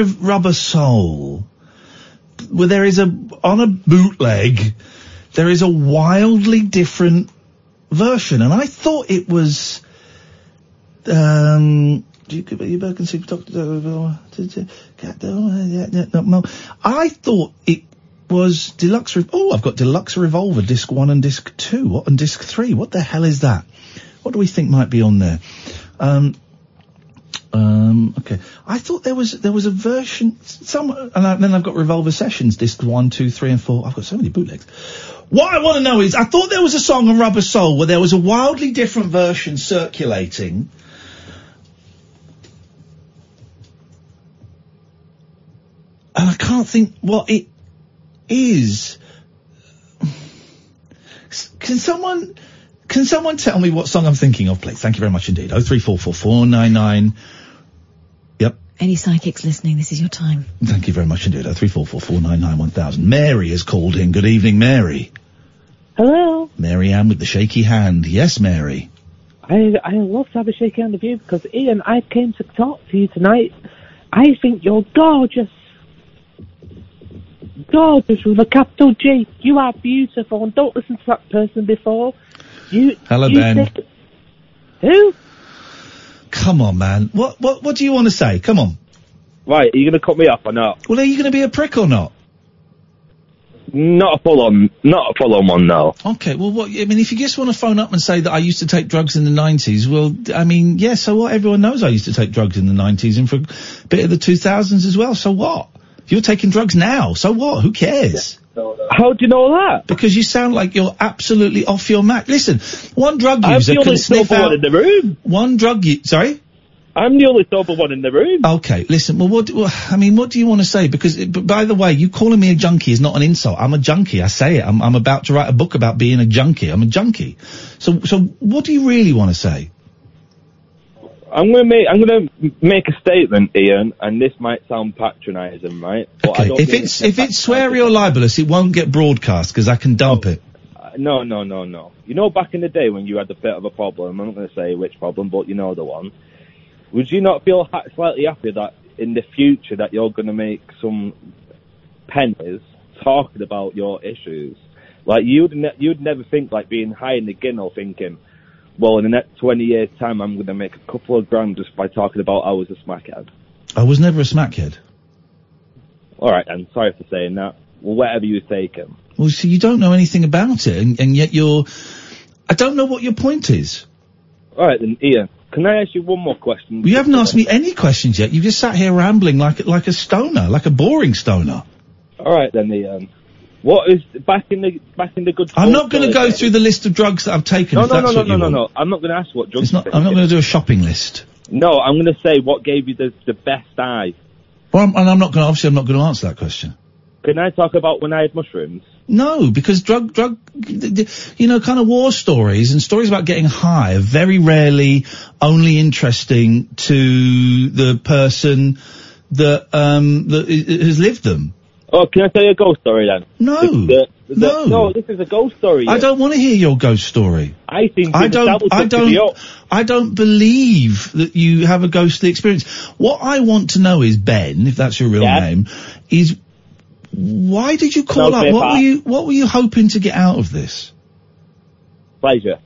Rubber Soul where there is a on a bootleg. There is a wildly different version, and I thought it was. Um? I thought it was deluxe. Re- oh, I've got deluxe revolver disc one and disc two. What and disc three? What the hell is that? What do we think might be on there? Um, um, okay. I thought there was there was a version some, and I, then I've got Revolver Sessions disc one, two, three, and four. I've got so many bootlegs. What I want to know is, I thought there was a song on Rubber Soul where there was a wildly different version circulating. And I can't think what it is. Can someone can someone tell me what song I'm thinking of, please? Thank you very much indeed. Oh three four four four nine nine. Yep. Any psychics listening, this is your time. Thank you very much indeed. Oh three four four four nine nine one thousand. Mary has called in. Good evening, Mary. Hello. Mary Ann with the shaky hand. Yes, Mary. I I love to have a shaky hand of you because Iain, I came to talk to you tonight. I think you're gorgeous. Gorgeous with a capital G. You are beautiful and don't listen to that person before. You Hello, you Ben. said- Who? Come on, man. What what what do you want to say? Come on. Right, are you going to cut me off or not? Well, are you going to be a prick or not? Not a full on, not a full on one, no. Okay, well, what, I mean, if you just want to phone up and say that I used to take drugs in the 90s, well, I mean, yeah, so what? Everyone knows I used to take drugs in the 90s and for a bit of the 2000s as well, so what? You're taking drugs now, so what? Who cares? How do you know that? Because you sound like you're absolutely off your mat. Listen, one drug I'm user the can only sniff sober out... one in the room. One drug u- Sorry? I'm the only sober one in the room. Okay, listen. Well, what? Well, I mean, what do you want to say? Because, it- by the way, you calling me a junkie is not an insult. I'm a junkie. I say it. I'm, I'm about to write a book about being a junkie. I'm a junkie. So, so what do you really want to say? I'm going to make, I'm to make a statement, Iain, and this might sound patronising, right? But I Okay, don't if it's it if it's sweary or libelous, it won't get broadcast because I can dump it. Uh, No, no, no, no. You know, back in the day when you had a bit of a problem, I'm not going to say which problem, but you know the one. Would you not feel ha- slightly happy that in the future that you're going to make some pennies talking about your issues? Like you'd ne- you'd never think like being high in the ginnel, thinking, well, in the next 20 years' time, I'm going to make a couple of grand just by talking about I was a smackhead. I was never a smackhead. All right, then. Sorry for saying that. Well, whatever you taken. Well, see, you don't know anything about it, and, and yet you're. I don't know what your point is. All right, then, Iain. Can I ask you one more question? You haven't asked me any questions yet. You've just sat here rambling like like a stoner, like a boring stoner. All right then, Iain. What is back in the back in the good? I'm not going to go through the list of drugs that I've taken. No, no, no, no, no, no, no. I'm not going to ask what drugs. It's not. I'm not going to do a shopping list. No, I'm going to say what gave you the the best eye. Well, I'm, and I'm not going. to Obviously, I'm not going to answer that question. Can I talk about when I had mushrooms? No, because drug, drug, you know, kind of war stories and stories about getting high are very rarely only interesting to the person that um that has lived them. Oh, can I tell you a ghost story then? No, The- the- no. no. This is a ghost story. I don't want to hear your ghost story. I think I don't. I it to be don't. I don't believe that you have a ghostly experience. What I want to know is Ben, if that's your real Yeah. name, is why did you call No, up? What were you? What were you hoping to get out of this? Pleasure.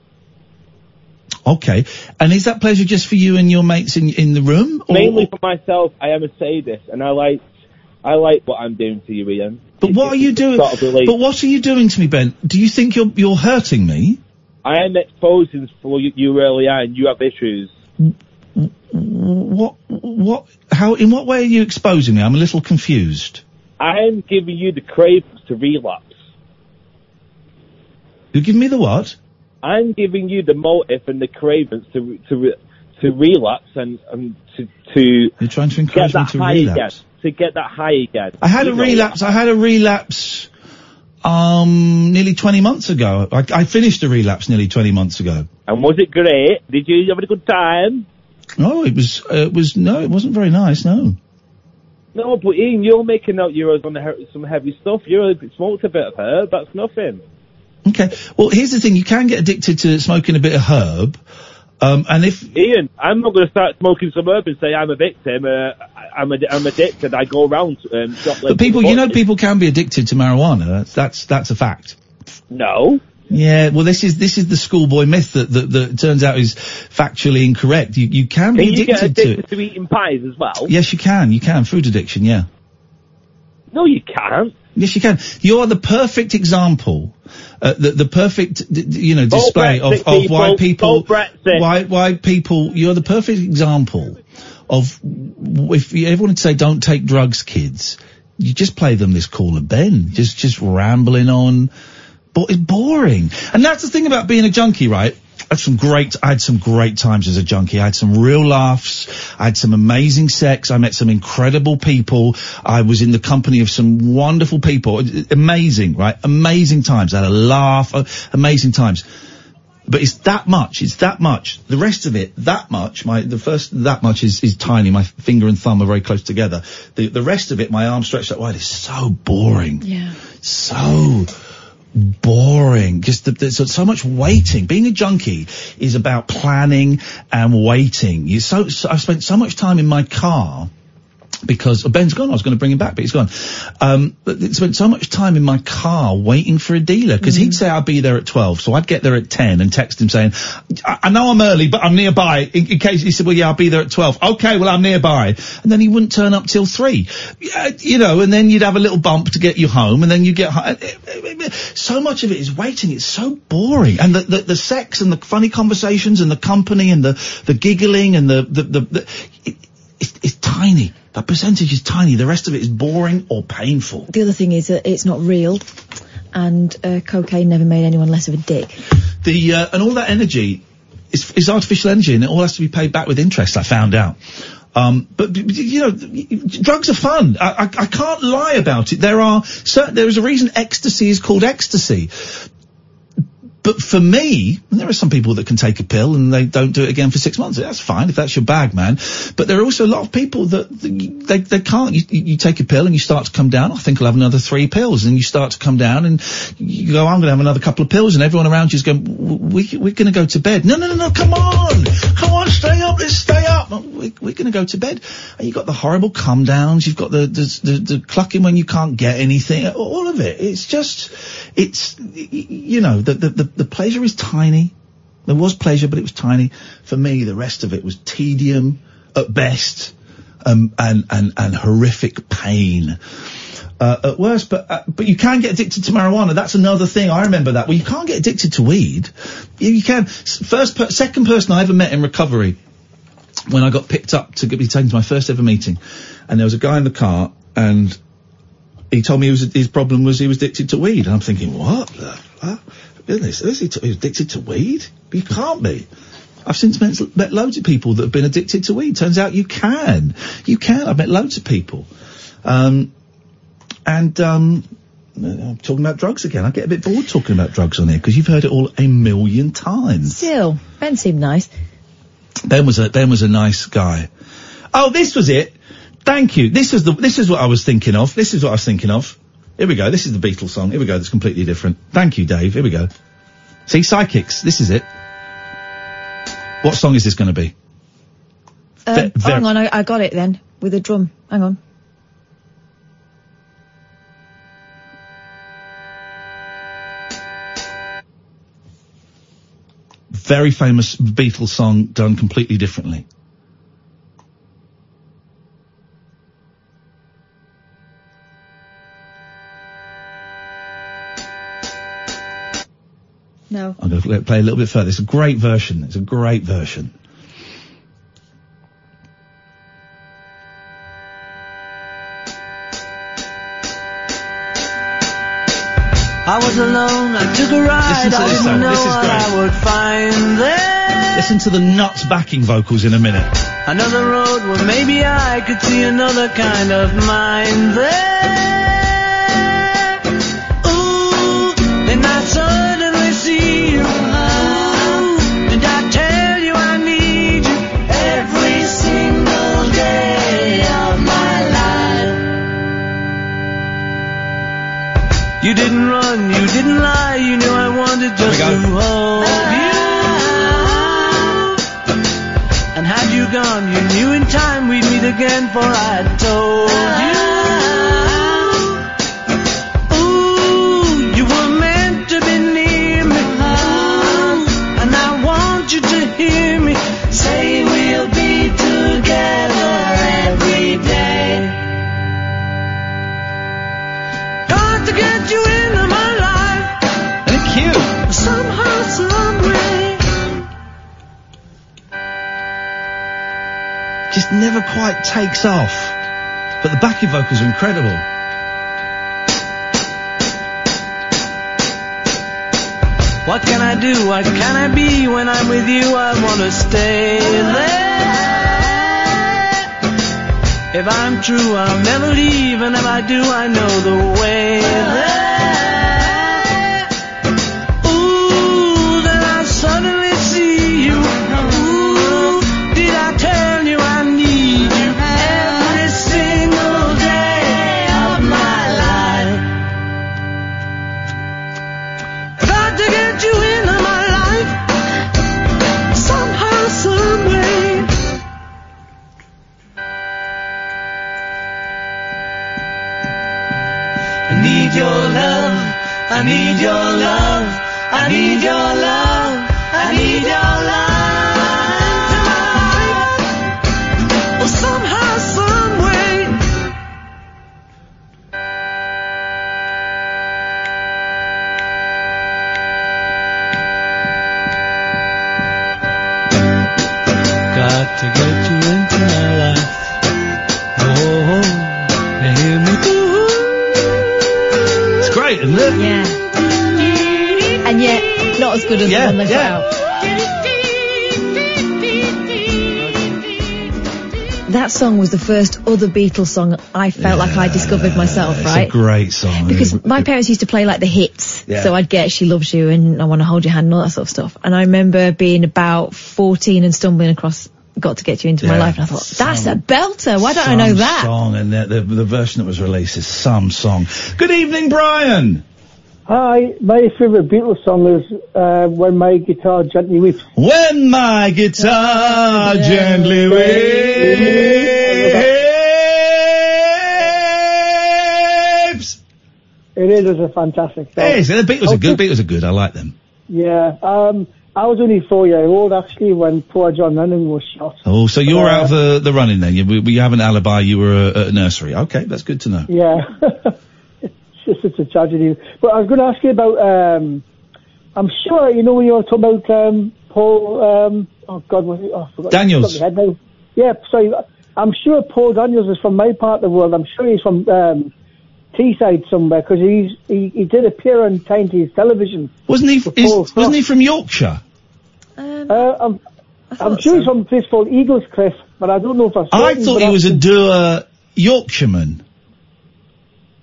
Okay, and is that pleasure just for you and your mates in in the room? Or, Mainly for myself, I am a sadist, and I like I like what I'm doing to you, Iain. But what are you doing? sort of. But what are you doing to me, Ben? Do you think you're you're hurting me? I am exposing for you, you really are, and you have issues. What what? How? In what way are you exposing me? I'm a little confused. I am giving you the cravings to relapse. You give me the what? I'm giving you the motive and the cravings to to to relapse and, and to to You're trying to encourage me to relapse. again. To get that high again. I had a know relapse. I had a relapse. Um, nearly 20 months ago. I, I finished a relapse nearly 20 months ago. And was it great? Did you have a good time? No, it was, uh, it was, no, it wasn't very nice, no. No, but Iain, you're making out you're on the he- some heavy stuff. You're smoked a bit of herb. That's nothing. Okay. Well, here's the thing. You can get addicted to smoking a bit of herb. Um, and if Iain, I'm not going to start smoking some herb and say I'm a victim. Uh, I'm, a, I'm addicted. I go around um, but people, you know, people can be addicted to marijuana. That's that's that's a fact. No. Yeah, well, this is this is the schoolboy myth that that, that turns out is factually incorrect. You you can Can be you addicted to addicted it. to eating pies as well? Yes, you can. You can. Food addiction. Yeah. No, you can't. Yes, you can. You are the perfect example, uh, the the perfect you know display of, of why people. people why why people. You're the perfect example of if you ever wanted to say don't take drugs, kids. You just play them this Call of Ben, just just rambling on. But it's boring, and that's the thing about being a junkie, right? I had some great, I had some great times as a junkie. I had some real laughs. I had some amazing sex. I met some incredible people. I was in the company of some wonderful people. Amazing, right? Amazing times. I had a laugh. uh, Amazing times. But it's that much. It's that much. The rest of it, that much. My the first that much is is tiny. My finger and thumb are very close together. The the rest of it, my arm stretched out wide, is so boring. Yeah. So boring. Just the, there's so much waiting. Being a junkie is about planning and waiting. You so, so I've spent so much time in my car because oh, Ben's gone. I was going to bring him back, but he's gone. Um, but I spent so much time in my car waiting for a dealer because he'd say I'd be there at twelve, so I'd get there at ten and text him saying, "I, I know I'm early, but I'm nearby." In, in case he said, "Well, yeah, I'll be there at 12. Okay, well, I'm nearby, and then he wouldn't turn up till three. You know, and then you'd have a little bump to get you home, and then you get. So much of it is waiting. It's so boring, and the the, the sex and the funny conversations and the company and the the giggling and the the the. the it, it's, it's tiny. That percentage is tiny. The rest of it is boring or painful. The other thing is that it's not real, and uh, cocaine never made anyone less of a dick. The uh, and all that energy is, is artificial energy, and it all has to be paid back with interest. I found out. Um, but, you know, drugs are fun. I, I, I can't lie about it. There are certain, there is a reason ecstasy is called ecstasy. But for me, and there are some people that can take a pill and they don't do it again for six months. That's fine if that's your bag, man. But there are also a lot of people that they they can't. You, you take a pill and you start to come down. I think I'll have another three pills, and you start to come down, and you go, I'm going to have another couple of pills, and everyone around you is going, we we're going to go to bed. No, no, no, no, come on, come on, stay up, let's stay up. "No, We, we're going to go to bed. Oh, and you've got the horrible come downs. You've got the the, the the clucking when you can't get anything. All of it. It's just, it's you know, the the the, the pleasure is tiny. There was pleasure, but it was tiny. For me, the rest of it was tedium at best, um, and and and horrific pain. Uh, at worst, but uh, but you can get addicted to marijuana. That's another thing. I remember that. Well, you can't get addicted to weed. You, you can. First, per- second person I ever met in recovery when I got picked up to be taken to my first ever meeting, and there was a guy in the car, and he told me was, his problem was he was addicted to weed. And I'm thinking, what? Goodness, is he, t- he addicted to weed? You can't be. I've since met, met loads of people that have been addicted to weed. Turns out you can. You can. I've met loads of people. Um, and, um, I'm talking about drugs again. I get a bit bored talking about drugs on here because you've heard it all a million times. Still, Ben seemed nice. Ben was a Ben was a nice guy. Oh, this was it. Thank you. This is the this is what I was thinking of. This is what I was thinking of. Here we go. This is the Beatles song. Here we go. That's completely different. Thank you, Dave. Here we go. See, psychics. This is it. What song is this going to be? Um, Ve- ver- hang on, I, I got it then with a drum. Hang on. Very famous Beatles song done completely differently. No. I'm going to play a little bit further. It's a great version. It's a great version. I was alone, I took a ride, Listen to I this, didn't though. know This is what great. I would find there. Listen to the nuts backing vocals in a minute. Another road where maybe I could see another kind of mind there. wanted just oh to hold you. And had you gone, you knew in time we'd meet again, for I told you. Just never quite takes off. But the backing vocals are incredible. What can I do? What can I be when I'm with you? I wanna stay there. If I'm true, I'll never leave, and if I do, I know the way there. I need your love. I need your love. I need your good Yeah, the yeah. put out. That song was the first other Beatles song I felt like I discovered myself, right? It's a great song. Because my parents used to play like the hits. Yeah. So I'd get She Loves You and I Want to Hold Your Hand and all that sort of stuff. And I remember being about 14 and stumbling across Got to Get You Into My Life and I thought, that's Some- a belter. Why don't I know that? song, and the, the, the version that was released is some song. Good evening, Brian. Hi, my favourite Beatles song is uh, When My Guitar Gently Weeps. When my guitar gently weeps. It is, it's a fantastic song. Yes, the Beatles are good. Beatles are good. I like them. Yeah, um, I was only four years old actually when poor John Lennon was shot. Oh, so you're Uh, out of the, the running then. You, we, you have an alibi. You were uh, at a nursery. Okay, that's good to know. Yeah, <laughs> it's just such a tragedy. But I was going to ask you about. Um, I'm sure you know when you were talking about um, Paul. Um, oh God, was it? Oh, I forgot. Daniels. It's got my head. Yeah, sorry. I'm sure Paul Daniels is from my part of the world. I'm sure he's from um, Teesside somewhere because he's he, he did appear on Tyne Tees television. Wasn't he? Is, wasn't he from Yorkshire? Uh, I'm, I'm sure he's from a place called Eaglescliffe, but I don't know if I've I thought he was a doer Yorkshireman.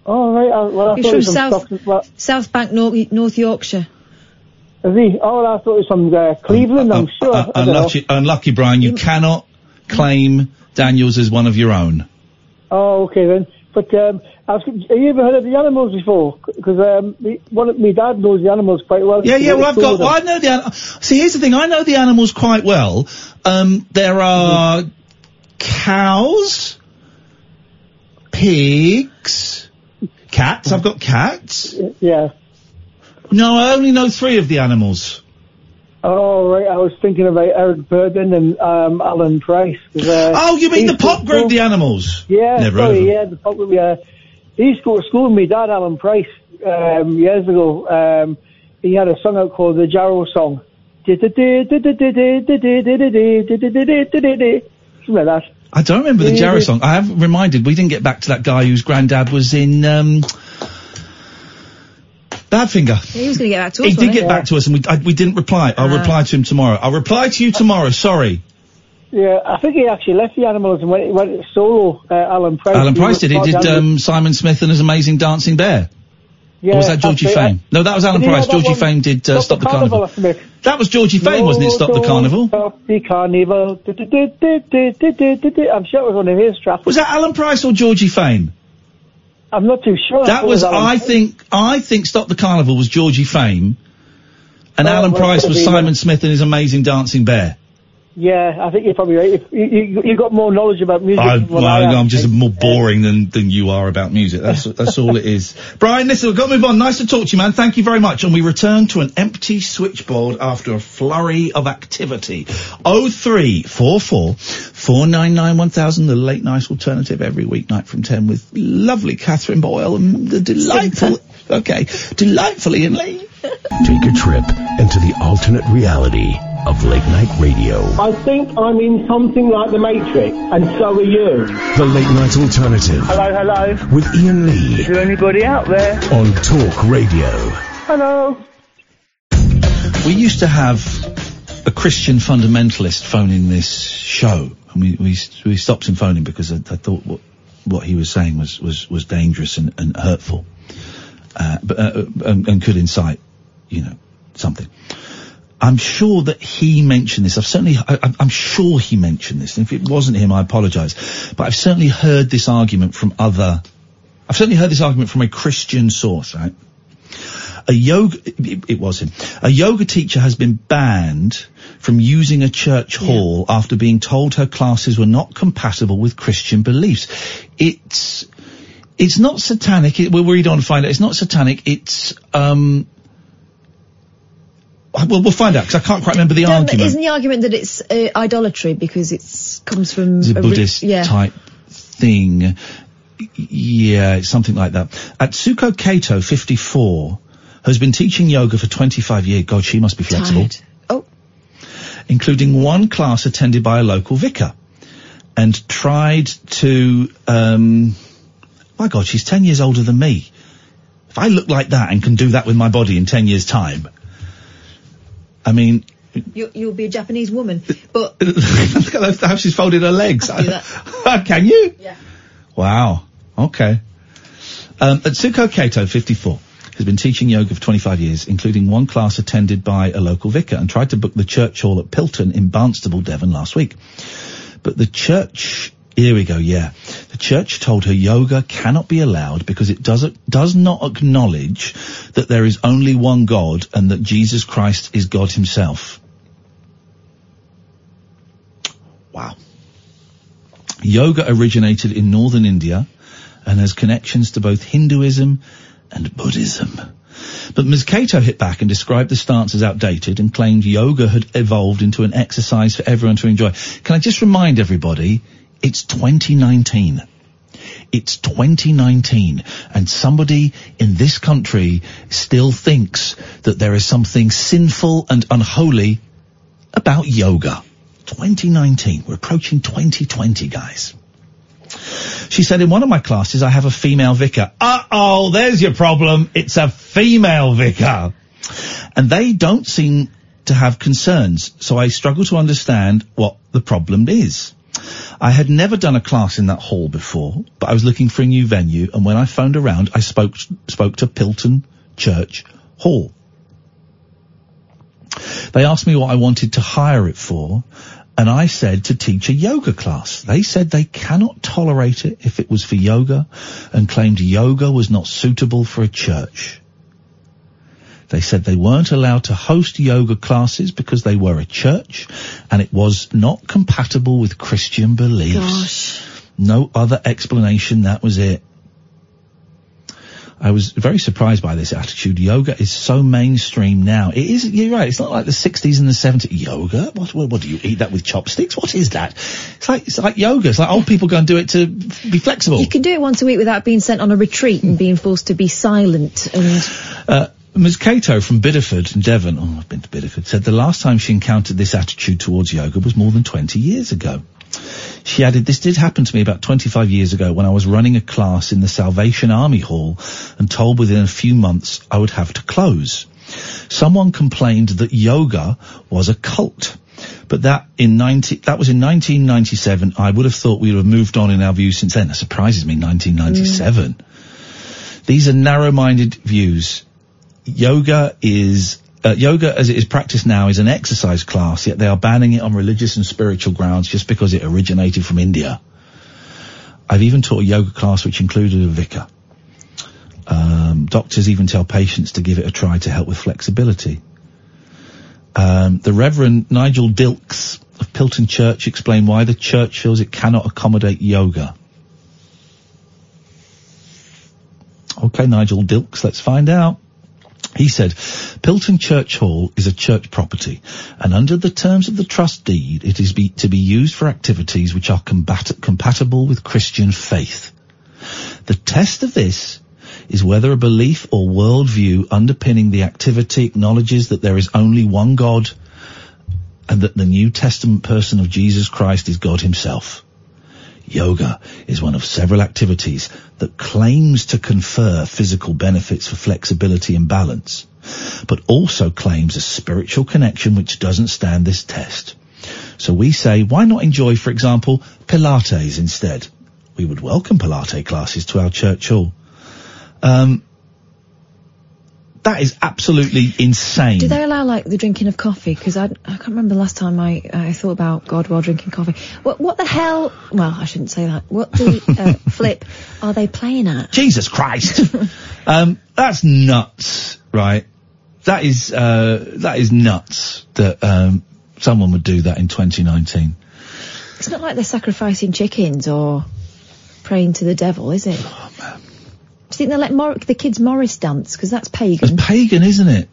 Oh, right. I, well, I He's thought from he was from South, South Bank, North, North Yorkshire. is he? Oh, I thought he was from uh, Cleveland, I'm sure. Uh, I don't unlucky, unlucky, Brian. You cannot claim Daniels as one of your own. Oh, okay then. But um, I was, have you ever heard of the animals before? Because um, one of, my dad knows the animals quite well. Yeah, yeah. went Well, to I've got. Well, I know the. An- See, here's the thing. I know the animals quite well. Um, there are cows, pigs, cats. I've got cats. Yeah. No, I only know three of the animals. Oh, right. I was thinking about Eric Burdon and um, Alan Price. Uh, Oh, you mean the pop group, the Animals? Yeah, Never heard of sorry, them. yeah, the pop group. Yeah, he used to go to school with my dad, Alan Price, um, years ago. Um, he had a song out called the Jarrow Song. Something like that. I don't remember the Yeah, Jarrow song. I have reminded we didn't get back to that guy whose granddad was in um, Badfinger. He was going to get back to us. He did wasn't get back to us and we I, we didn't reply. I'll Ah. reply to him tomorrow. I'll reply to you tomorrow. Sorry. Yeah, I think he actually left the animals and went, went solo. Uh, Alan Price. Alan Price did. He did um, Simon Smith and His Amazing Dancing Bear. Yeah, or was that Georgie. Fame? No, that was Alan Did you know Price. Georgie one? Fame did uh, Stop the Carnival. Think. That was Georgie Fame, wasn't it? Stop the Carnival. Stop the carnival. I'm sure it was one of his tracks. Was that Alan Price or Georgie Fame? I'm not too sure. That it was, I Price. think, I think Stop the Carnival was Georgie Fame, and Oh, Alan well, Price was Simon. Smith and His Amazing Dancing Bear. Yeah, I think you're probably right. If you, you, you've got more knowledge about music I, than what well, I have. I'm just more boring than, than you are about music. That's <laughs> that's all it is. Brian, listen, we've got to move on. Nice to talk to you, man. Thank you very much. And we return to an empty switchboard after a flurry of activity. Oh three four four four nine nine one thousand. The late night alternative every weeknight from ten with lovely Katherine Boyle and the delightful. Okay, delightfully Iain Lee. Take a trip into the alternate reality of late night radio. I think I'm in something like the Matrix, and so are you. The late night alternative Hello, hello. with Iain Lee Is there anybody out there? on Talk Radio. Hello. We used to have a Christian fundamentalist phoning this show, and we we, we stopped him phoning because I, I thought what what he was saying was was was dangerous and, and hurtful, uh, but uh, and, and could incite, you know, something. I'm sure that he mentioned this. I've certainly, I, I'm- I'm sure he mentioned this. And if it wasn't him, I apologise. But I've certainly heard this argument from other. I've certainly heard this argument from a Christian source, right? a yoga it, it was him a yoga teacher has been banned from using a church hall after being told her classes were not compatible with christian beliefs it's it's not satanic it, we'll read on and find out it's not satanic it's um well, we'll find out because I can't quite remember the argument. Isn't the argument that it's uh, idolatry because it comes from It's a re- Buddhist yeah. type thing. Yeah, something like that. Atsuko Kato, 54, has been teaching yoga for 25 years. God, she must be flexible. Tired. Oh. Including one class attended by a local vicar. And tried to, um, my God, she's 10 years older than me. If I look like that and can do that with my body in 10 years time, I mean, You, you'll be a Japanese woman, but <laughs> look at how she's folded her legs. I do that. <laughs> Can you? Yeah. Wow. Okay. Um, Atsuko Kato, 54, has been teaching yoga for 25 years, including one class attended by a local vicar, and tried to book the church hall at Pilton in Barnstaple, Devon last week. But the church, here we go, yeah. The church told her yoga cannot be allowed because it doesn't, does not acknowledge that there is only one God and that Jesus Christ is God himself. Wow. Yoga originated in northern India and has connections to both Hinduism and Buddhism. But Ms. Kato hit back and described the stance as outdated and claimed yoga had evolved into an exercise for everyone to enjoy. Can I just remind everybody, it's 2019. It's 2019 and somebody in this country still thinks that there is something sinful and unholy about yoga. 2019. We're approaching 2020, guys. She said, in one of my classes, I have a female vicar. Uh-oh, there's your problem. It's a female vicar. And they don't seem to have concerns, so I struggle to understand what the problem is. I had never done a class in that hall before, but I was looking for a new venue, and when I phoned around, I spoke, spoke to Pilton Church Hall. They asked me what I wanted to hire it for, and I said to teach a yoga class. They said they cannot tolerate it if it was for yoga, and claimed yoga was not suitable for a church. They said they weren't allowed to host yoga classes because they were a church, and it was not compatible with Christian beliefs. Gosh. No other explanation, that was it. I was very surprised by this attitude. Yoga is so mainstream now. It is, you're right, it's not like the 60s and the 70s. Yoga? What, what, what do you eat that with chopsticks? What is that? It's like, it's like yoga. It's like old people go and do it to be flexible. you can do it once a week without being sent on a retreat and being forced to be silent and Uh, Ms. Kato from Bideford in Devon, oh, I've been to Bideford, said the last time she encountered this attitude towards yoga was more than 20 years ago. She added, this did happen to me about 25 years ago when I was running a class in the Salvation Army Hall and told within a few months I would have to close. Someone complained that yoga was a cult. But that in 90, that was in 1997. I would have thought we would have moved on in our views since then. That surprises me, 1997. These are narrow-minded views. Yoga is uh, yoga as it is practiced now is an exercise class, yet they are banning it on religious and spiritual grounds just because it originated from India. I've even taught a yoga class which included a vicar. Um, doctors even tell patients to give it a try to help with flexibility. Um, the Reverend Nigel Dilks of Pilton Church explained why the church feels it cannot accommodate yoga? Okay, Nigel Dilks, let's find out. He said, Pilton Church Hall is a church property, and under the terms of the trust deed, it is be, to be used for activities which are combat- compatible with Christian faith. The test of this is whether a belief or worldview underpinning the activity acknowledges that there is only one God and that the New Testament person of Jesus Christ is God himself. Yoga is one of several activities that claims to confer physical benefits for flexibility and balance, but also claims a spiritual connection which doesn't stand this test. So we say, why not enjoy, for example, Pilates instead? We would welcome Pilates classes to our church hall. Um, that is absolutely insane. Do they allow like the drinking of coffee? Because I, I can't remember the last time I, I thought about God while drinking coffee. What what the hell? Well, I shouldn't say that. What the uh, <laughs> flip are they playing at? Jesus Christ. <laughs> um, that's nuts, right? That is, uh, that is nuts that, um, someone would do that in 2019. It's not like they're sacrificing chickens or praying to the devil, is it? Oh, Do you think they'll let Mor- the kids Morris dance? Because that's pagan. It's pagan, isn't it?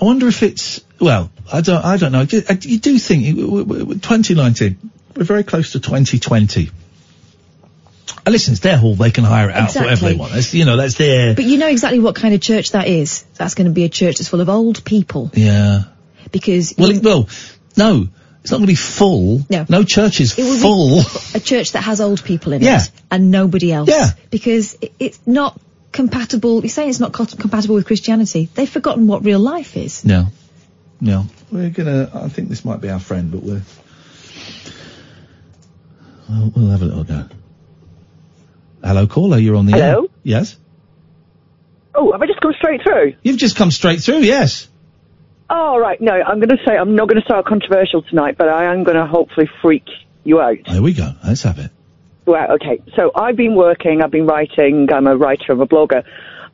I wonder if it's, well, I don't, I don't know. You you do think, w- w- w- 2019, we're very close to 2020. And uh, listen, it's their hall, they can hire it out for whatever they want. That's, you know, that's their, But you know exactly what kind of church that is. That's going to be a church that's full of old people. yeah. Because Well, it, well, no, it's not going to be full. No. No church is it full. a church that has old people in Yeah. it and nobody else. Yeah. Because it, it's not compatible. You're saying it's not co- compatible with Christianity. They've forgotten what real life is. No. No. We're gonna, I think this might be our friend, but we're, we'll, we'll have a little go. Hello, caller, you're on the air. Hello? Yes? Oh, have I just come straight through? You've just come straight through, yes. Oh, right. No, I'm going to say I'm not going to sound controversial tonight, but I am going to hopefully freak you out. There we go. Let's have it. Well, okay. So I've been working, I've been writing, I'm a writer, I'm a blogger.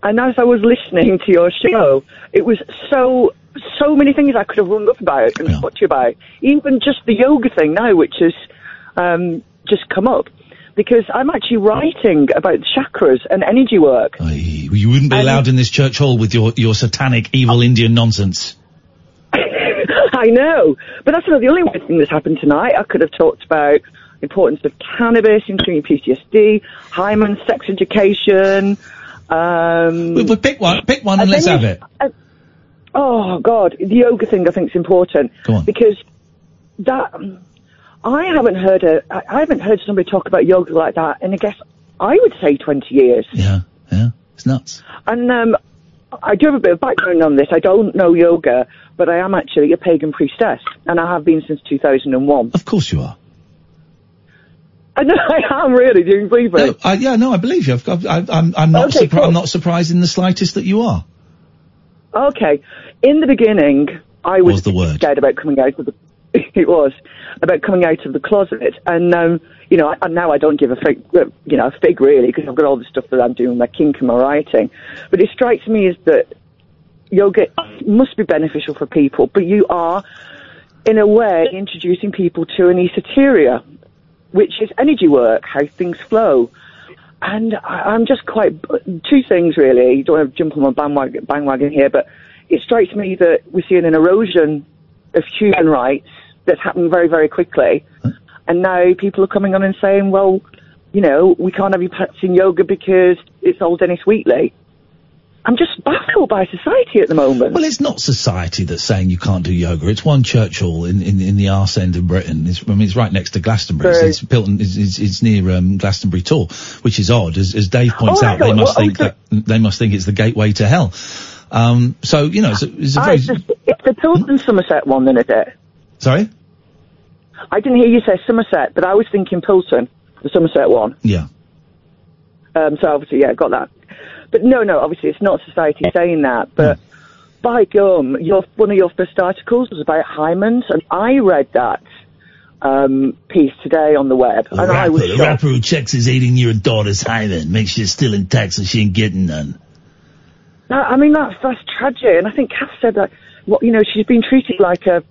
And as I was listening to your show, it was so, so many things I could have rung up about and talked to you about. Even just the yoga thing now, which has, um, just come up. Because I'm actually writing about chakras and energy work. You wouldn't be allowed in this church hall with your, your satanic, evil Indian nonsense. <laughs> I know, but that's not the only thing that's happened tonight. I could have talked about the importance of cannabis in treating PTSD, hymen sex education. Um, we, pick one, pick one, and let's then have it. uh, oh God, the yoga thing I think is important Go on. because that I haven't heard a I I haven't heard somebody talk about yoga like that, and I guess I would say twenty years. Yeah, yeah, it's nuts. And um, I do have a bit of background on this. I don't know yoga, but I am actually a pagan priestess, and I have been since 2001. Of course you are. I know <laughs> I am really. Do you believe me? No, I, yeah, no, I believe you. I've, got- I, I'm, I'm not, Okay, surpri- cool. I'm not surprised in the slightest that you are. Okay. In the beginning, I was, Was the word. scared about coming out of the. <laughs> it was about coming out of the closet, and um, you know, now I don't give a fig, uh, you know, a fig really, because I've got all the stuff that I'm doing, my kink and my writing. But it strikes me as that yoga must be beneficial for people, but you are, in a way, introducing people to an esoteria, which is energy work, how things flow. And I, I'm just quite two things really. You Don't want to jump on my bandwagon here, but it strikes me that we're seeing an erosion of human rights that's happening very, very quickly. And now people are coming on and saying, well, you know, we can't have you practicing yoga because it's old Dennis Wheatley. I'm just baffled by society at the moment. Well, it's not society that's saying you can't do yoga. It's one church hall in, in, in the arse end of Britain. It's, I mean, it's right next to Glastonbury. It's, Right. it's Pilton. It's, it's, it's near um, Glastonbury Tor, which is odd. As, as Dave points Oh, out, they must Well, think that they must think it's the gateway to hell. Um, so you know, it's a, it's a very it's, just, it's the Pilton Somerset one, then, is it? Sorry. I didn't hear you say Somerset, but I was thinking Pilton, the Somerset one. Yeah. Um, so obviously, yeah, got that. But no, no, obviously it's not society saying that. But by gum, your one of your first articles was about hymens, and I read that um, piece today on the web, and I was shocked. the rapper who checks is eating your daughter's hymen, makes sure she's still intact so she ain't getting none. No, I mean that's that's tragic, and I think Kath said that. What you know, she's been treated like a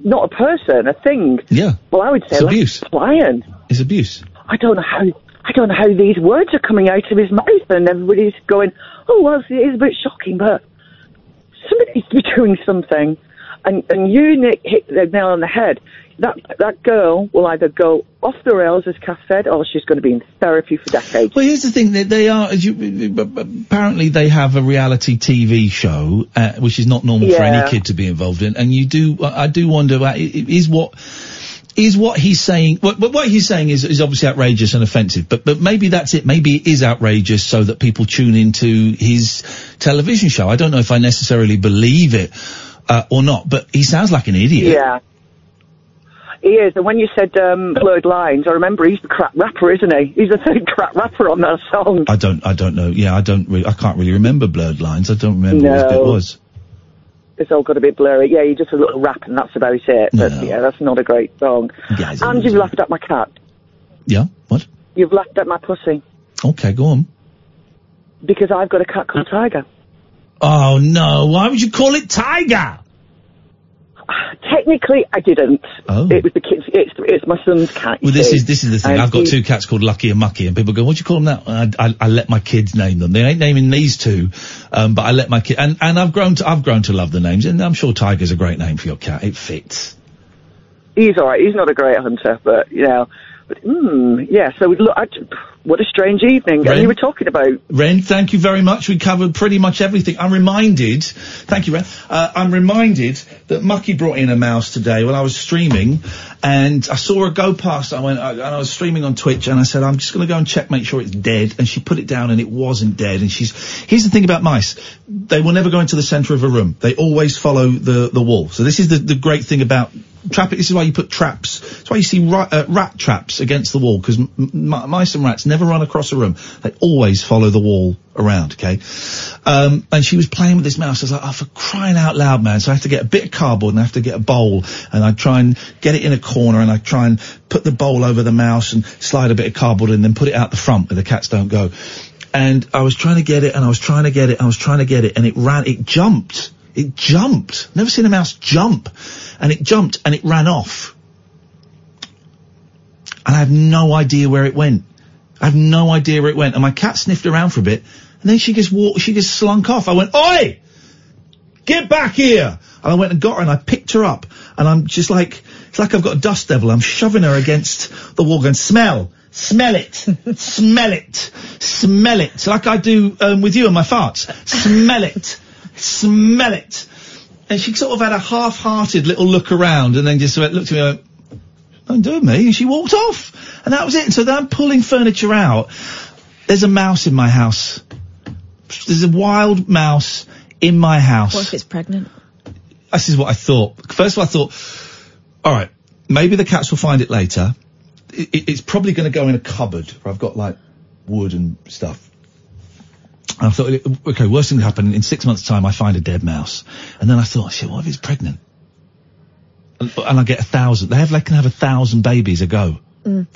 not a person, a thing. Yeah. Well, I would say It's like abuse. lion. It's abuse. I don't know how. I don't know how these words are coming out of his mouth, and everybody's going, "Oh, well, it is a bit shocking, but somebody needs to <laughs> be doing something." And and you Nick hit the nail on the head. That that girl will either go off the rails, as Kath said, or she's going to be in therapy for decades. Well, here's the thing: that they are. As you, apparently, they have a reality TV show, uh, which is not normal for any kid to be involved in. And you do, I do wonder, uh, is what is what he's saying. What, what what he's saying is is obviously outrageous and offensive. But but maybe that's it. Maybe it is outrageous so that people tune into his television show. I don't know if I necessarily believe it uh, or not. But he sounds like an idiot. Yeah. He is, and when you said um, blurred lines, I remember he's the crap rapper, isn't he? He's the <laughs> third crap rapper on that song. I don't. I don't know. Yeah, I don't. Really, I can't really remember blurred lines. I don't remember what his bit was. It's all got a bit blurry. Yeah, he just a little rap, and that's about it. But yeah, that's not a great song. Guys, and you've laughed at my cat. Yeah. What? You've laughed at my pussy Okay, go on. because I've got a cat called Tiger. Oh no! Why would you call it Tiger? Technically, I didn't. Oh. It was the kids. It's it's my son's cat. Well, this see. is this is the thing. And I've got he- two cats called Lucky and Mucky, and people go, "What do you call them that?" I, I, I let my kids name them. They ain't naming these two, um, but I let my kid and and I've grown to I've grown to love the names, and I'm sure Tiger's a great name for your cat. It fits. He's all right. He's not a great hunter, but you know. But mm, yeah. So look, I, what a strange evening. Ren? And you were talking about Ren, thank you very much. We covered pretty much everything. I'm reminded, thank you, Ren. Uh, I'm reminded that Mucky brought in a mouse today when I was streaming, and I saw her go past. I went, I, and I was streaming on Twitch, and I said, I'm just going to go and check, make sure it's dead. And she put it down, and it wasn't dead. And she's. Here's the thing about mice: they will never go into the centre of a room. They always follow the the wall. So this is the the great thing about. Trap. This is why you put traps. That's why you see rat, uh, rat traps against the wall because m- m- mice and rats never run across a room. They always follow the wall around. Okay. Um, and she was playing with this mouse. I was like, oh, for crying out loud, man. So I have to get a bit of cardboard and I have to get a bowl and I try and get it in a corner and I try and put the bowl over the mouse and slide a bit of cardboard and then put it out the front where the cats don't go. And I was trying to get it and I was trying to get it. I was trying to get it and it ran, it jumped. It jumped. Never seen a mouse jump. And it jumped and it ran off. And I have no idea where it went. I have no idea where it went. And my cat sniffed around for a bit and then she just walked, she just slunk off. I went, oi! Get back here! And I went and got her and I picked her up and I'm just like, it's like I've got a dust devil. I'm shoving her against the wall going, smell, smell it, smell it, smell it. Like I do um, with you and my farts. Smell it, smell it. And she sort of had a half-hearted little look around and then just went, looked at me and went, don't do me. And she walked off. And that was it. And so then I'm pulling furniture out. There's a mouse in my house. There's a wild mouse in my house. What if it's pregnant? This is what I thought. First of all, I thought, all right, maybe the cats will find it later. It, it- it's probably going to go in a cupboard where I've got like wood and stuff. And I thought, okay, worst thing that happen in six months' time, I find a dead mouse. And then I thought, shit, what if it's pregnant? And, and I get a thousand. They have, they can have a thousand babies a go. Mm.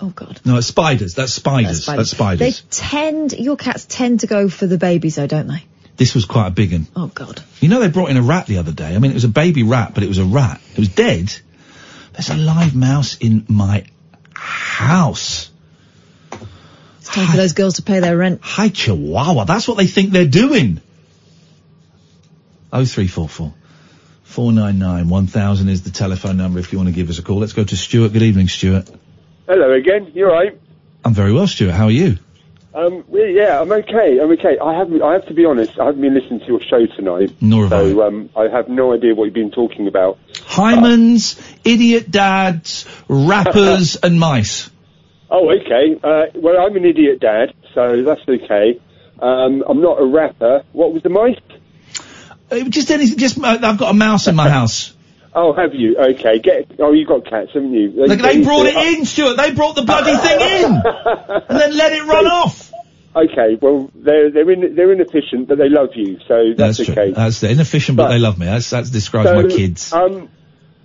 Oh God. No, it's spiders. That's spiders. That's spiders. They tend, your cats tend to go for the babies though, don't they? This was quite a big one. Oh God. You know they brought in a rat the other day. I mean, it was a baby rat, but it was a rat. It was dead. There's a live mouse in my house. It's time for those girls to pay their rent. Hi, Chihuahua. That's what they think they're doing. Oh three four four. 499 1000 is the telephone number if you want to give us a call. Let's go to Stuart. Good evening, Stuart. Hello again. You're right. I'm very well, Stuart. How are you? Um, well, yeah, I'm okay. I'm okay. I haven't. I have to be honest. I haven't been listening to your show tonight. Nor have so, um, I have no idea what you've been talking about. Hymens, idiot dads, rappers, <laughs> and mice. Oh, okay. Uh, well, I'm an idiot dad, so that's okay. Um, I'm not a rapper. What was the mice? Uh, just anything. Just uh, I've got a mouse in my <laughs> house. Oh, have you? Okay. Get. Oh, you've got cats, haven't you? Look, they brought it in, Stuart. They brought the bloody thing in, <laughs> and then let it run off. Okay. Well, they're they're in, they're inefficient, but they love you, so that's, That's true. okay. That's inefficient, but, But- they love me. That's that describes So, my kids. Um,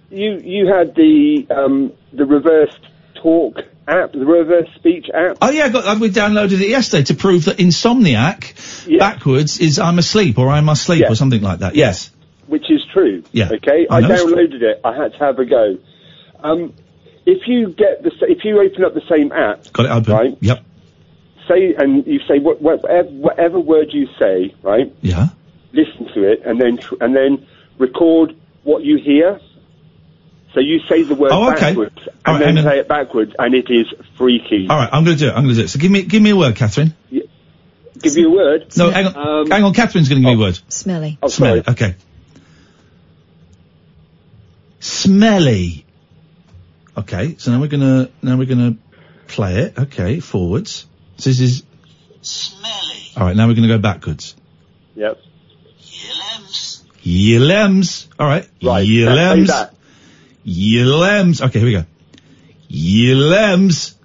you you had the um the reverse talk app, the reverse speech app. Oh yeah, I got, I- we downloaded it yesterday to prove that insomniac backwards is I'm asleep or I'm asleep or something like that. Yes. which is true. Yeah. Okay. I I, know it's true. downloaded it. I had to have a go. Um, if you get the, if you open up the same app, Got it open. Right. Yep. say and you say what, whatever, whatever word you say, right? Yeah. Listen to it and then tr- and then record what you hear. So you say the word Oh, okay. backwards and right, then say it backwards, and it is freaky. All right, I'm going to do it. I'm going to do it. So give me give me a word, Katherine. Give you a word. Um, No, hang on. hang on. Katherine's going to give me a word. Smelly. Oh, Smelly. Okay. Smelly. Okay. So now we're gonna now we're gonna play it. Okay. Forwards. So this is smelly. All right. Now we're gonna go backwards. Yep. Yelems. All right. Right, Yelems. Say lambs. Okay. Here we go. Yelems.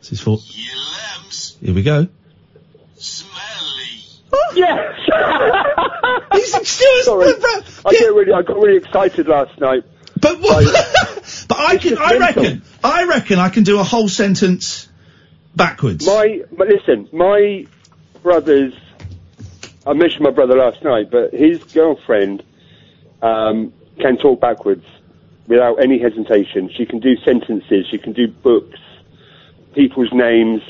This is for. Yelems. Here we go. Smelly. Yes. <laughs> He's still Sorry. I get really, I got really excited last night. But what? <laughs> but I can. I mental. reckon. I reckon I can do a whole sentence backwards. My, but listen, my brother's. I mentioned my brother last night, but his girlfriend um, can talk backwards without any hesitation. She can do sentences. She can do books, people's names.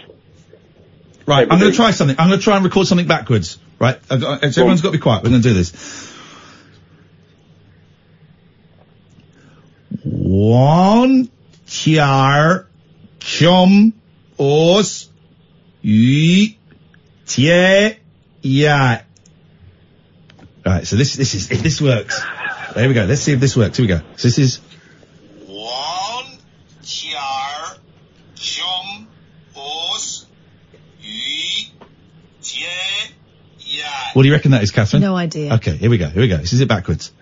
Right. I'm going to try something. I'm going to try and record something backwards. Right. Got- everyone's got to be quiet. We're going to do this. One, tiar, chum, os, y, tie, ya. Right. So this this is if this works. There we go. Let's see if this works. Here we go. So this is What do you reckon that is, Katherine? No idea. Okay, here we go. Here we go. This is it backwards.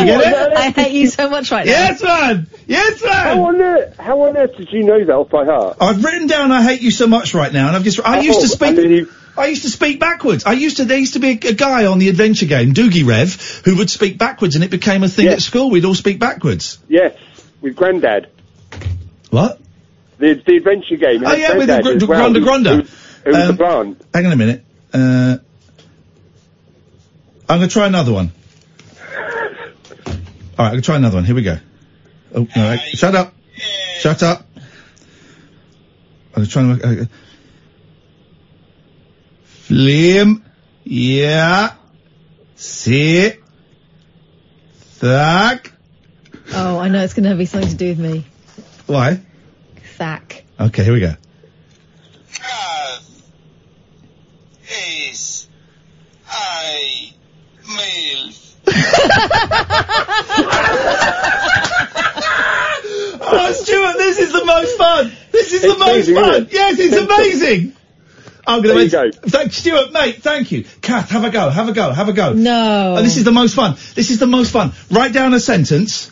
You get it? <laughs> I hate you so much right now. Yes, man. Yes, man. How on earth? How on earth did you know that off by heart? I've written down "I hate you so much" right now, and I've just I used to Oh, speak. and then you- I used to speak backwards. I used to. There used to be a, a guy on the adventure game, Doogie Rev, who would speak backwards, and it became a thing at school. We'd all speak backwards. Yes, with Grandad. What? The the adventure game. Oh yeah, with the Grandad gr- well, Gronda who- Gronda. who- who was the Um, barn. Hang on a minute. Uh, I'm going to try another one. All right, I'll try another one. Here we go. Oh no! uh, Shut up! Shut up! I'm trying to. Uh, Flame, yeah, see, thack. Oh, I know it's going to be something to do with me. Why? Thack. Okay, here we go. Oh, Stuart, this is the most fun. This is the most amazing, fun. it? Yes, it's amazing. I'm going There to you go. Thank Stuart, mate. Thank you. Kath, have a go. Have a go. Have a go. No. Oh, this is the most fun. This is the most fun. Write down a sentence,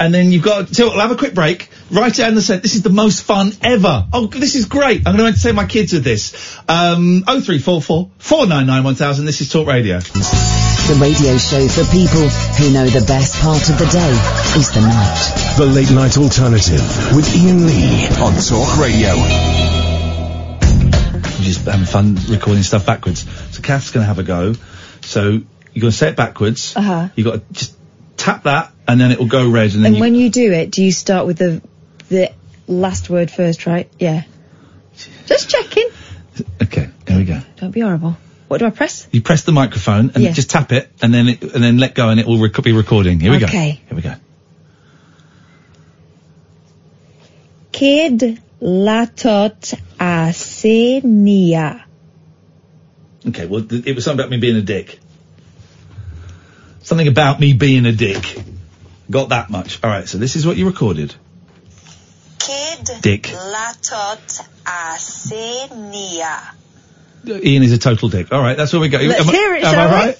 and then you've got. So we'll have a quick break. Write down the sentence. This is the most fun ever. Oh, this is great. I'm going to entertain my kids with this. Um, oh three four four four nine nine one thousand. This is Talk Radio. The radio show for people who know the best part of the day is the night. The Late Night Alternative with Iain Lee on Talk Radio. I'm just having fun recording stuff backwards. So Kath's going to have a go. So you're going to say it backwards. Uh huh. You got to just tap that, and then it will go red, and then And you. when you do it, do you start with the the last word first, right? Yeah. Just checking. okay, there we go. Don't be horrible. What do I press? You press the microphone and Yeah. just tap it, and then it, and then let go, and it will rec- be recording. Here we go. Okay. Here we go. Kid latot asenia. Okay. Well, th- it was something about me being a dick. Something about me being a dick. Got that much. All right. So this is what you recorded. Kid Dick. latot asenia. Iain is a total dick. All right. That's where we go. Let's am I, hear it, am shall I we? right?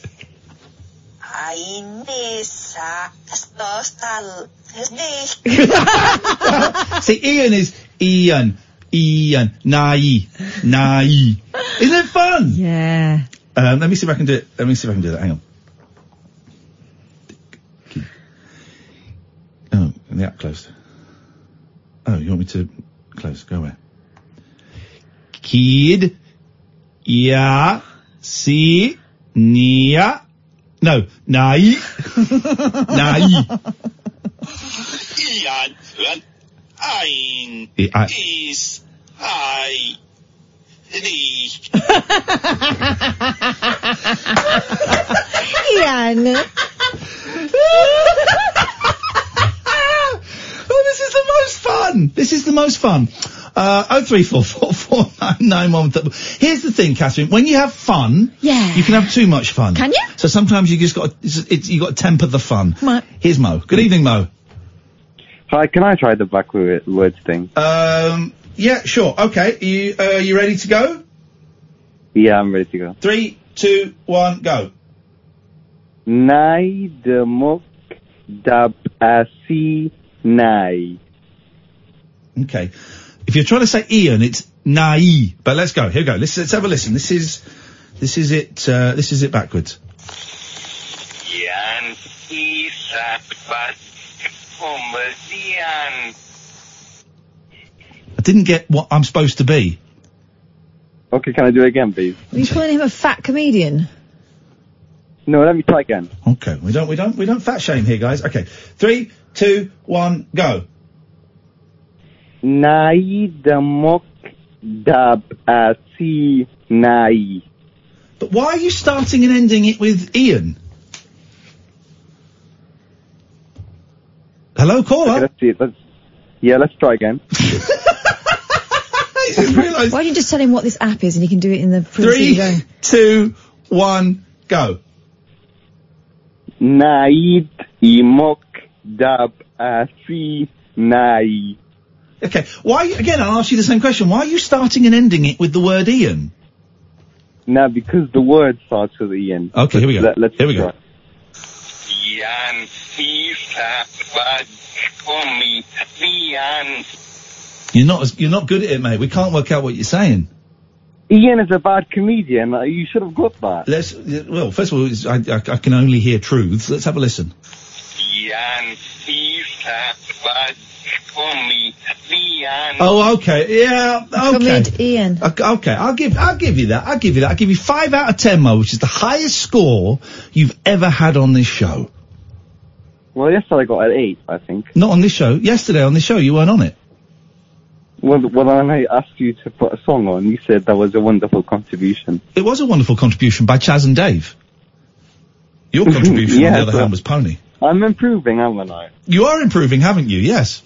Ainisa stostal. <laughs> See, Iain is Iain. Iain. Nai. Nai. Isn't it fun? Yeah. Um, let me see if I can do it. Let me see if I can do that. Hang on. Oh, the app closed. Oh, you want me to close? Go away. Kid, ya, si, nia, no, nai, <laughs> nai. Iain, ein, I- I- is, I, die. Iain. Oh, this is the most fun. This is the most fun. Uh, oh three four four four nine nine one. Here's the thing, Katherine. When you have fun, Yeah. you can have too much fun. Can you? So sometimes you just got it's, it's, you got to temper the fun. Right. Here's Mo. Good evening, Mo. Hi, can I try the backward words thing? Um, yeah, sure. Okay, you uh, you ready to go? Yeah, I'm ready to go. Three, two, one, go. Nai demok dab asi nai. Okay. If you're trying to say Iain, it's nai. But let's go. Here we go. Let's let's have a listen. This is this is it. Uh, this is it backwards. Iain, isa, bat, komedian. I didn't get what I'm supposed to be. Okay, can I do it again, please? Are you calling him a fat comedian? No, let me try again. Okay, we don't we don't we don't fat shame here, guys. Okay, three, two, one, go. Nai demok dab asi nai. But why are you starting and ending it with Ian? Hello, caller. Okay, let's see. Let's, yeah, let's try again. <laughs> <laughs> Why don't you just tell him what this app is and he can do it in the Three, Three. two, one, go. Naid imok dab asi nai. Okay, why again? I'll ask you the same question. Why are you starting and ending it with the word Iain? Now, because the word starts with Iain. Okay, here we go. Let, let's Here we go. Iain, isa, bat, komedian. You're not as, you're not good at it, mate. We can't work out what you're saying. Iain is a bad comedian. Uh, You should have got that. Let's well, first of all, I, I, I can only hear truths. Let's have a listen. Iain, isa, bat, komedian. Oh, okay, yeah, okay. Iain. Okay, okay, I'll give I'll give you that. I'll give you that. I'll give you five out of ten, Mo, which is the highest score you've ever had on this show. Well, yesterday I got an eight, I think. Not on this show. Yesterday on this show, you weren't on it. Well, when I asked you to put a song on, you said that was a wonderful contribution. It was a wonderful contribution by Chas and Dave. Your <laughs> contribution, on the other hand, was Pony. I'm improving, haven't I? You are improving, haven't you? Yes.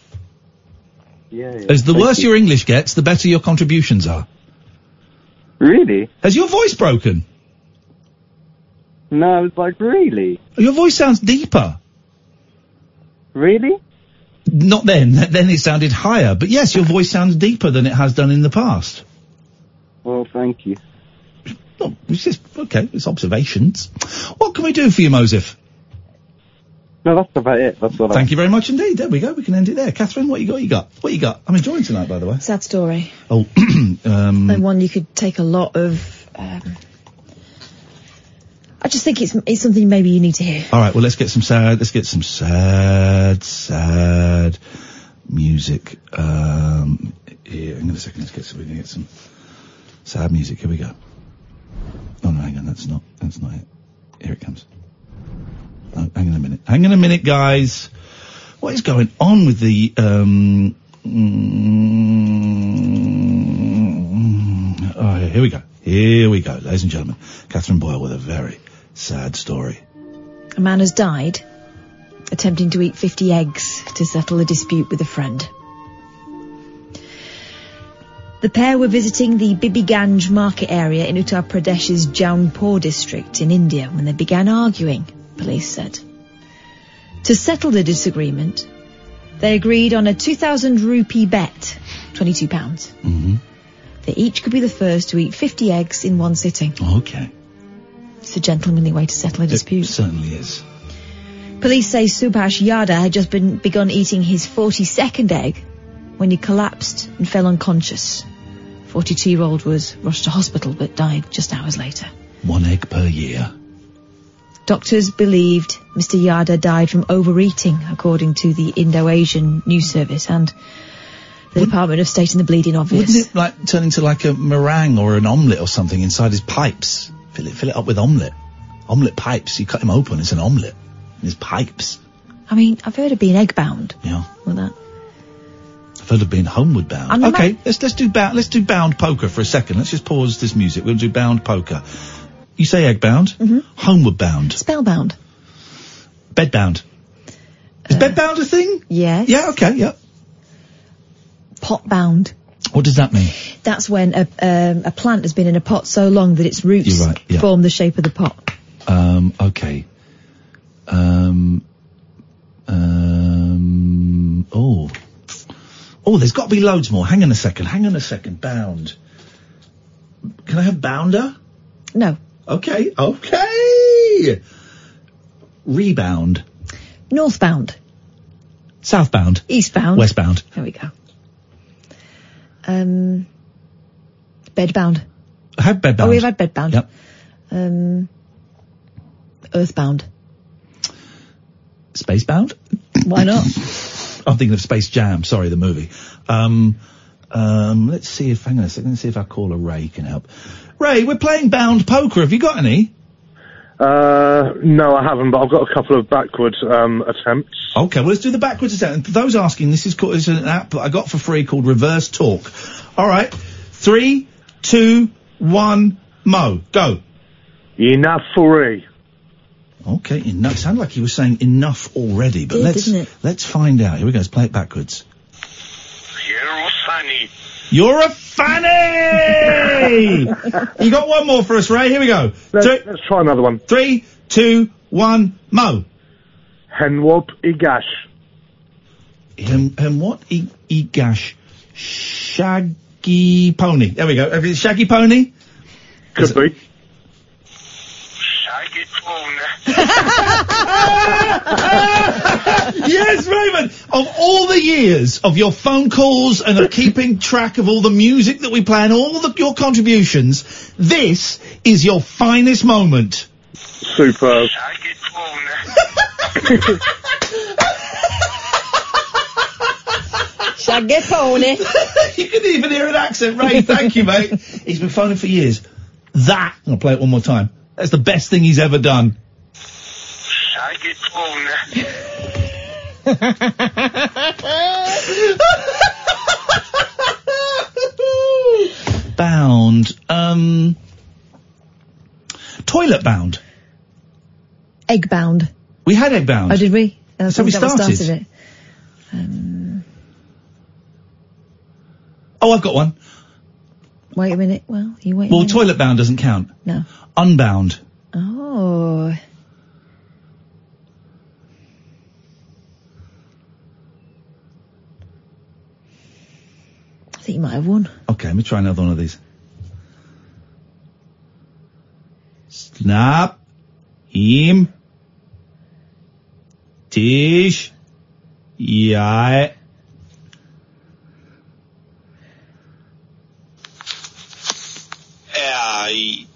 Yeah. yeah. As the Thank worse you. your English gets, the better your contributions are. Really? Has your voice broken? No, it's like really, Your voice sounds deeper. really. Not then. Then it sounded higher. But yes, your voice sounds deeper than it has done in the past. Well, thank you. Oh, it's just, okay, it's observations. What can we do for you, Mosif? No, that's about it. That's what. Thank you very much indeed. There we go. We can end it there. Katherine, what you got? You got? What you got? I'm enjoying tonight, by the way. Sad story. Oh, <clears throat> um, And one you could take a lot of. Um, I just think it's it's something maybe you need to hear. all right. Well, let's get some sad. Let's get some sad, sad music. Um, here, hang on a second. Let's get some. We can get some sad music. Here we go. Oh no, hang on. That's not. That's not it. Here it comes. No, hang on a minute. Hang on a minute, guys. What is going on with the um? mm, oh, here we go. Here we go, ladies and gentlemen. Katherine Boyle with a very sad story. A man has died attempting to eat 50 eggs to settle a dispute with a friend. The pair were visiting the Bibiganj market area in Uttar Pradesh's Jaunpur district in India when they began arguing, police said. To settle the disagreement, they agreed on a 2,000 rupee bet, £22. Mm-hmm. They each could be the first to eat 50 eggs in one sitting. Okay. It's a gentlemanly way to settle a dispute. It certainly is. Police say Subhash Yada had just been begun eating his 42nd egg when he collapsed and fell unconscious. 42-year-old was rushed to hospital but died just hours later. One egg per year. Doctors believed Mr. Yada died from overeating, according to the Indo-Asian News Service and the Department of State and the Bleeding Obvious. Wouldn't it like turn into like a meringue or an omelette or something inside his pipes? Fill it, fill it up with omelette. Omelette pipes. You cut him open, it's an omelette. His pipes. I mean, I've heard of being egg bound. Yeah. With that. I've heard of being homeward bound. I'm okay, let's let's do bound. Let's do bound poker for a second. Let's just pause this music. We'll do bound poker. You say egg bound. Mm-hmm. Homeward bound. Spellbound. Bed bound. Is bed bound a thing? Yes. Yeah. Okay. Yeah. Pot bound. What does that mean? That's when a, um, a plant has been in a pot so long that its roots right, yeah. form the shape of the pot. Um. Okay. Um. Um. Oh. Oh, there's got to be loads more. Hang on a second. Hang on a second. Bound. Can I have bounder? No. Okay. Okay. Rebound. Northbound. Southbound. Eastbound. Westbound. There we go. Um, bedbound. I had bedbound. Oh, we've had bedbound. Yep. Um, earthbound. Spacebound. Why not? <laughs> I'm thinking of Space Jam. Sorry, the movie. Um, um, let's see if hang on a second. Let's see if our caller Ray can help. Ray, we're playing bound poker. Have you got any? Uh, no, I haven't, but I've got a couple of backward um, attempts. Okay, well let's do the backwards attempt. And for those asking, this is called, it's an app that I got for free called Reverse Talk. All right, three, two, one, Mo, go. Enough free. Okay, enough. Sounded like he was saying enough already, but Did, let's let's find out. Here we go. Let's play it backwards. You're funny. You're a fanny. you got one more for us, Ray. Here we go. Let's, Three- let's try another one. Three, two, one, Mo. Henwop Igash. Him, him what? Egash. Shaggy pony. There we go. Have you- Shaggy pony? Could be. <laughs> yes, Raymond. Of all the years of your phone calls and of keeping track of all the music that we play and all the, your contributions, this is your finest moment. Superb. <laughs> Shaggy pony. <laughs> you can even hear an accent, Ray. Thank you, mate. He's been phoning for years. That, I'll play it one more time. That's the best thing he's ever done. <laughs> <laughs> bound. Um, toilet bound. Egg bound. We had egg bound. Oh, did we? Uh, That's we started. started it. Um, Oh, I've got one. wait a minute. Well, you wait. Well, toilet bound doesn't count. No. Unbound. Oh. Think you might have won. Okay, let me try another one of these. Snap. Him. Tisch. Ja. I,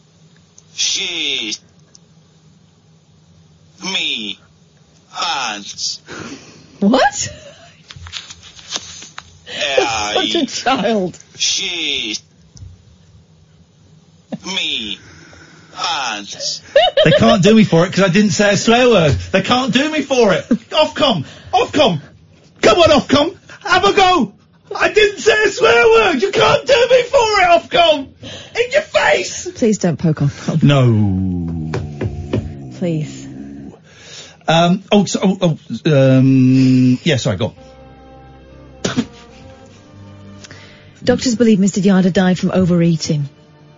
she, me, hands. What? I, <laughs> Such a child. she, me, hands. They can't do me for it because I didn't say a swear word. They can't do me for it. Ofcom. Ofcom. Come on, Ofcom. Have a go. I didn't say a swear word. You can't do me for it, Ofcom. In your face. Please don't poke off. No. Please. Um, oh, so, oh, oh, um, yeah, sorry, go on. Doctors believe Mr. Yadav died from overeating.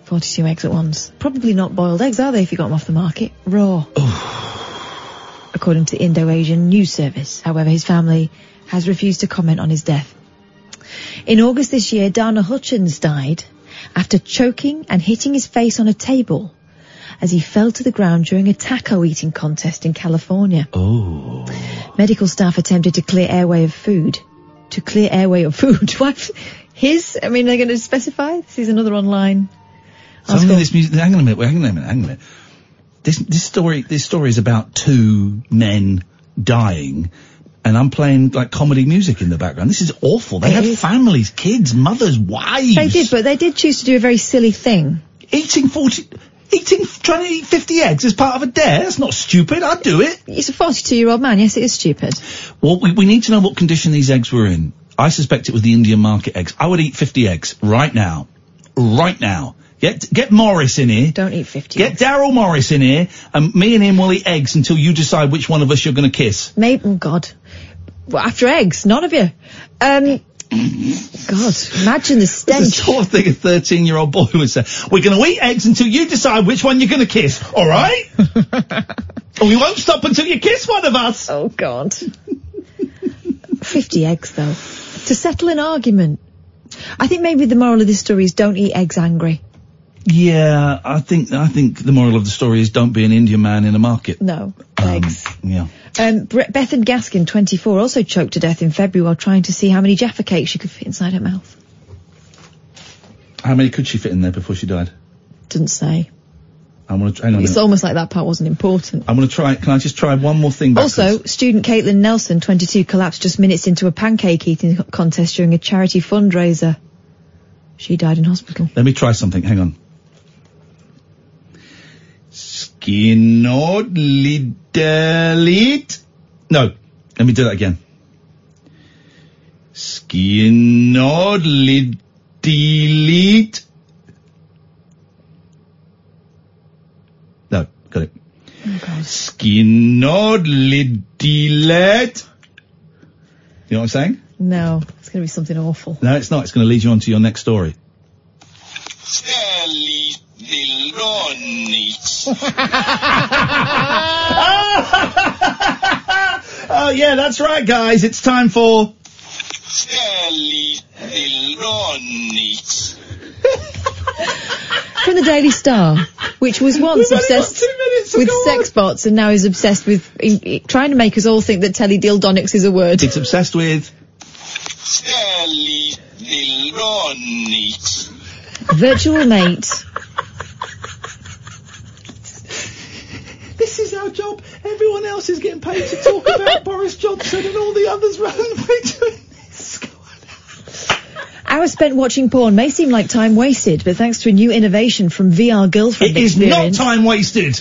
42 eggs at once. Probably not boiled eggs, are they, if you got them off the market? Raw. According to the Indo-Asian News Service. However, his family has refused to comment on his death. In August this year, Dana Hutchings died after choking and hitting his face on a table as he fell to the ground during a taco eating contest in California. Oh. Medical staff attempted to clear airway of food. To clear airway of food. <laughs> His? I mean, they're going to specify? This is another online Some of this music, hang on a minute, hang on a minute, hang on a minute. this this story this story is about two men dying, and I'm playing like comedy music in the background. This is awful. They It had is. families, kids, mothers, wives. They did, but they did choose to do a very silly thing. Eating 40, eating, trying to eat 50 eggs as part of a dare. That's not stupid. I'd do it. He's a 42 year old man. Yes, it is stupid. Well, we, we need to know what condition these eggs were in. I suspect it was the Indian market eggs. I would eat 50 eggs right now. Right now. Get, get Morris in here. Don't eat 50 Get Daryl Morris in here, and me and him will eat eggs until you decide which one of us you're going to kiss. Maybe, oh God. Well, after eggs, none of you. Um, God, imagine the <laughs> The stench. sort of thing a 13 year old boy would say. We're going to eat eggs until you decide which one you're going to kiss, alright? <laughs> we won't stop until you kiss one of us. Oh God. 50 eggs though. To settle an argument. I think maybe the moral of this story is don't eat eggs angry. Yeah, I think, I think the moral of the story is don't be an Indian man in a market. No, eggs. Yeah. Um, Bethan Gaskin, 24, also choked to death in February while trying to see how many Jaffa cakes she could fit inside her mouth. How many could she fit in there before she died? Didn't say. I'm gonna, hang on It's almost like that part wasn't important. I'm gonna try, can I just try one more thing backwards? Also, student Caitlin Nelson, 22, collapsed just minutes into a pancake eating contest during a charity fundraiser. She died in hospital. Let me try something. Hang on. Skinodlidelit. No. Let me do that again. Skinodlidelit. No. Got it. Skinodlidilet. You know what I'm saying? No, it's going to be something awful. No, it's not. It's going to lead you on to your next story. <laughs> oh yeah, that's right, guys. It's time for. <laughs> From the Daily Star, which was once obsessed with sex bots and now is obsessed with in, i- trying to make us all think that teledildonics is a word. It's obsessed with. Virtual mate. This is our job. Everyone else is getting paid to talk about Boris Johnson and all the others run. Hours spent watching porn may seem like time wasted, but thanks to a new innovation from VR girlfriend It is not time wasted.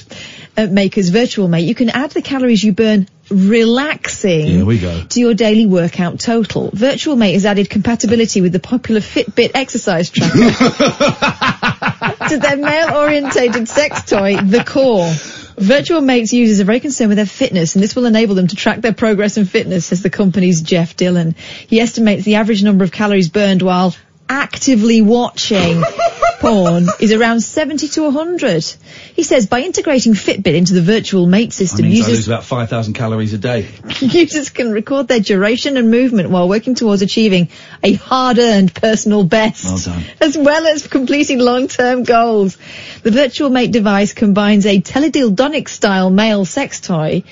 uh, Maker's Virtual Mate, you can add the calories you burn relaxing Here we go. to your daily workout total. Virtual Mate has added compatibility with the popular Fitbit exercise tracker <laughs> to their male-orientated sex toy, The Core. Virtual Mates users are very concerned with their fitness, and this will enable them to track their progress and fitness, says the company's Jeff Dillon. He estimates the average number of calories burned while actively watching <laughs> porn is around 70 to 100. He says by integrating Fitbit into the Virtual Mate system, means I lose users about 5,000 calories a day. <laughs> Users can record their duration and movement while working towards achieving a hard-earned personal best. Well done. As well as completing long-term goals. The Virtual Mate device combines a teledildonic-style male sex toy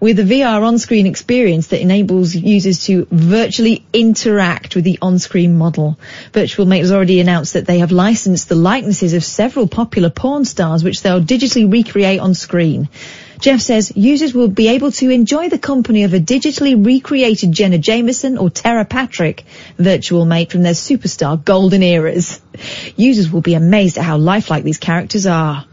with a VR on-screen experience that enables users to virtually interact with the on-screen model. Virtual Mate has already announced that they have licensed the likenesses of several popular porn stars which they'll digitally recreate on screen. Jeff says users will be able to enjoy the company of a digitally recreated Jenna Jameson or Tera Patrick virtual mate from their superstar golden eras. Users will be amazed at how lifelike these characters are.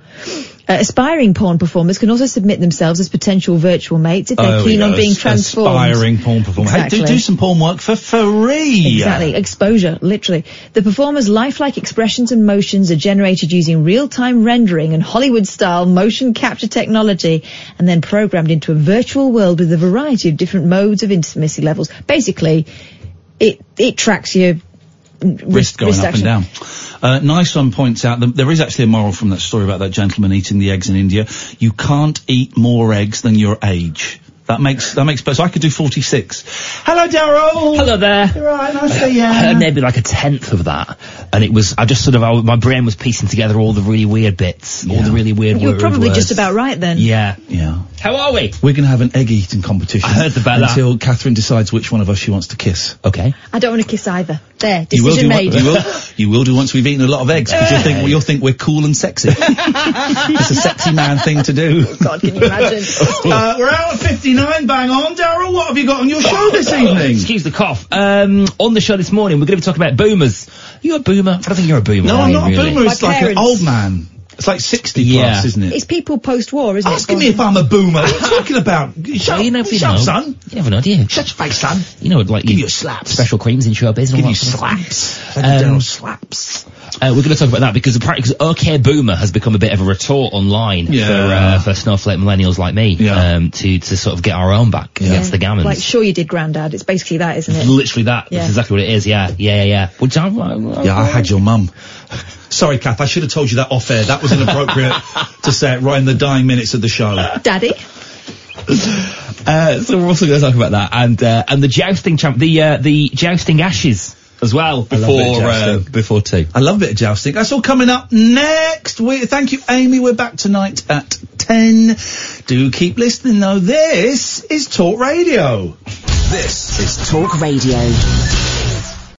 Uh, aspiring porn performers can also submit themselves as potential virtual mates if they're we keen on being transformed. Aspiring porn performer. Hey, do, do some porn work for free. Exactly, exposure, literally. The performer's lifelike expressions and motions are generated using real-time rendering and Hollywood-style motion capture technology and then programmed into a virtual world with a variety of different modes of intimacy levels. Basically, it, it tracks your Wrist going up action. and down. Uh, nice one points out that there is actually a moral from that story about that gentleman eating the eggs in India. You can't eat more eggs than your age. That makes that makes sense. I could do 46. Hello, Daryl. Hello there. You're right. Nice to see you. I heard maybe like a tenth of that, and it was I just sort of I, my brain was piecing together all the really weird bits, yeah. all the really weird. You were probably words. just about right then. Yeah. Yeah. How are we? We're going to have an egg eating competition. I heard about until that. Katherine decides which one of us she wants to kiss. Okay. I don't want to kiss either. There, decision you will do made. One, you, will, you will do once we've eaten a lot of eggs because you'll think well, you'll think we're cool and sexy. <laughs> it's a sexy man thing to do. God, can you imagine? <laughs> uh, we're out of 50 69, bang on. Daryl, what have you got on your show this <coughs> evening? Excuse the cough. Um, on the show this morning, we're going to be talking about boomers. Are you a boomer? I don't think you're a boomer. No, I'm not really. a boomer. It's My like parents. an old man. It's like 60 yeah. plus, isn't it? It's people post-war, isn't Asking it? Asking me if I'm a boomer. what are you <laughs> talking about? Shut, well, you know, shut up, son. You have an idea. Shut your face, son. You know, like... Give you slaps. Special creams in showbiz. Give you slaps. Um, slaps. Uh, we're going to talk about that because apparently, because OK Boomer has become a bit of a retort online Yeah. for uh, for snowflake millennials like me Yeah. um, to to sort of get our own back against the gammons. Like, sure you did, Grandad. It's basically that, isn't it? Literally that. Yeah. That's exactly what it is. Yeah, yeah, yeah. yeah. Which I'm, I'm, Yeah, I had your mum. <laughs> Sorry, Kath, I should have told you that off air. That was inappropriate <laughs> to say it right in the dying minutes of the show. Daddy. Uh, so we're also going to talk about that and uh, and the jousting champ, the uh, the jousting ashes as well I love a bit of before uh, before tea. I love a bit of jousting. That's all coming up next week. Thank you, Amy. We're back tonight at 10. Do keep listening though. This is Talk Radio. This is Talk Radio.